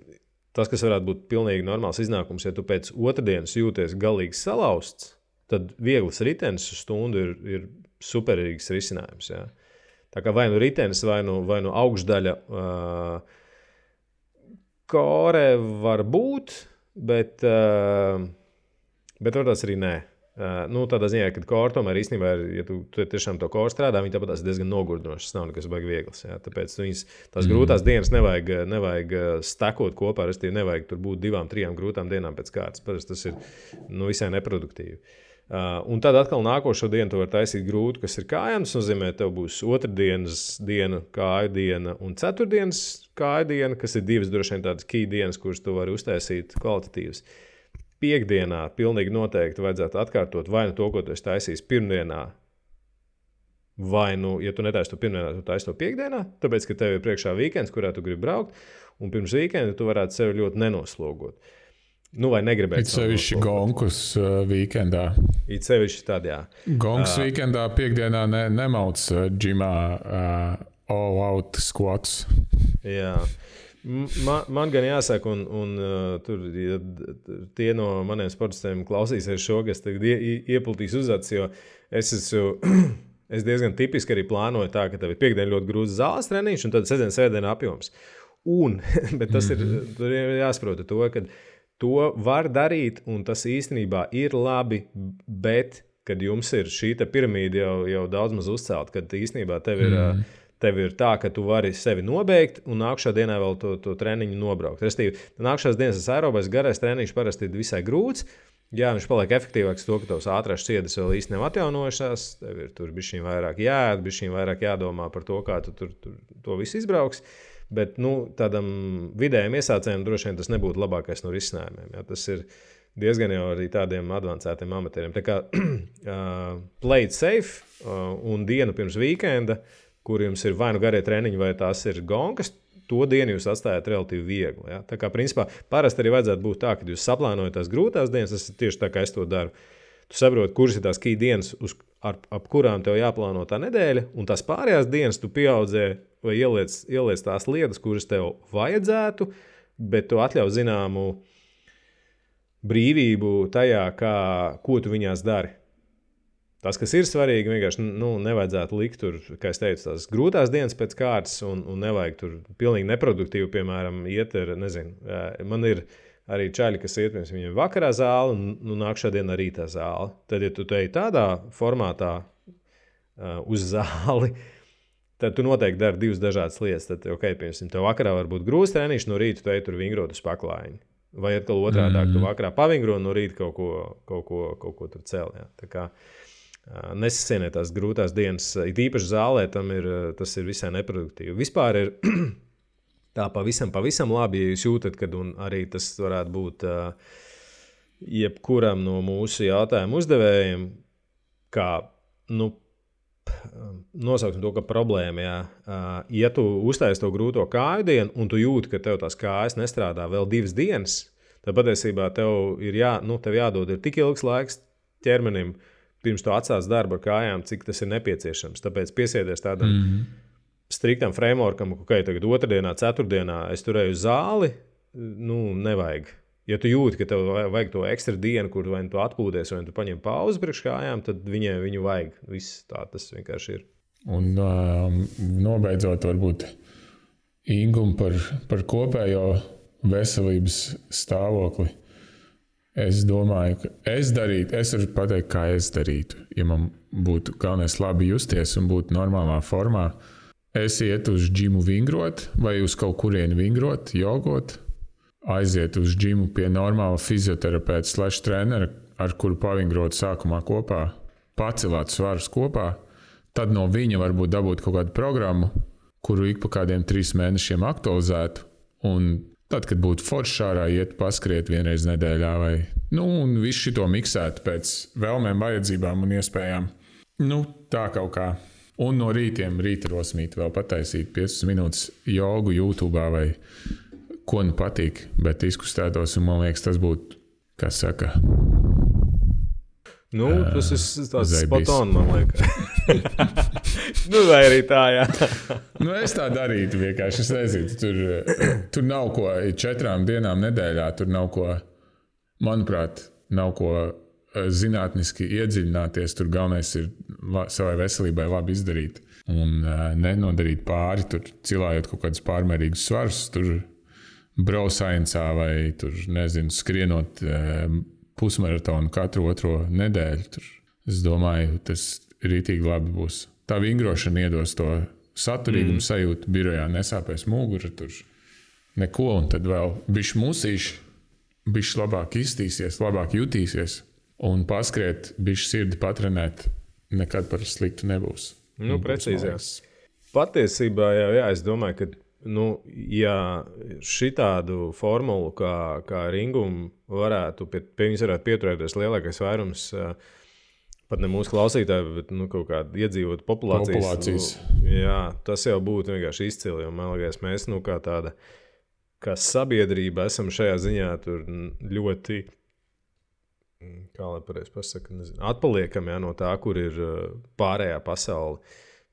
tas, kas varētu būt pilnīgi normāls iznākums, ja tu pēc otrdienas jūties galīgi salauzts, tad viegls ritenis uz stundu ir, ir superīgs risinājums. Jā. Tā kā vai nu ritenis, vai nu, vai nu augšdaļa, uh, kore var būt, bet, uh, bet varbūt arī nē. Uh, nu, tādā ziņā, ka kora tomēr īstenībā ir, ja tu, tu tiešām to koru strādā, viņi tāpat diezgan nogurdinoši. Tas nav nekas baigi viegls. Jā. Tāpēc viņas, tās mm. grūtās dienas nevajag, nevajag stakot kopā. Es nevajag tur būt divām, trijām grūtām dienām pēc kārtas. Parasti tas ir nu, visai neproduktīvi. Uh, Uh, un tad atkal nākošo dienu tu vari taisīt grūti, kas ir kājām. Tas nozīmē, ka tev būs otrdienas diena, kāju diena un ceturtdienas kāju diena, kas ir divas droši vien tādas key dienas, kuras tu vari uztaisīt kvalitatīvas. Piektdienā pilnīgi noteikti vajadzētu atkārtot vai nu to, ko tu esi taisījis pirmdienā, vai nu, ja tu netaisi to pirmdienā, tu taisi to piekdienā, tāpēc, ka tev ir priekšā weekends, kurā tu gribi braukt, un pirms weekenda tu varētu sevi ļoti nenoslogot. Uh, Nu, vai negribēt? It sevišķi gonkus uh, weekendā. It sevišķi tādā. Gonkus uh, weekendā piekdienā ne, nemauc uh, džimā uh, all out squats. Jā. Man, man gan jāsaka, un, un uh, tur ja, tie no maniem sportistiem klausīsies šo, kas tagad ie, iepildīs uzacis, jo es esmu. Es diezgan tipiski arī plānoju tā, ka tev ir piekdiena ļoti grūts zāles treniņš, un tad sestdienas sēdienā apjoms. Un, bet tas ir, ir jāsaprot to, ka uh, To var darīt, un tas īstenībā ir labi, bet, kad jums ir šī piramīda jau, jau daudz maz uzcelta, kad īstenībā tev ir. Mm. Tev ir tā, ka tu vari sevi nobeigt, un nākamā dienā vēl to, to treniņu nobraukt. Restīvi, nākamās dienas aerobais garais treniņš parasti ir visai grūts, Jā, viņš paliek efektīvāks to, ka tavs ātrās ķiedes vēl īsti nav atjaunojušās. Tev ir tur bijis vairāk jāēd, bijis vairāk jādomā par to, kā tu tur, tur to visu izbrauks. Bet nu, tādam vidējam iesācējam droši vien tas nebūtu labākais no risinājumiem. Ja? Tas ir diezgan jau arī tādiem avansētiem amatieriem. Tā kā uh, play safe uh, un dienu pirms weekenda, kur jums ir vai nu garie treniņi, vai tās ir gonkas, to dienu jūs atstājat relatīvi viegli. Ja? Tā kā principā parasti arī vajadzētu būt tā, ka jūs saplānojat tās grūtās dienas, tas ir tieši tā, kā es to daru. Tu saproti, kuras ir tās key dienas, uz, ar, ap kurām tev jāplāno tā nedēļa, un tās pārējās dienas tu pieaudzē vai ieliec, ieliec tās lietas, kuras tev vajadzētu, bet tu atļauj zināmu brīvību tajā, kā, ko tu viņās dari. Tas, kas ir svarīgi, vienkārši nu, nevajadzētu likt tur, kā es teicu, tās grūtās dienas pēc kārtas, un, un nevajag tur pilnīgi neproduktīvi, piemēram, iet ar, nezinu, man ir arī čaļi, kas iet, piemēram, viņiem vakarā zāli un nu, nākšā dienā rītā zāli. Tad, ja tu te ej tādā formātā uh, uz zāli, tad tu noteikti dari divas dažādas lietas. Tad, ok, piemēram, tev vakarā var būt grūts treniņš, no rīta tu ej tur vingrot uz paklājiņu. Vai atkal otrādi, mm. tu vakarā pavingro un no rīta kaut ko, kaut ko, kaut ko tur cēl. Ja? Tā kā, uh, nesasienēt tās grūtās dienas. It īpaši zālē tam ir, tas ir visai neproduktīvi. Vispār ir tā pavisam, pavisam labi, ja jūs jūtat, ka arī tas varētu būt jebkuram no mūsu jautājumu uzdevējiem, kā nu, nosauksim to, ka problēma, jā, ja tu uztaisīji to grūto kāju dienu, un tu jūti, ka tev tās kājas nestrādā vēl divas dienas, tad patiesībā tev ir jā, nu, tev jādod ir tik ilgs laiks ķermenim, uh, pirms tu atsāc darbu ar kājām, cik tas ir nepieciešams. Tāpēc piesiedies tādam mm -hmm. striktam frameworkam, ka okay, tagad otrdienā, ceturtdienā es turēju zāli. Nu, nevajag. Ja tu jūti, ka tev vajag to ekstra dienu, kur vai nu tu atpūties, vai nu tu paņem pauzi priekš kājām, tad viņai viņu vajag. Viss tā tas vienkārši ir. Un um, nobeidzot, varbūt Ingūnu par, par kopējo veselības stāvokli. Es domāju, ka es darītu, es varu pateikt, kā es darītu. Ja man būtu galvenais labi justies un būt normālā formā, es ietu uz džimu vingrot vai uz kaut kurienu vingrot, jogot, aiziet uz džimu pie normāla fizioterapeita, slash trenera, ar kuru pavingrot sākumā kopā, pacelāt svarus kopā. Tad no viņa varbūt dabūt kaut kādu programmu, kuru ik pa kādiem trīs mēnešiem aktualizētu. Un Tad, kad būtu forši ārā, iet paskriet vienreiz nedēļā, vai nu, visu šo miksētu pēc vēlmēm, vajadzībām un iespējām. Nu, tā kaut kā. Un no rītiem, rīta rosmīt, vēl pataisīt 5 minūtes jogu YouTube vai ko nu patīk, bet izkustētos, un man liekas, tas būtu, kas saka, Nu, tas ir tāds spot on, man liekas. nu, vai arī tā, jā. nu, es tā darītu vienkārši. Es nezinu, tur, tur nav ko četrām dienām nedēļā. Tur nav ko, manuprāt, nav ko zinātniski iedziļināties. Tur galvenais ir savai veselībai labi izdarīt un uh, nenodarīt pāri, tur cilājot kaut kādus pārmērīgus svarus. Tur brausaincā vai tur, nezinu, skrienot. Uh, pusmaratonu katru otro nedēļu. Tur, es domāju, tas rītīgi labi būs. Tā vingrošana iedos to saturīgumu mm. sajūtu, birojā nesāpēs mugura, tur neko, un tad vēl bišķi musīši, bišķi labāk iztīsies, labāk jutīsies, un paskriet, bišķi sirdi patrenēt, nekad par sliktu nebūs. Nu, precīzi. Patiesībā, jā, jā, es domāju, ka nu, ja šitādu formulu kā, kā ringumu varētu, pie, pie viņas varētu pieturēties lielākais vairums. Pat ne mūsu klausītāji, bet nu, kaut kāda iedzīvota populācijas. populācijas. Jā, tas jau būtu vienkārši izcili. Man liekas, mēs nu, kā tāda kā sabiedrība esam šajā ziņā ļoti, kā lai pareizi pasakā, atpaliekam jā, no tā, kur ir pārējā pasaule.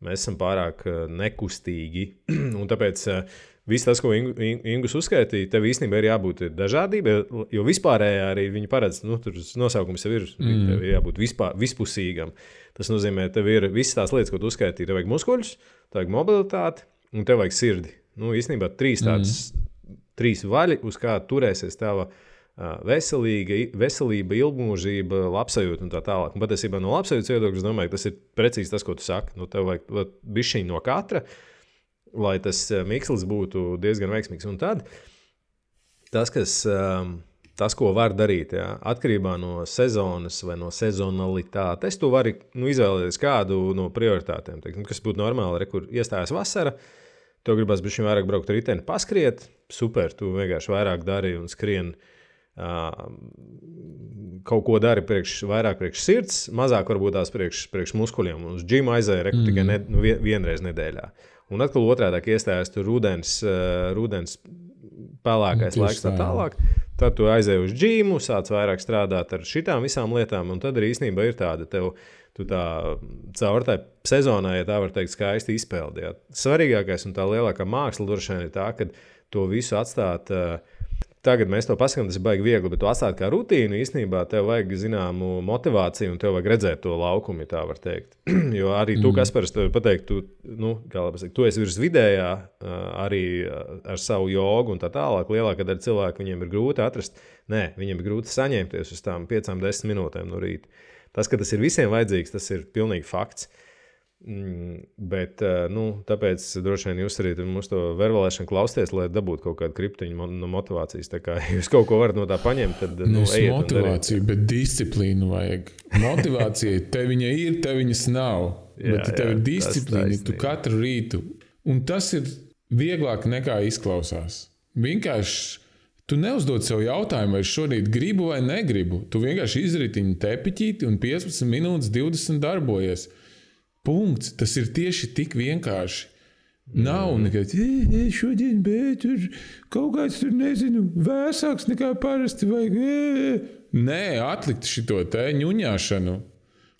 Mēs esam pārāk eh, nekustīgi. un tāpēc eh, viss tas, ko Ingus uzskaitīja, tev īstenībā ir jābūt dažādībai, jo vispārējā arī viņa paredz, nu, tur nosaukums jau ir, mm. tev ir jābūt vispār, vispusīgam. Tas nozīmē, tev ir visas tās lietas, ko tu uzskaitīji. Tev vajag muskuļus, tev vajag mobilitāti un tev vajag sirdi. Nu, īstenībā trīs tādas, mm. trīs vaļi, uz kā turēsies tava veselīga, veselība, ilgmūžība, labsajūta un tā tālāk. Un patiesībā no labsajūtas viedokļa, es domāju, tas ir precīzi tas, ko tu saki. Nu, tev vajag bišķiņu no katra, lai tas mikslis būtu diezgan veiksmīgs. Un tad tas, kas, tas, ko var darīt, jā, atkarībā no sezonas vai no sezonalitātes, tu vari nu, izvēlēties kādu no prioritātēm. Teik, nu, kas būtu normāli, re, kur iestājas vasara, tev gribas būt vairāk braukt ar riteni, paskriet, super, tu vienkārši vairāk dari un skrien. Uh, kaut ko dari priekš, vairāk priekš sirds, mazāk varbūt tās priekš, priekš muskuļiem. Uz džina aizēja mm. tikai ne, nu, vienreiz nedēļā. Un atkal otrādi iestājās tur rudens, rudens pelēkais laiks, tā tālāk. Tad tu aizēji uz džīmu, sāc vairāk strādāt ar šitām visām lietām, un tad arī īstenībā ir tāda tev. Tu tā caur tai sezonai, ja tā var teikt, skaisti izpildījāt. Svarīgākais un tā lielākā māksla droši vien ir tā, ka to visu atstāt uh, Tagad mēs to pasakām, tas ir baigi viegli, bet tu atstāt kā rutīnu. Īsnībā tev vajag zināmu motivāciju, un tev vajag redzēt to laukumu, ja tā var teikt. jo arī tu, mm. kas parasti pateikt, tu, nu, pasaka, tu esi virs vidējā, arī ar savu jogu un tā tālāk. Lielākā daļa cilvēku viņiem ir grūti atrast. Nē, viņiem ir grūti saņemties uz tām piecām, desmit minūtēm no rīta. Tas, ka tas ir visiem vajadzīgs, tas ir pilnīgi fakts. Uh, bet, eh, nu, tāpēc droši vien jūs arī mūsu to verbalēšanu klausāties, lai dabūtu kaut kādu kriptiņu no motivācijas. Tā kā jūs kaut ko varat no tā paņemt, tad nu, Nevis motivāciju, bet disciplīnu vajag. Motivācija te viņa ir, te viņas nav. jā, bet, tev jā, ir disciplīna, tu katru rītu, un tas ir vieglāk nekā izklausās. Vienkārši Tu neuzdod sev jautājumu, vai es šorīt gribu vai negribu. Tu vienkārši izritiņi tepiķīti un 15 minūtes, 20 darbojies. Punkts. Tas ir tieši tik vienkārši. Nav mm. nekāds, e, šodien, bet tur kaut kāds tur, nezinu, vēsāks nekā parasti. Vajag, e. Nē, atlikt šo te ņuņāšanu.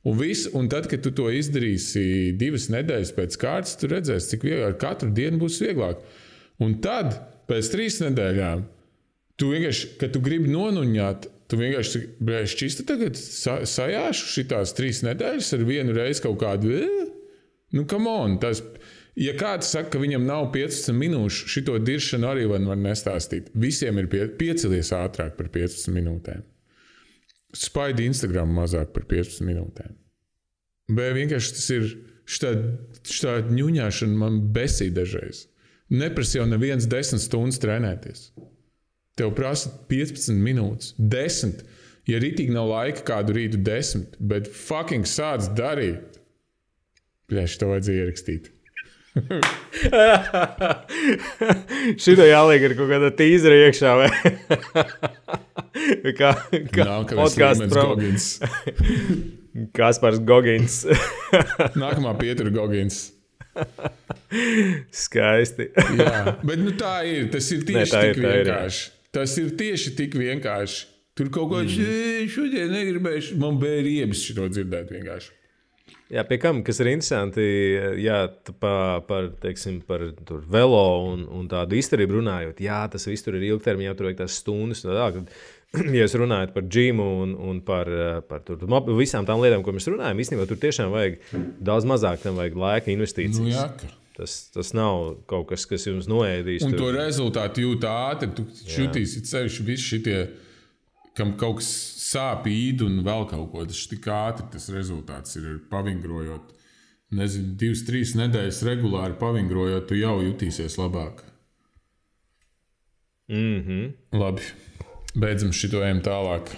Un, viss, un tad, kad tu to izdarīsi divas nedēļas pēc kārtas, tu redzēsi, cik vieglāk katru dienu būs vieglāk. Un tad, pēc trīs nedēļām, tu vienkārši, kad tu gribi nonuņāt, Tu vienkārši šķisti tagad sa sajāšu šīs trīs nedēļas ar vienu reizi kaut kādu. Nu, come on! Tas, ja kāds saka, ka viņam nav 15 minūšu, šito diršanu arī var, nestāstīt. Visiem ir pie, piecelies ātrāk par 15 minūtēm. Spaidi Instagram mazāk par 15 minūtēm. Bet vienkārši tas ir šāda ņuņāšana, man besī dažreiz. Neprasa jau neviens desmit stundas trenēties. Tev prasa 15 minūtes, 10. Ja rītīgi nav laika kādu rītu, 10, bet fucking sāc darīt. Plēš, to vajadzēja ierakstīt. Šitā jāliek ar kaut kāda tīzera iekšā. Kā kā podkāsts Gogins. Kaspars Gogins. Nākamā pietura Gogins. Skaisti. Jā, bet nu, tā ir. Tas ir tieši ne, tā tik ir, vienkārši. Tas ir tieši tik vienkārši. Tur kaut ko mm. šodien negribēju. Man bija riebis šo dzirdēt vienkārši. Jā, pie kam, kas ir interesanti, jā, pa, par, teiksim, par velo un, un tādu izturību runājot, jā, tas viss tur ir ilgtermiņā, tur vajag tās stundas. Tā, tad, ja jūs runājat par džimu un, un par, par tur, visām tām lietām, ko mēs runājam, īstenībā tur tiešām vajag daudz mazāk tam vajag laika investīcijas. Nu, jā, Tas, tas nav kaut kas, kas jums noēdīs. Un tur. to rezultātu jūt ātri. Tu jutīsi sevišķi visi šitie, kam kaut kas sāp īdi un vēl kaut ko. Tas tik ātri tas rezultāts ir pavingrojot. Nezinu, divas, trīs nedēļas regulāri pavingrojot, tu jau jutīsies labāk. Mm -hmm. Labi, beidzam šo ejam tālāk.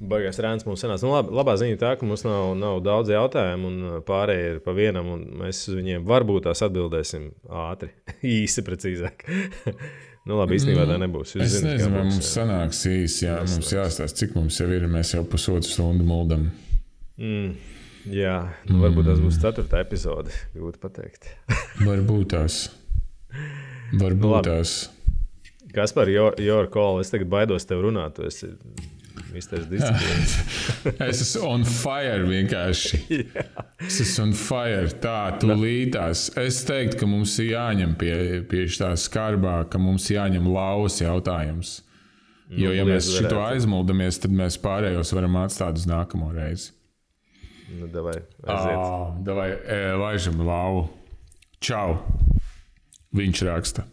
Baigās rēns mums sanāca. Nu, labi, labā ziņa tā, ka mums nav, nav daudz jautājumu, un uh, pārējie ir pa vienam, un mēs uz viņiem varbūt tās atbildēsim ātri, īsi, precīzāk. nu, labi, īstenībā tā nebūs. Jūs es zināt, nezinu, vai mums sanāks īsi. Jā, mums jāstāsta, cik mums jau ir. Mēs jau pusotru stundu muldam. Mm. Jā, nu, mm. varbūt tas būs ceturtā epizode. Grūti pateikt. varbūt tās. Varbūt tās. Kas par Jorku Kolu? Es tagad baidos tev runāt. Tu esi es esmu on fire vienkārši. es esmu on fire. Tā, tu līdās. Es teiktu, ka mums ir jāņem pie, pie tā skarbā, ka mums jāņem laus jautājums. Jo, ja nu, mēs šo aizmuldamies, tad mēs pārējos varam atstāt uz nākamo reizi. Nu, davai, oh, davai, e, laižam lauvu. Čau! Viņš raksta.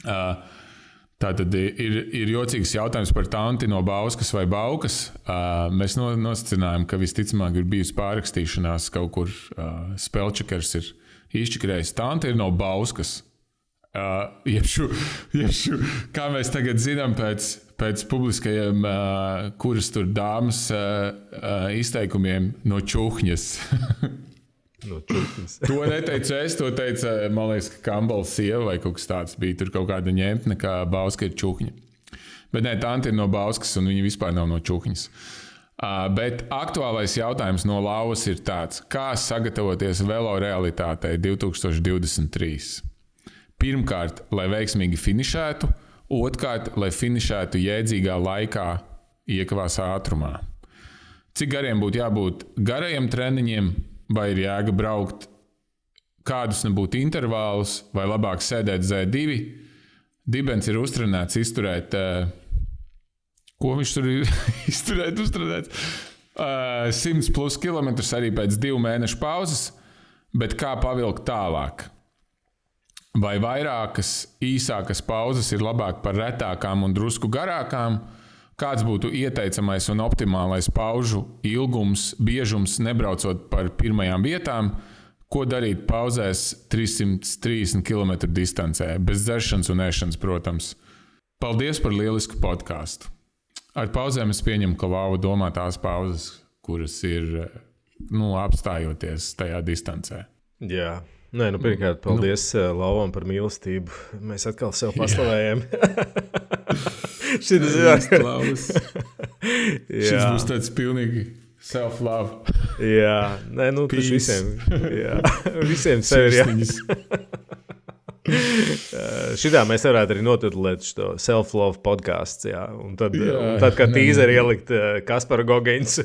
Uh, Tātad ir, ir jocīgs jautājums par tanti no Bauskas vai Baukas. Mēs no, nosacījām, ka visticamāk ir bijusi pārrakstīšanās kaut kur. Spēlčakars ir izčakarējis. Tanti ir no Bauskas. Jebšu, jebšu, kā mēs tagad zinām, pēc, pēc publiskajiem, kuras tur dāmas izteikumiem no čūhņas. No čūskas. to neteicu es, to teica, man liekas, ka Kambals sieva vai kaut kas tāds bija. Tur kaut kāda ņemtne, kā Bauska ir čūhņa. Bet nē, tā ir no Bauskas, un viņa vispār nav no čūhņas. Uh, bet aktuālais jautājums no Lauvas ir tāds, kā sagatavoties velo realitātei 2023? Pirmkārt, lai veiksmīgi finišētu, otrkārt, lai finišētu jēdzīgā laikā, iekavās ātrumā. Cik gariem būtu jābūt garajiem treniņiem, vai ir jēga braukt, kādus nebūtu intervālus, vai labāk sēdēt Z2. Dibens ir uztrenēts, izturēt, ko viņš tur ir izturēt, uztrenēts. 100 plus km arī pēc divu mēnešu pauzes, bet kā pavilkt tālāk? Vai vairākas īsākas pauzes ir labāk par retākām un drusku garākām? Kāds būtu ieteicamais un optimālais paužu ilgums, biežums, nebraucot par pirmajām vietām? Ko darīt pauzēs 330 km distancē, bez dzeršanas un ēšanas, protams. Paldies par lielisku podkāstu. Ar pauzēm es pieņemu, ka Vāva domā tās pauzes, kuras ir nu, apstājoties tajā distancē. Jā, Nē, nu, pirmkārt, paldies nu. Lauvam par mīlestību. Mēs atkal sev paslavējam. Šis ir Klaus. Šis būs tāds pilnīgi self-love. jā, nē, nu tas visiem. Jā, visiem sev ir jā. Šitā mēs varētu arī notutulēt šo self-love podkāstu. Tad, jā, un tad kā tīzeri ielikt Kasparu Gogēns.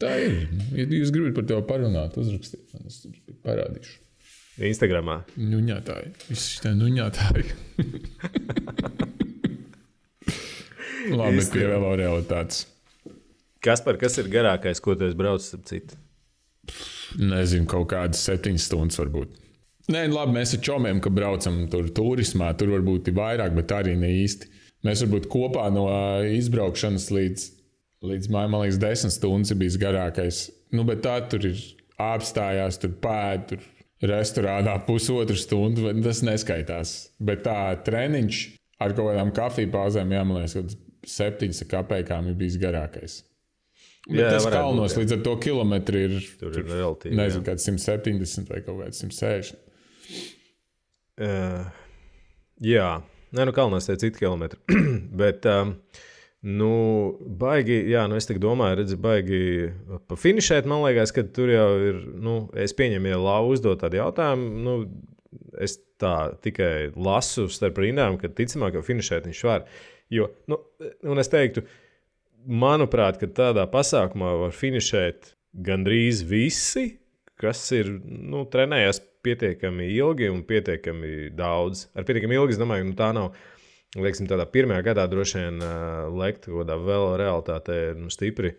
Tā ir. Ja jūs gribat par to parunāt, uzrakstiet man, es parādīšu. Instagramā. Nuņātāji. Visi šie nuņātāji. Labi, pie vēl realitātes. Kas par kas ir garākais, ko tu esi braucis ar citu? Nezinu, kaut kādas septiņas stundas varbūt. Nē, labi, mēs ar čomiem, ka braucam tur turismā, tur varbūt ir vairāk, bet arī ne īsti. Mēs varbūt kopā no izbraukšanas līdz, līdz mājām, man liekas, desmit stundas ir bijis garākais. Nu, bet tā tur ir apstājās, tur pēd, tur restorānā pusotru stundu, tas neskaitās. Bet tā treniņš ar kaut kādām kafiju pauzēm, jā, man liekas, ka septiņas kapekām ir bijis garākais. Bet jā, tas kalnos būt, līdz ar to kilometru ir. Tur ir relatīvi. Nezinu, kāds 170 vai kaut kāds 160. Uh, jā, Nē, nu kalnos ir citi kilometri. Bet um, Nu, baigi, jā, nu es domāju, redzi, baigi pa finišēt. Man liekas, ka tur jau ir. Nu, es pieņemu, ja Lapa uzdod tādu jautājumu. Nu, es tā tikai lasu starp rindām, ka ticamāk, ka finišēt viņš var. Jo, nu, un es teiktu, manuprāt, ka tādā pasākumā var finišēt gandrīz visi, kas ir nu, trenējies pietiekami ilgi un pietiekami daudz. Ar pietiekami ilgi, es domāju, nu, tā nav Lieksim, tādā pirmajā gadā droši vien uh, lekt kaut kādā vēl realitātē nu, stipri.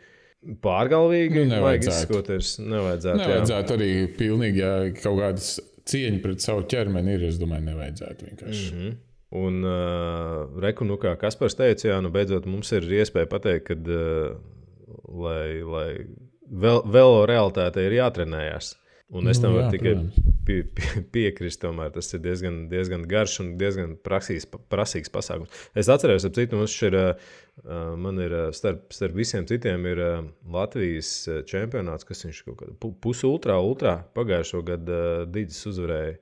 Pārgalvīgi nu, nevajadzētu. Nevajadzētu, nevajadzētu arī pilnīgi, ja kaut kādas cieņa pret savu ķermeni ir. Es domāju, nevajadzētu vienkārši. Mm -hmm. Un, uh, reku, nu, kā Kaspars teica, jā, nu, beidzot mums ir iespēja pateikt, ka, uh, lai, lai vēl, vēl realitāte ir jātrenējas. Un es tam nu, varu tikai pie, pie, piekrist. Tomēr tas ir diezgan, diezgan garš un diezgan prasīgs, prasīgs pasākums. Es atceros, ap citu, mums ir, man ir starp, starp visiem citiem ir Latvijas čempionāts, kas viņš kaut kādā pusultrā, ultrā pagājušo gadu Dīdzes uzvarēja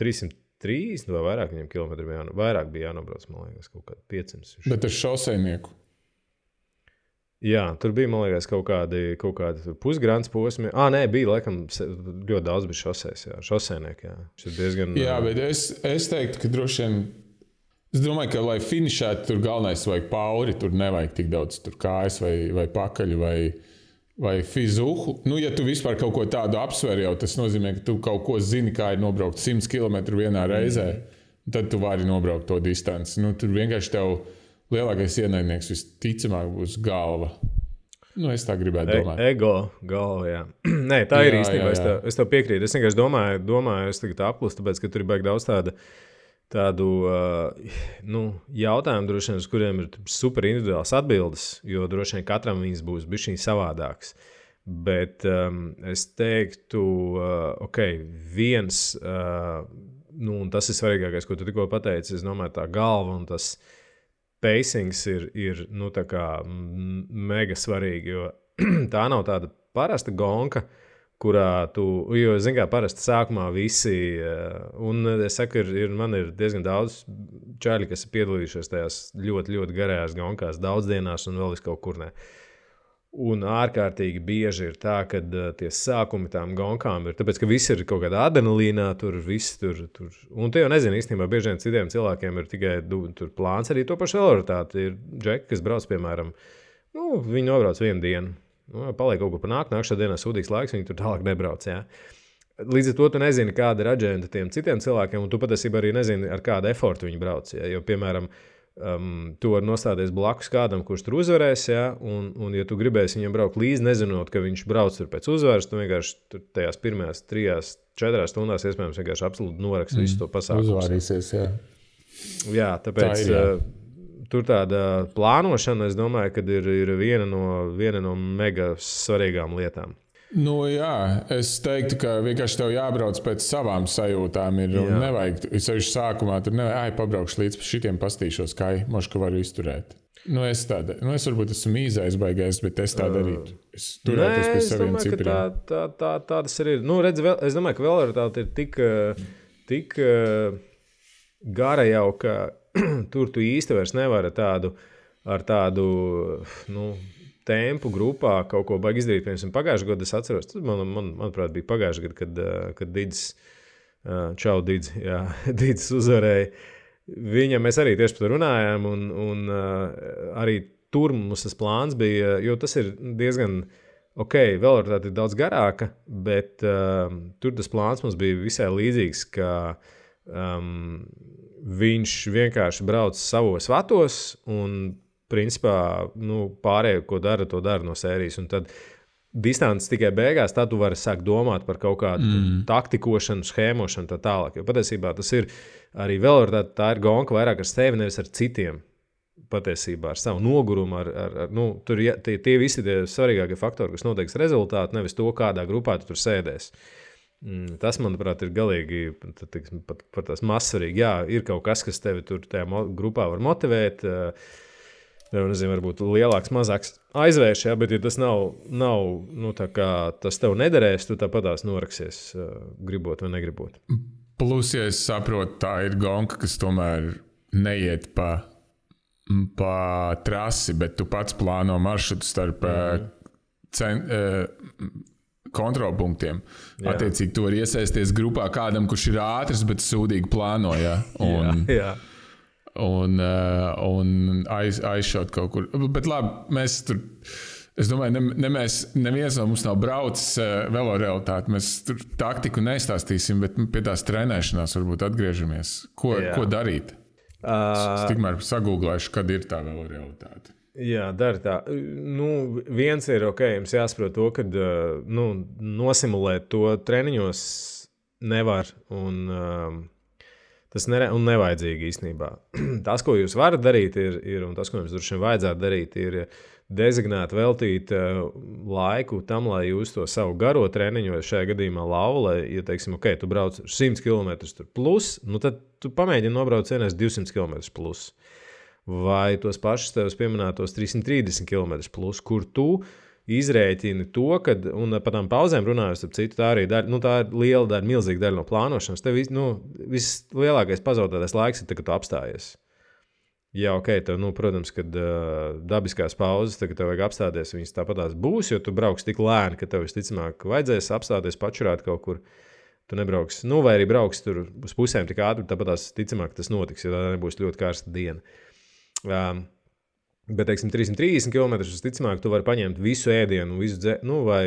330 vai vairāk viņam kilometru bija, jāno, vairāk bija jānobrauc, man liekas, kaut kādi 500. Bet ar šoseinieku. Jā, tur bija liekas, kaut kādi, kaut kādi pusgrāns posmi. Ah, nē, bija laikam ļoti daudz bija šoseis, jā, šosēnieki. Jā. Diezgan, jā, bet es, es teiktu, ka droši vien. Es domāju, ka, lai finišētu, tur galvenais vajag pauri. Tur nevajag tik daudz kājas vai, vai pakaļ vai, vai fizuhu. Nu, ja tu vispār kaut ko tādu apsver, jau tas nozīmē, ka tu kaut ko zini, kā ir nobraukt 100 km vienā reizē. Mm. Tad tu vari nobraukt to distanci. Nu, tur vienkārši tev ir lielākais ienaidnieks visticamāk būs galva. Nu, es tā gribētu e domāt. Ego, galva, jā. Nē, tā jā, ir īstenībā. Es, tev, es tev piekrītu. Es vienkārši domāju, domāju es tagad aplustu, tāpēc, ka tur ir baigi daudz tādu, tādu uh, nu, jautājumu, droši vien, uz kuriem ir super individuāls atbildes, jo droši vien katram viņas būs bijis savādāks. Bet um, es teiktu, uh, ok, viens. Uh, nu, tas ir svarīgākais, ko tu tikko pateici. Es domāju, tā galva un tas pacings ir, ir nu, mega svarīgi. Jo tā nav tāda parasta gonka, kurā tu, jo, zināmā mērā, parasti sākumā visi, eh, un es saku, ir, ir, man ir diezgan daudz čaļi, kas ir piedalījušies tajās ļoti, ļoti garajās gonkās, daudz dienās un vēl vis kaut kur ne. Un ārkārtīgi bieži ir tā, ka uh, tie sākumi tām gonkām ir. Tāpēc, ka viss ir kaut kādā adrenalīnā, tur viss tur. tur. Un te jau nezinu, īstenībā, bieži vien citiem cilvēkiem ir tikai tur plāns arī to pašu veloritāti. Ir džeki, kas brauc, piemēram, nu, viņi nobrauc vienu dienu Nu, paliek kaut kur pa nākamā, dienā sūdīgs laiks, viņi tur tālāk nebrauc. Jā. Līdz ar to tu nezini, kāda ir aģenta tiem citiem cilvēkiem, un tu patiesībā arī nezini, ar kādu efortu viņi brauc. Jā. Jo, piemēram, um, tu vari nostāties blakus kādam, kurš tur uzvarēs, jā, un, un, ja tu gribēsi viņam braukt līdzi, nezinot, ka viņš brauc tur pēc uzvaras, tu vienkārši tur tajās pirmajās trijās, četrās stundās iespējams vienkārši absolūti noraksti mm. visu to pasākumu. Uzvarīsies, jā. Jā, tāpēc. Tā ir, jā. Uh, tur tāda plānošana, es domāju, ir, ir viena, no, viena no mega svarīgām lietām. Nu, jā, es teiktu, ka vienkārši tev jābrauc pēc savām sajūtām. Ir, jā. Nevajag, sevišķi sākumā tur nevajag, ai, pabraukšu līdz šitiem pastīšos, kā mošu varu izturēt. Nu, es tādu, nu, es varbūt esmu īzais, baigais, bet es tā darītu. Es turētos pie saviem cipriem. Tā, tā, tā, tā tas arī ir. Nu, redz, vēl, es domāju, ka tādu ir tik, tik gara jau, ka tur tu īsti vairs nevari tādu ar tādu. Nu, tempu grupā kaut ko baigi izdarīt. Piemēram, pagājušajā gadā es atceros, tas man, man, manuprāt, bija pagājušajā gadā, kad, kad Digis, Čau, Digis, jā, Digis uzvarēja. Viņam mēs arī tieši par to runājām, un, un arī tur mums tas plāns bija, jo tas ir diezgan. Ok, ar tādu daudz garāka, bet uh, tur tas plāns mums bija visai līdzīgs, ka um, viņš vienkārši brauc savos vatos un principā nu, pārējo, ko dara, to dara no sērijas. Un tad distance tikai beigās, tad tu vari sākt domāt par kaut kādu mm. taktikošanu, schēmošanu, tā tālāk. Jo patiesībā tas ir arī vēl tā, tā ir gonka vairāk ar sevi, nevis ar citiem. Patiesībā ar savu nogurumu, ar, ar, ar, nu, tur ja, tie, tie visi tie svarīgākie faktori, kas noteiks rezultātu, nevis to, kādā grupā tu tur sēdēsi. Mm, tas, manuprāt, ir galīgi tiksim, pat, pat tas mazsvarīgi. Jā, ir kaut kas, kas tevi tur tajā grupā var motivēt. Tev, nezinu, varbūt lielāks, mazāks aizvērš, ja, bet, ja tas nav, nav nu, kā, tas tev nederēs, tu tāpat tās noraksies, gribot vai negribot. Plus, ja es saprotu, tā ir gonka, kas tomēr neiet pa, pa trasi, bet tu pats plāno maršrutu starp mm. cen, kontrolpunktiem. Jā. Attiecīgi, tu vari iesaisties grupā kādam, kurš ir ātrs, bet sūdīgi plānoja. Un, jā, jā. Un, uh, un aiz, aizšaut kaut kur. Bet labi, mēs tur. Es domāju, ne, ne mēs, neviens no mums nav braucis uh, velo realitāti. Mēs tur taktiku nestāstīsim, bet pie tās trenēšanās varbūt atgriežamies. Ko, jā. ko darīt? Uh, es tikmēr sagūglēšu, kad ir tā velo realitāte. Jā, dara tā. Nu, viens ir ok, jums jāsaprot to, ka nu, nosimulēt to treniņos nevar. Un, um, tas un nevajadzīgi īstenībā. tas, ko jūs varat darīt, ir, ir un tas, ko jums droši vien vajadzētu darīt, ir dezignēt, veltīt uh, laiku tam, lai jūs to savu garo treniņu, vai šajā gadījumā lauvu, lai, ja teiksim, ok, tu brauc 100 km plus, nu tad tu pamēģini nobraukt vienais 200 km plus. Vai tos pašus tevis pieminētos 330 km, plus, kur tu izrēķini to, ka, un par tām pauzēm runājot, ap citu, tā arī daļa, nu, tā ir liela daļa, milzīga daļa no plānošanas. Tev nu, vislielākais pazaudētais laiks ir, kad tu apstājies. Jā, ok, tev, nu, protams, kad uh, dabiskās pauzes, tad, tev vajag apstāties, viņas tāpatās būs, jo tu brauks tik lēni, ka tev visticamāk vajadzēs apstāties, pačurāt kaut kur. Tu nebrauksi, nu, vai arī brauks tur uz pusēm tik ātri, tāpat tās ticamāk tas notiks, ja tā nebūs ļoti karsta diena. Um, bet, teiksim, 330 km visticamāk, tu vari paņemt visu ēdienu, visu dzērienu, nu, vai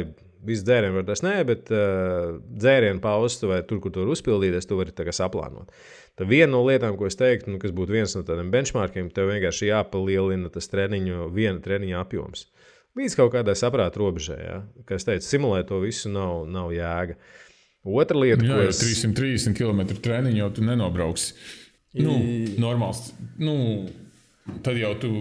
visu dzērienu, var tas nē, bet uh, dzērienu paustu vai tur, kur tur uzpildīties, tu vari saplānot. Tā viena no lietām, ko es teiktu, nu, kas būtu viens no tādiem benchmarkiem, tev vienkārši jāpalielina tas treniņu, viena treniņa apjoms. Līdz kaut kādai saprāta robežai. Ja? Kā es teicu, simulēt to visu nav, nav jēga. Otra lieta, Jā, ko es... 330 km treniņu jau tu nenobrauksi. Nu, normāls. Nu, tad jau tu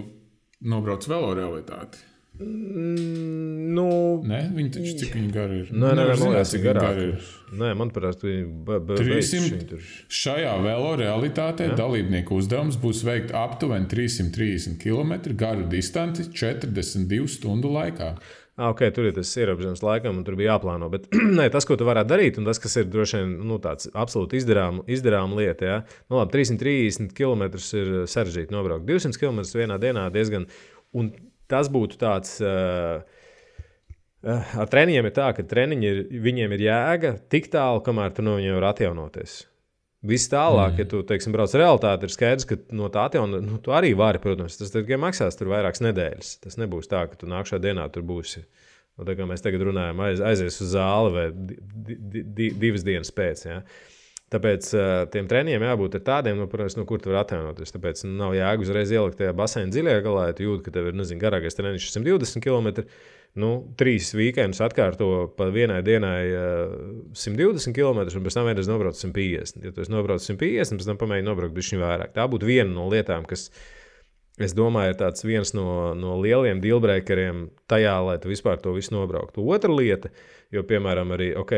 nobrauc velo realitāti. Mm, nu, Nē, viņi taču cik viņi gari ir. Nē, nē, nē, man liekas, cik viņi gari ir. Nē, manuprāt, viņi be- be- 300. beidz šī tur. Šajā velo realitātē ja? dalībnieku uzdevums būs veikt aptuveni 330 km garu distanci 42 stundu laikā. Ah, ok, tur ir tas ierobežojums laikam, un tur bija jāplāno. Bet nē, tas, ko tu varētu darīt, un tas, kas ir droši vien nu, tāds absolūti izdarāms izdarām lieta, ja? nu, labi, 330 km ir sarežģīti nobraukt. 200 km vienā dienā diezgan. Un tas būtu tāds. Uh, Ar treniņiem ir tā, ka treniņi ir, viņiem ir jēga tik tālu, kamēr tu no viņiem vari atjaunoties. Viss tālāk, mm. ja tu teiksim, brauc realitāti, ir skaidrs, ka no tā atjaunot, nu, tu arī vari, protams, tas tikai maksās tur vairākas nedēļas. Tas nebūs tā, ka tu nākamā dienā tur būsi. Nu, tā kā mēs tagad runājam, aiz, aizies uz zāli vai di, di, di, divas dienas pēc. Ja? Tāpēc uh, tiem treniņiem jābūt tādiem, nu, protams, no kur tu vari atjaunoties. Tāpēc nav jēga uzreiz ielikt tajā basēnā dziļajā galā, ja tu jūti, ka tev ir nezinu, garākais treniņš 120 km. Nu, trīs weekendus atkārto pa vienai dienai uh, 120 km, un pēc tam vienreiz nobrauc 150. Ja tu esi nobraucis 150, pēc tam pamēģini nobraukt bišķiņu vairāk. Tā būtu viena no lietām, kas, es domāju, ir viens no, no lieliem dealbreakeriem tajā, lai tu vispār to visu nobrauktu. Otra lieta, jo, piemēram, arī, ok,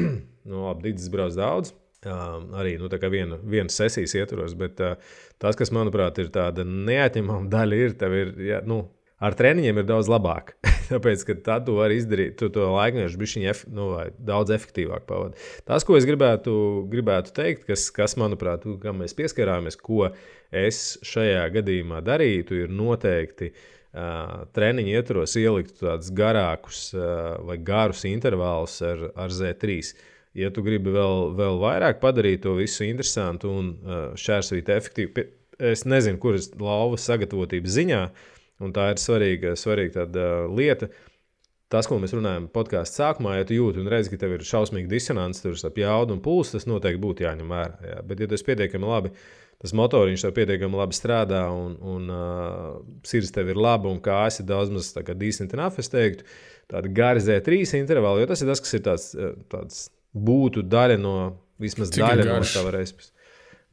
nu, labi, Digis brauc daudz. Um, arī nu, viena, viena sesijas ietvaros, bet uh, tas, kas manuprāt ir tāda neatņemama daļa, ir, ir ja, nu, ar treniņiem ir daudz labāk. Tāpēc, ka tad tu vari izdarīt tu to laikmešu bišķiņu ef, nu, daudz efektīvāk pavadīt. Tas, ko es gribētu, gribētu teikt, kas, kas manuprāt, kam mēs pieskarāmies, ko es šajā gadījumā darītu, ir noteikti uh, treniņu ietvaros ielikt tādus garākus uh, vai garus intervālus ar, ar Z3 ja tu gribi vēl, vēl vairāk padarīt to visu interesantu un uh, šķērsvīt efektīvu, es nezinu, kuras lauvas sagatavotības ziņā, un tā ir svarīga, svarīga tāda uh, lieta. Tas, ko mēs runājam podkāstu sākumā, ja tu jūti un redzi, ka tev ir šausmīga disonance tur starp jaudu un pulsu, tas noteikti būtu jāņem vērā. Jā. Bet, ja tas ir pietiekami labi, tas motoriņš tev pietiekami labi strādā un, un uh, sirds tev ir laba un kājas ir daudz maz decent enough, es teiktu, tāda garizē trīs intervāli, jo tas ir tas, kas ir tāds, tāds būtu daļa no vismaz Cik ir daļa no garš? tava respekta.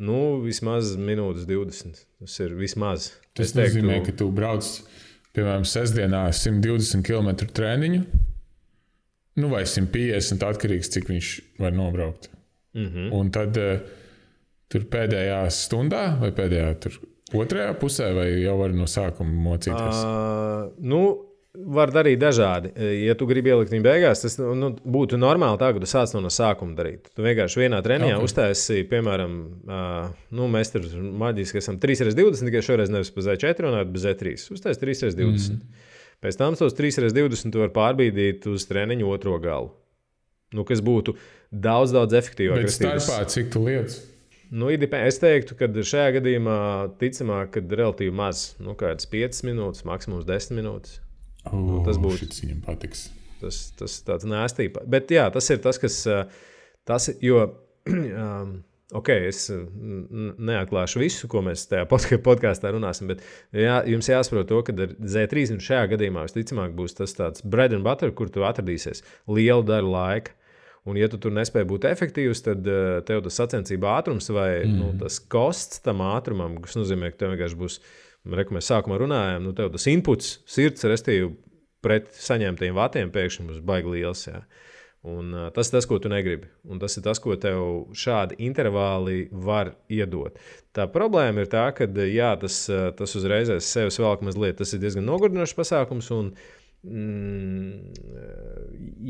Nu, vismaz minūtes 20. Tas ir vismaz. Tas Es teiktu, nozīmē, ka tu brauc, piemēram, sestdienā 120 km treniņu, nu, vai 150 atkarīgs, cik viņš var nobraukt. Mm -hmm. Un tad uh, tur pēdējā stundā vai pēdējā tur otrajā pusē, vai jau var no sākuma mocīties. Uh, nu, var darīt dažādi. Ja tu gribi ielikt viņu beigās, tas nu, būtu normāli tā, ka tu sāc no, no sākuma darīt. Tu vienkārši vienā treniņā Ok. okay. uztaisīji, piemēram, uh, nu, mēs tur maģiski esam 3x20, tikai šoreiz nevis pa Z4, un bez Z3. Uztaisīji 3x20. Mm. Pēc tam tos 3x20 tu vari pārbīdīt uz treniņu otro galu. Nu, kas būtu daudz, daudz efektīvāk. Bet Respektīvi, starpā cik tu lietas? Nu, es teiktu, ka šajā gadījumā ticamāk, ka relatīvi maz, nu, kādas 5 minūtes, maksimums 10 minūtes. Oh, tas būtu- Šis viņam patiks. Tas, tas tāds nēstība. Bet jā, tas ir tas, kas. ā, Tas, jo, um, ok, es n- neatklāšu visu, ko mēs tajā podkāstā runāsim, bet jā, jums jāsaprot to, ka ar Z3 un šajā gadījumā visticamāk būs tas tāds bread and butter, kur tu atradīsies lielu daļu laika. Un, ja tu tur nespēji būt efektīvs, tad uh, tev tas sacensību ātrums vai mm. nu, tas kosts tam ātrumam, kas nozīmē, ka tev vienkārši būs, re, ko mēs sākumā runājām, nu, tas inputs, sirds, restīvi pret saņemtajiem vatiem pēkšņi būs baigi liels. Jā. Un, uh, tas ir tas, ko tu negribi. Un tas ir tas, ko tev šādi intervāli var iedot. Tā problēma ir tā, ka jā, tas, ā, tas uzreiz aiz sevis velk mazliet. Tas ir diezgan nogurdinošs pasākums. Un, mm,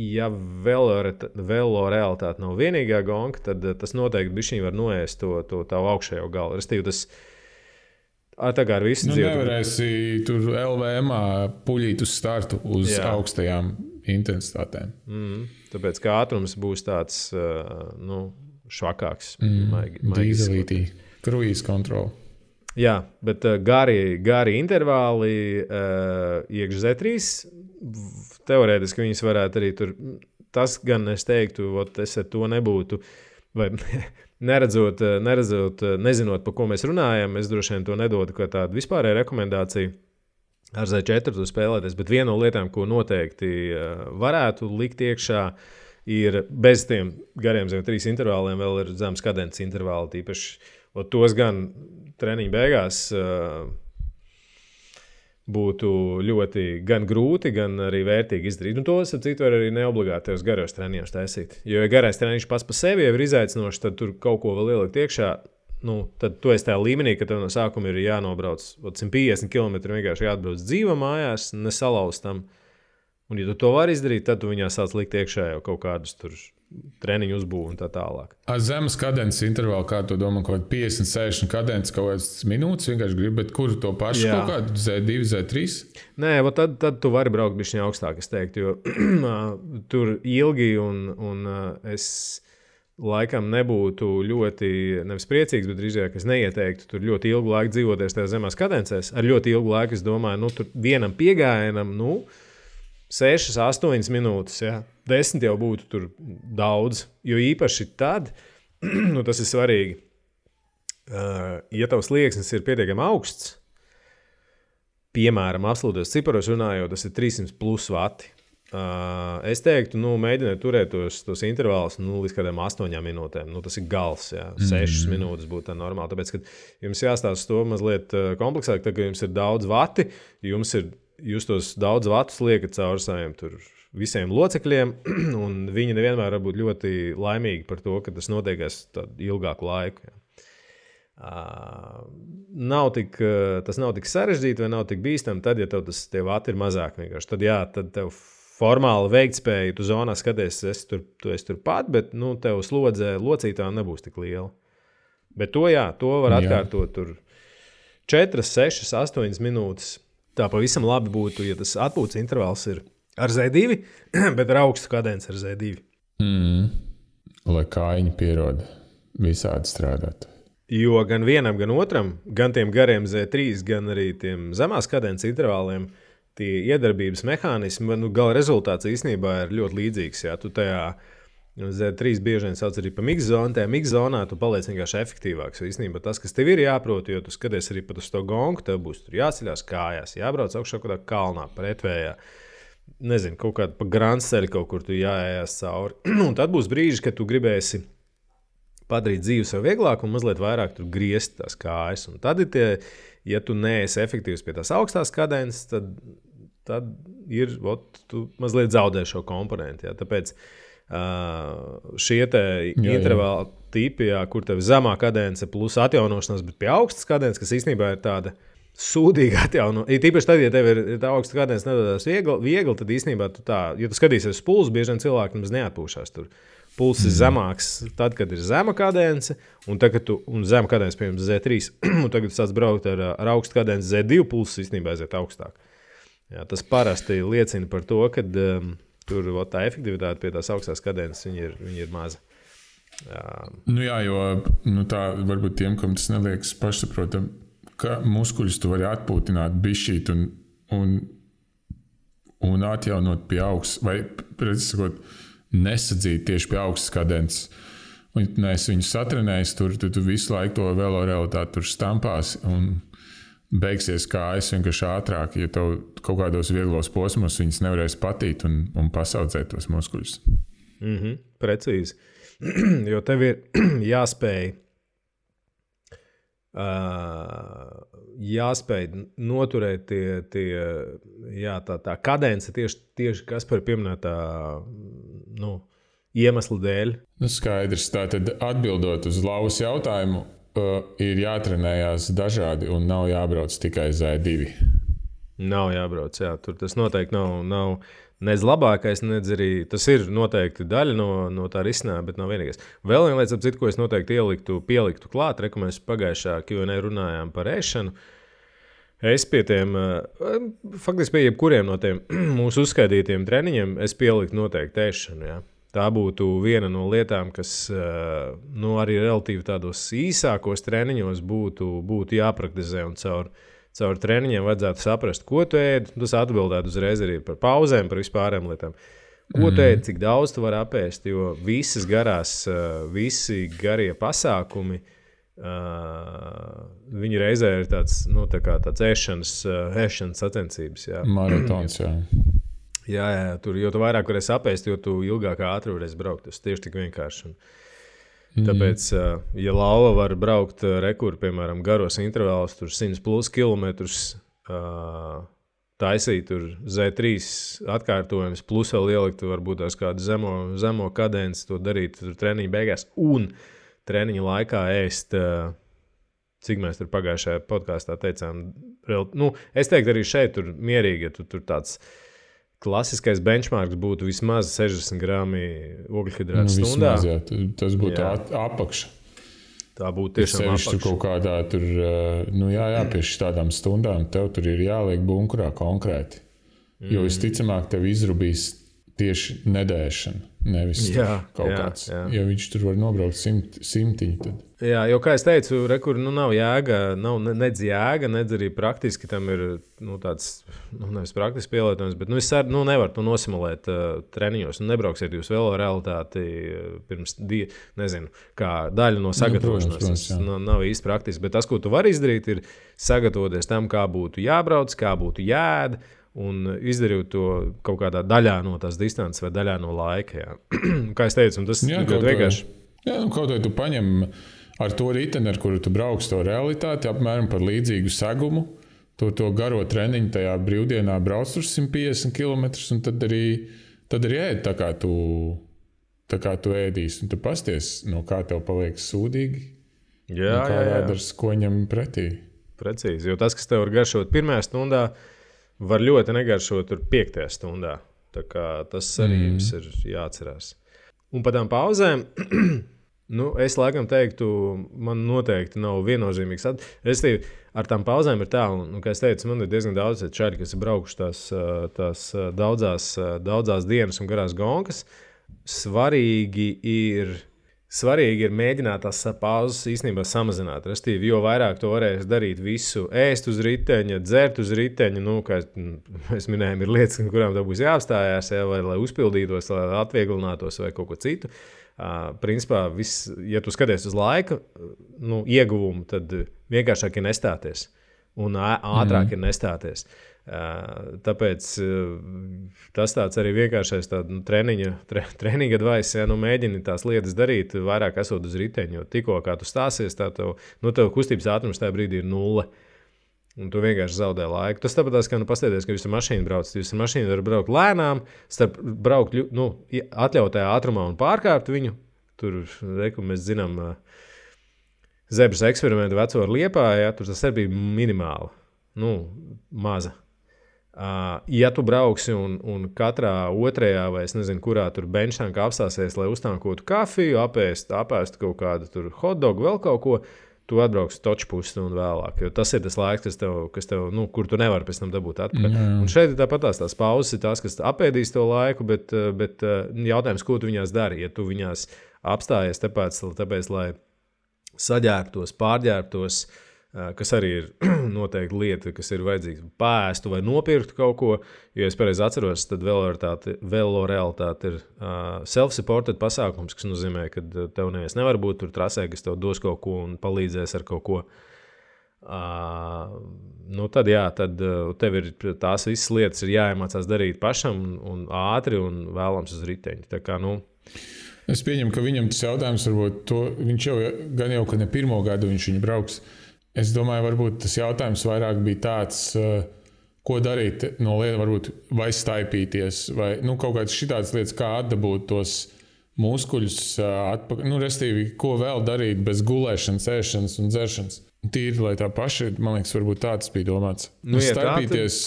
ja velo realitāte nav vienīgā gonka, tad tas noteikti bišķiņi var noēst to, to tavu augšējo galu. Restīvi, tas ar tā kā ar visu Nu, dzīvi. nevarēsi tur LVM puļīt uz startu uz Jā. Jā. augstajām intensitātēm. Mm, tāpēc kā ātrums būs tāds uh, nu, švakāks. Mm. Dīzelītī, kruīz kontroli. Jā, bet uh, gari, gari intervāli uh, iekšā Z3. v- Teorētiski viņas varētu arī tur. Tas gan es teiktu, ot, es ar to nebūtu. Vai neredzot, uh, neredzot, uh, nezinot, par ko mēs runājam, es droši vien to nedodu kā tādu vispārēju rekomendāciju. Ar Z4 spēlēties, bet viena no lietām, ko noteikti uh, varētu likt iekšā, ir bez tiem gariem zem trīs intervāliem, vēl ir zemes kadences intervāli. Tīpaši tos gan treniņa beigās uh, būtu ļoti gan grūti, gan arī vērtīgi izdarīt. Un tos, ap citu, var arī neobligāti tajos garos treniņos taisīt. Jo, ja garais treniņš pats par sevi jau ir izaicinošs, tad tur kaut ko vēl ielikt iekšā. Nu, tad tu esi tajā līmenī, ka tev no sākuma ir jānobrauc 150 km. vienkārši jāatbrauc dzīva mājās, nesalauztam. Un, ja tu to vari izdarīt, tad tu viņā sāc likt iekšā jau kaut kādus tur treniņu uzbūvi un tā tālāk. Ar zemes kadences intervālu, kā tu domā, kaut kāda 50, 60 kadences, kaut kādas minūtes vienkārši gribi, bet kur to pašu Jā. kaut kādu Z2, Z3? Nē, tad, tad tu vari braukt bišķiņā augstāk, es teiktu, jo tur ilgi un, un es laikam nebūtu ļoti, nevis priecīgs, bet drīzāk es neieteiktu tur ļoti ilgu laiku dzīvoties tajā zemās kadencēs. Ar ļoti ilgu laiku es domāju, nu, tur vienam piegājienam, nu, 6, 8 minūtes, jā. 10 jau būtu tur daudz. Jo īpaši tad, nu, tas ir svarīgi, uh, ja tavs slieksnis ir pietiekami augsts, piemēram, absolūtos ciparos runājot, tas ir 300 plus vati. Uh, es teiktu, nu, mēģiniet turēt tos, tos intervālus nu, līdz kādām astoņām minūtēm. Nu, tas ir gals, jā, sešas mm. minūtes būtu tā normāli. Tāpēc, kad jums jāstāsta to mazliet kompleksāk, tad, jums ir daudz vati, jums ir, jūs tos daudz vatus liekat caur saviem tur. Visiem locekļiem, un viņi nevienmēr var būt ļoti laimīgi par to, ka tas notiekās ilgāku laiku. Jā. Uh, nav tik, uh, tas nav tik sarežģīti vai nav tik bīstami. Tad, ja tev tas tev ir mazāk, vienkārši. tad, jā, tad tev formāli veiktspēja, tu zonā skaties, es tur, tu esi turpat, bet nu, tev slodze locītā nebūs tik liela. Bet to, jā, to var atkārtot tur 4, 6, 8 minūtes. Tā pavisam labi būtu, ja tas atpūtas intervāls ir ar Z2, bet ar augstu kadenci ar Z2. Mm. Lai kājiņi pierod visādi strādāt. Jo gan vienam, gan otram, gan tiem gariem Z3, gan arī tiem zemās kadences intervāliem, tie iedarbības mehānismi, nu, gala rezultāts īstenībā ir ļoti līdzīgs. Jā, tu tajā Z3 bieži vien sauc arī par mikzonu, tajā mikzonā tu paliec vienkārši efektīvāks. Īstenībā tas, kas tev ir jāprot, jo tu skaties arī pat uz to gongu, tev būs jāceļās kājās, jābrauc augšā kādā kalnā, pretvējā. Nezinu, kaut kāda pa grāmatceļa kaut kur tu jāējās cauri. un tad būs brīži, kad tu gribēsi padarīt dzīvi sev vieglāku un mazliet vairāk griezt tās kājas. Un tad ir tie, ja tu neesi efektīvs pie tās augstās kadences, tad, tad ir, ot, tu mazliet zaudē šo komponentu. Jā. Tāpēc uh, šie intervāli tipi, jā, kur tev ir zemā kadence plus atjaunošanās, bet pie augstas kadences, kas īstenībā ir tāda. Sūdīgi atjaunot. Ir tīpaši tad, ja tev ir tā augsta kadence, nedaudz viegli, viegli, tad īstenībā tu tā, ja tu skatīsies uz pulsu, bieži vien cilvēki nemaz neatpūšas tur. Pulss ir mm. zemāks tad, kad ir zema kadence, un tagad, kad tu un zema kadence, piemēram, Z3, un tagad tu sāc braukt ar, ar augstu kadenci Z2, pulss īstenībā aiziet augstāk. Jā, tas parasti liecina par to, ka um, tur o, tā efektivitāte pie tās augstās kadences ir, ir maza. Jā. Nu jā, jo nu tā varbūt tiem, kam tas neliekas pašsaprotami, ka muskuļus tu vari atpūtināt, bišķīt un, un, un atjaunot pie augsts. Vai, precīzāk, nesadzīt tieši pie augstas kadences. Un, ja es viņu satrenēju, tur tu, tu visu laiku to velo realitāti tur stampās. Beigsies kā es vienkārši ātrāk, ja tev kaut kādos vieglos posmos viņas nevarēs patīt un, un pasaudzēt tos muskuļus. Mm -hmm, precīzi. jo tev ir jāspēj Uh, jāspēj noturēt tie, tie jā, tā, tā kadence tieši, tieši kas par pieminētā nu, iemesla dēļ. Nu, skaidrs. Tātad atbildot uz Lauvas jautājumu, uh, ir jātrenējās dažādi un nav jābrauc tikai Z2. Nav jābrauc, jā, tur tas noteikti nav. nav Nedz labākais, nedz arī tas ir noteikti daļa no, no tā risinājuma, bet nav vienīgais. Vēl viena lieta, citu, ko es noteikti ieliktu, pieliktu klāt, reku mēs pagājušā Q&A runājām par ēšanu. Es pie tiem, eh, faktiski pie jebkuriem no tiem mūsu uzskaitītiem treniņiem, es pieliktu noteikti ēšanu. Ja. Tā būtu viena no lietām, kas eh, nu, arī relatīvi tādos īsākos treniņos būtu, būtu jāpraktizē un caur caur treniņiem vajadzētu saprast, ko tu ēd. Tas atbildētu uzreiz arī par pauzēm, par vispārējām lietām. Ko tu ēd, cik daudz tu vari apēst, jo visas garās, eh, visi garie pasākumi. Uh, viņi reizē ir tāds, nu, tā kā tāds ēšanas, uh, ēšanas sacensības. Jā. Maratons, jā. Jā, jā, tur jau vairāk varēs apēst, jo tu ilgāk ātri varēsi braukt. Tas tieši tik vienkārši. Un, Mm. Tāpēc, ja lauva var braukt rekurbi, piemēram, garos intervālos, tur 100 plus uh, taisīt tur Z3 atkārtojumus, plus vēl ielikt varbūt tās kādu zemo, zemo kadenci, to darīt treniņa beigās un treniņa laikā ēst. Uh, Cik mēs tur pagājušajā podkāstā teicām, nu, es teiktu, arī šeit tur mierīgi, ja tu tur tāds klasiskais benchmarks būtu vismaz 60 gramu ogļhidrātu Nu, stundā. vismaz, jā, tas būtu apakša. Tā būtu tiešām apakša. kaut kādā tur, eh, nu jā, jā, pie tādām stundām tev tur ir jāliek bunkurā konkrēti. Jo Mm. visticamāk, tev izrūpīs tieši nedēšana, nevis Jā, kaut jā, kāds. jā. Ja viņš tur var nobraukt simt, simtiņu, tad Jā, jau kā es teicu, rekur, nu, nav jēga, nav ne- nedz jēga, nedz arī praktiski tam ir nu, tāds, nu, nevis praktiski pielietojums, bet nu, es ar, nu, nevaru to nosimulēt uh, treniņos. Nu, nebrauksiet jūs vēl realitāti uh, pirms, die, nezinu, kā daļa no sagatavošanās. protams, Tas jā. nav, īsti praktiski, bet tas, ko tu vari izdarīt, ir sagatavoties tam, kā būtu jābrauc, kā būtu jēda. Un izdarīt to kaut kādā daļā no tās distances vai daļā no laika. Jā. kā jau teicu, tas ir ļoti vienkārši. Jā, nu, kaut vai tu paņem ar to riteni, ar kuru tu brauks to realitāti, apmēram par līdzīgu segumu. To, to garo treniņu tajā brīvdienā brauc tur 150 km, un tad arī, tad arī ēd tā kā tu, tā kā tu ēdīsi. Un tu pasties, no kā tev paliek sūdīgi, Jā, kā jā, jā. vēders ko ņem pretī. Precīzi, jo tas, kas tev var garšot pirmajā stundā, var ļoti negaršot piektajā stundā. Tas arī mm. jums ir jāatcerās. Un par tām pauzēm. Nu, es laikam teiktu, man noteikti nav viennozīmīgs. at- Respektīvi, ar tām pauzēm ir tā, un, un, kā es teicu, man ir diezgan daudz čaļi, kas ir braukuši tās, ā, tās ā, daudzās, ā, daudzās dienas un garās gonkas. Svarīgi ir Svarīgi ir mēģināt tās pauzes īstenībā samazināt. Restīvi, jo vairāk to varēs darīt visu, ēst uz riteņa, dzert uz riteņa, nu, kā mēs minējām, ir lietas, kurām tev būs jāapstājās, ja, vai lai uzpildītos, lai atvieglinātos vai kaut ko citu. Uh, principā, viss, ja tu skaties uz laika nu, ieguvumu, tad vienkāršāk ir nestāties un ātrāk mm. ir nestāties. Uh, tāpēc uh, tas tāds arī vienkāršais tād, nu, treniņa, tre, treniņa advice, ja nu mēģini tās lietas darīt, vairāk esot uz riteņa. Jo tikko kā tu stāsies, tā tev, nu, tev kustības ātrums tajā brīdī ir nulle. Un tu vienkārši zaudē laiku. Tas tāpat kā nu, paskatieties, ka jūs ar mašīnu braucat. Jūs ar mašīnu varat braukt lēnām, starp braukt nu, atļautajā ātrumā un pārkāpt viņu. Tur, reku, mēs zinām, zebras eksperimentu veco ar liepā, ja, tur tas arī bija minimāli, nu, maza. Ja tu brauksi un, un katrā otrajā, vai es nezinu, kurā tur benchtankā apstāsies, lai uztankotu kafiju, apēst, apēst kaut kādu hotdogu, vēl kaut ko, tu atbrauksi toču pusstundu vēlāk. Tas ir tas laiks, kas tev, kas tev nu, kur tu nevari pēc tam dabūt atpakaļ. Un šeit ir tāpat tās, tās pauzes, tās, kas apēdīs to laiku, bet, uh, bet uh, jautājums, ko tu viņās dari? Ja tu viņās apstājies tāpēc, tāpēc lai saģērbtos, pārģērbtos, ā, kas arī ir noteikti lieta, kas ir vajadzīga. Pēstu vai nopirktu kaut ko, jo es pareizi atceros, tad velo realitāte ir uh, self-supported pasākums, kas nozīmē, ka tev neviens nevar būt tur trasē, kas tev dos kaut ko un palīdzēs ar kaut ko. Uh, nu tad, jā, tad uh, tev ir tās visas lietas, jāiemācās darīt pašam un, un ātri un vēlams uz riteņa. Kā, nu, Es pieņemu, ka viņam tas jautājums varbūt to, viņš jau gan jau, ka ne pirmo gadu viņš viņu brauks. Es domāju, varbūt tas jautājums vairāk bija tāds, eh, ko darīt no lietām, varbūt vai staipīties, vai nu, kaut kādas šitādas lietas, kā atdabūt tos muskuļus eh, atpakaļ. Nu, restīvi, ko vēl darīt bez gulēšanas, ēšanas un dzeršanas. Tīri, lai tā paša, man liekas, varbūt tāds bija domāts. Nu, Nu, ja tā, tad- staipīties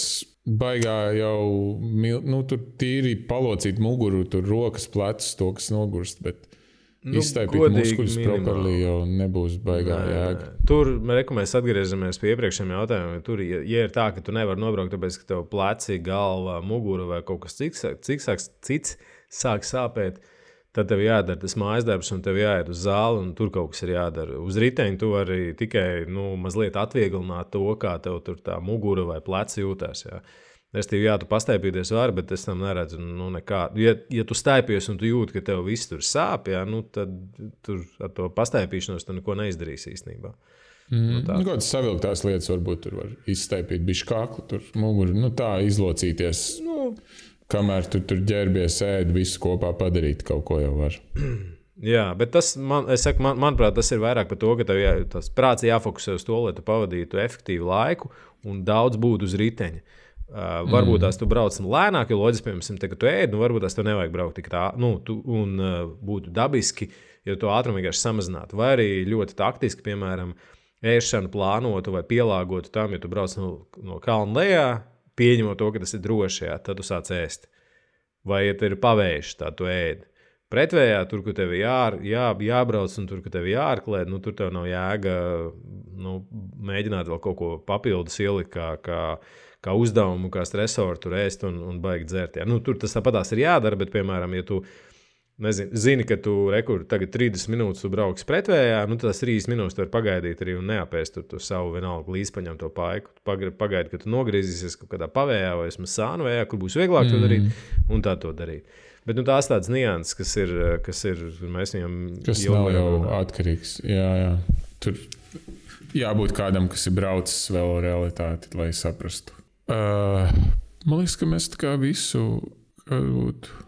baigā jau, nu, tur tīri palocīt muguru, tur rokas plecus, to, kas nogurst. Bet Nu, iztaipīt muskuļus properly jau nebūs baigā jēga. Tur reku, mēs atgriežamies pie iepriekšējiem jautājumiem. Tur, ja, ja ir tā, ka tu nevari nobraukt, tāpēc, ka tev pleci, galva, mugura vai kaut kas cits, cits, cits sāk sāpēt, tad tev jādara tas mājas darbs, un tev jāiet uz zāli, un tur kaut kas ir jādara. Uz riteņa tu vari tikai nu, mazliet atvieglināt to, kā tev tur tā mugura vai pleci jūtas. Jā. Es tev, jā, tu pastaipīties var, bet es tam neredzu nu, nekādu. Ja, ja tu staipījies un tu jūti, ka tev viss tur sāp, jā, nu, tad tur ar to pastaipīšanos tu neko neizdarīsi īstenībā. Mm. Nu, Kādas savilktās lietas varbūt tur var iztaipīt, bija kaklu, tur muguru, nu tā izlocīties. Nu, Kamēr tu tur ģērbies, ēd, visu kopā padarīt, kaut ko jau var. Jā, bet tas, man, saku, man, manuprāt, tas ir vairāk par to, ka tev jā, prāts jāfokusē uz to, lai tu pavadītu efektīvu laiku un daudz būtu uz riteņa. Uh, varbūt mm. tās tu brauc lēnāk, jo loģiski, piemēram, te, kad tu ēd, nu, varbūt tās tev nevajag braukt tik tālu, nu, tu, un uh, būtu dabiski, ja to ātrumu vienkārši samazinātu. Vai arī ļoti taktiski, piemēram, ēšanu plānotu vai pielāgotu tam, ja tu brauc no, no kalna lejā, pieņemot to, ka tas ir droši, jā, tad tu sāc ēst. Vai ja ir pavējš, tā tu ēdi. Pretvējā, tur, kur tev jā, jā, jābrauc, un tur, kur tev jāārklē, nu, tur tev nav jēga nu, mēģināt vēl kaut ko papildus ielikt, kā, kā, kā uzdevumu, kā stresoru tur ēst un, un baigt dzert. Jā. Nu, tur tas tāpatās ir jādara, bet, piemēram, ja tu nezini, zini, ka tu rekur, tagad 30 minūtes brauks pretvējā, nu, tad 30 minūtes tu vari pagaidīt arī un neapēst tur, tur savu vienalga līdzpaņemto paiku. Pagaidi, ka tu nogriezīsies kaut kādā pavējā vai sānu vējā, kur būs vieglāk mm. to darīt, un tā to darīt. Bet nu, tās tādas nianses, kas ir, kas ir mēs viņam kas nav jau atkarīgs. Jā, jā. Tur jābūt kādam, kas ir braucis vēl realitāti, lai saprastu. Uh, man liekas, ka mēs tā kā visu. Būtu,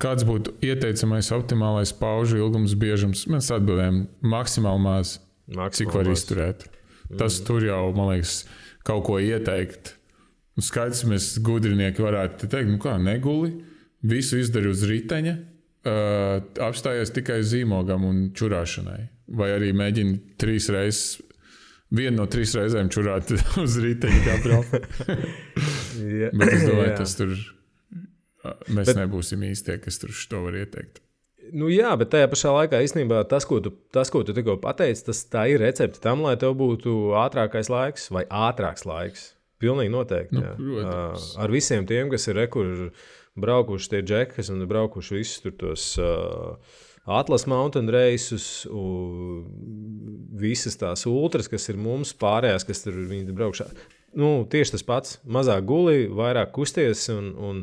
kāds būtu ieteicamais, optimālais paužu ilgums, biežums? Mēs atbildējam, maksimāli maz, maksimāli cik var maz. izturēt. Tas mm. tur jau, man liekas, kaut ko ieteikt. Skaidrs, mēs gudrinieki varētu teikt, nu kā neguli visu izdari uz riteņa, uh, apstājies tikai zīmogam un čurāšanai. Vai arī mēģini trīs reizes, vienu no trīs reizēm čurāt uz riteņa kā braukt. yeah. Bet es domāju, yeah. tas tur mēs bet, nebūsim īstie, kas tur to var ieteikt. Nu, jā, bet tajā pašā laikā īstenībā tas, ko tu, tas, ko tu tikko pateici, tas ir recepte tam, lai tev būtu ātrākais laiks vai ātrāks laiks. Pilnīgi noteikti. Nu, protams. Ar visiem tiem, kas ir rekurbi braukuši tie džekļi un braukuši visus tos. Uh, Atlas mountain reisus, visas tās ultras, kas ir mums pārējās, kas tur ir braukšā. Nu, tieši tas pats. Mazāk guli, vairāk kusties. Un, un,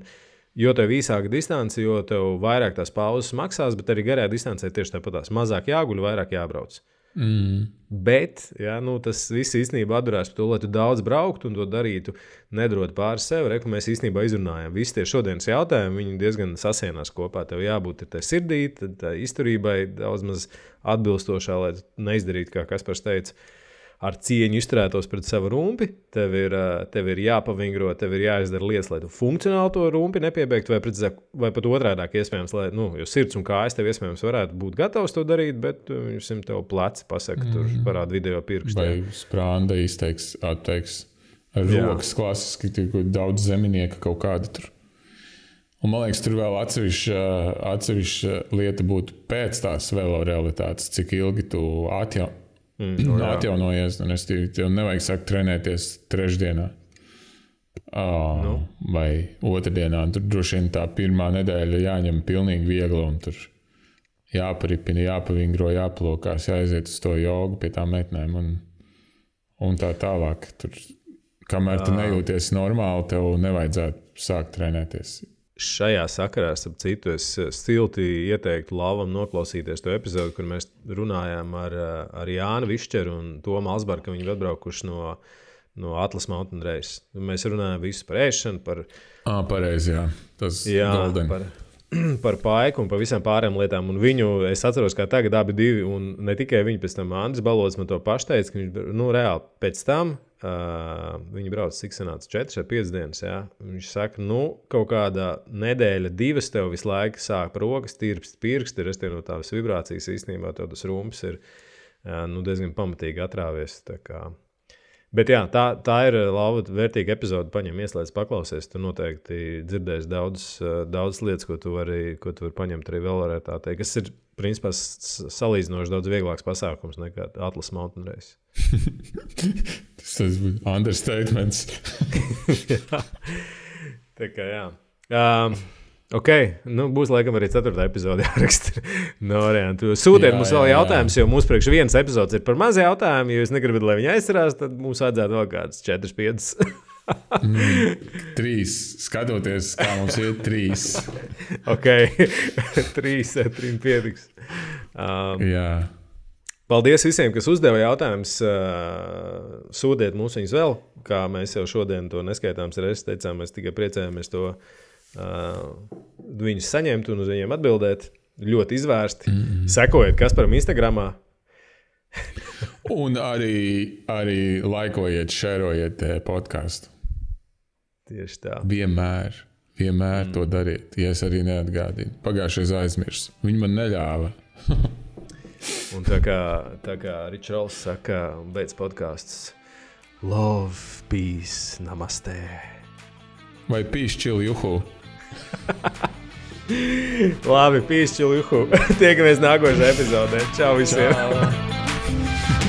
jo tev īsāka distance, jo tev vairāk tās pauzes maksās, bet arī garajā distancē tieši tāpat. Mazāk jāguļ, vairāk jābrauc. Mm. Bet jā, nu, tas viss īstenībā atdarās par to, lai tu daudz brauktu un to darītu, nedarot pāri sev. Reku mēs īstenībā izrunājām. Visi tie šodienas jautājumi, viņi diezgan sasienās kopā. Tev jābūt tai sirdī, tai izturībai daudz maz atbilstošā, lai neizdarītu, kā Kaspars teica ar cieņu izturētos pret savu rumpi. Tev ir, tev ir jāpavingro, tev ir jāizdara lietas, lai tu funkcionāli to rumpi nepiebeigtu, vai, pret, vai pat otrādi - iespējams, lai nu, sirds un kājas tev iespējams varētu būt gatavs to darīt, bet viņš simt tev pleci pasakot, mm. tur parāda video pirkstu. Vai sprāda izteiks, atteiks. Rokas klasiski, tur daudz zemnieku kaut kāda tur. Un, man liekas, tur vēl atsevišķa, atsevišķa lieta būtu pēc tās vēl realitātes, cik ilgi tu atjauno Mm, nu, atjaunojies, un es tev nevajag sākt trenēties trešdienā. Oh, nu. Vai otrdienā. Tur droši vien tā pirmā nedēļa jāņem pilnīgi viegli. Tur jāparipina, jāpavingro, jāplokās, jāaiziet uz to jogu pie tām metnēm un, un tā tālāk. Tur, kamēr tu nejūties normāli, tev nevajadzētu sākt trenēties. Šajā sakarā, ap citu, es eh, silti ieteiktu Lāvam noklausīties to epizodi, kur mēs runājām ar, eh, ar Jānu Višķeru un Tomu Alsbaru, ka viņi ir atbraukuši no, no Atlas Mountain Race. Mēs runājām par ēšanu, par. Ah, pareizi, jā. Tas ir golden. Par, paiku un par visām pārējām lietām. Un viņu es atceros, kā tagad abi divi, un ne tikai viņi, pēc tam Andris Balots man to pašu teica, ka viņš nu, reāli pēc tam Uh, viņi brauc cik senāts, 4 vai 5 dienas. Jā. Viņš saka, nu, kaut kādā nedēļa, divas tev visu laiku sāk rokas, tirpst pirksti, restīvi no tās vibrācijas īstenībā tas rūms ir uh, nu, diezgan pamatīgi atrāvies. Bet jā, tā, tā ir laba, vērtīga epizode. Paņem, ieslēdz, paklausies. Tu noteikti dzirdēsi daudz, daudz lietas, ko tu vari, ko tu vari paņemt arī vēl varētu teikt, kas ir principā salīdzinoši daudz vieglāks pasākums nekā Atlas Mountain Race. tas būtu understatements. tā kā jā. Um, Ok, nu, būs laikam arī ceturtā epizode jāraksta. no variantu. Sūtiet jā, mums vēl jautājumus, jo mums priekš viens epizodes ir par maz jautājumu. Ja jūs negribat, lai viņi aizsarās, tad mums vajadzētu vēl kāds 4, 5. mm, trīs. Skatoties, kā mums ir trīs. ok, trīs, trim pietiks. Um, jā. Paldies visiem, kas uzdeva jautājumus. Sūtiet mums viņus vēl, kā mēs jau šodien to neskaitāms reizes teicām. Mēs tikai priecājamies to viņus saņemt un uz viņiem atbildēt. ļoti izvērsti. Mm -hmm. Sekojiet Kasparam Instagram. Un arī, arī laikojiet, šērojiet podkāstu. Tieši tā. Vienmēr, vienmēr mm. to dariet. Ja es arī neatgādinu. Pagājušajā aizmirsu. Viņi man neļāva. Un tā kā, tā kā Ričards saka, beidz podkāsts. Love, peace, namaste. Vai pīšķilu juhu? Labi, pīšķilu juhu. Tiekamies nākošajā epizodē. Čau visiem! Čau.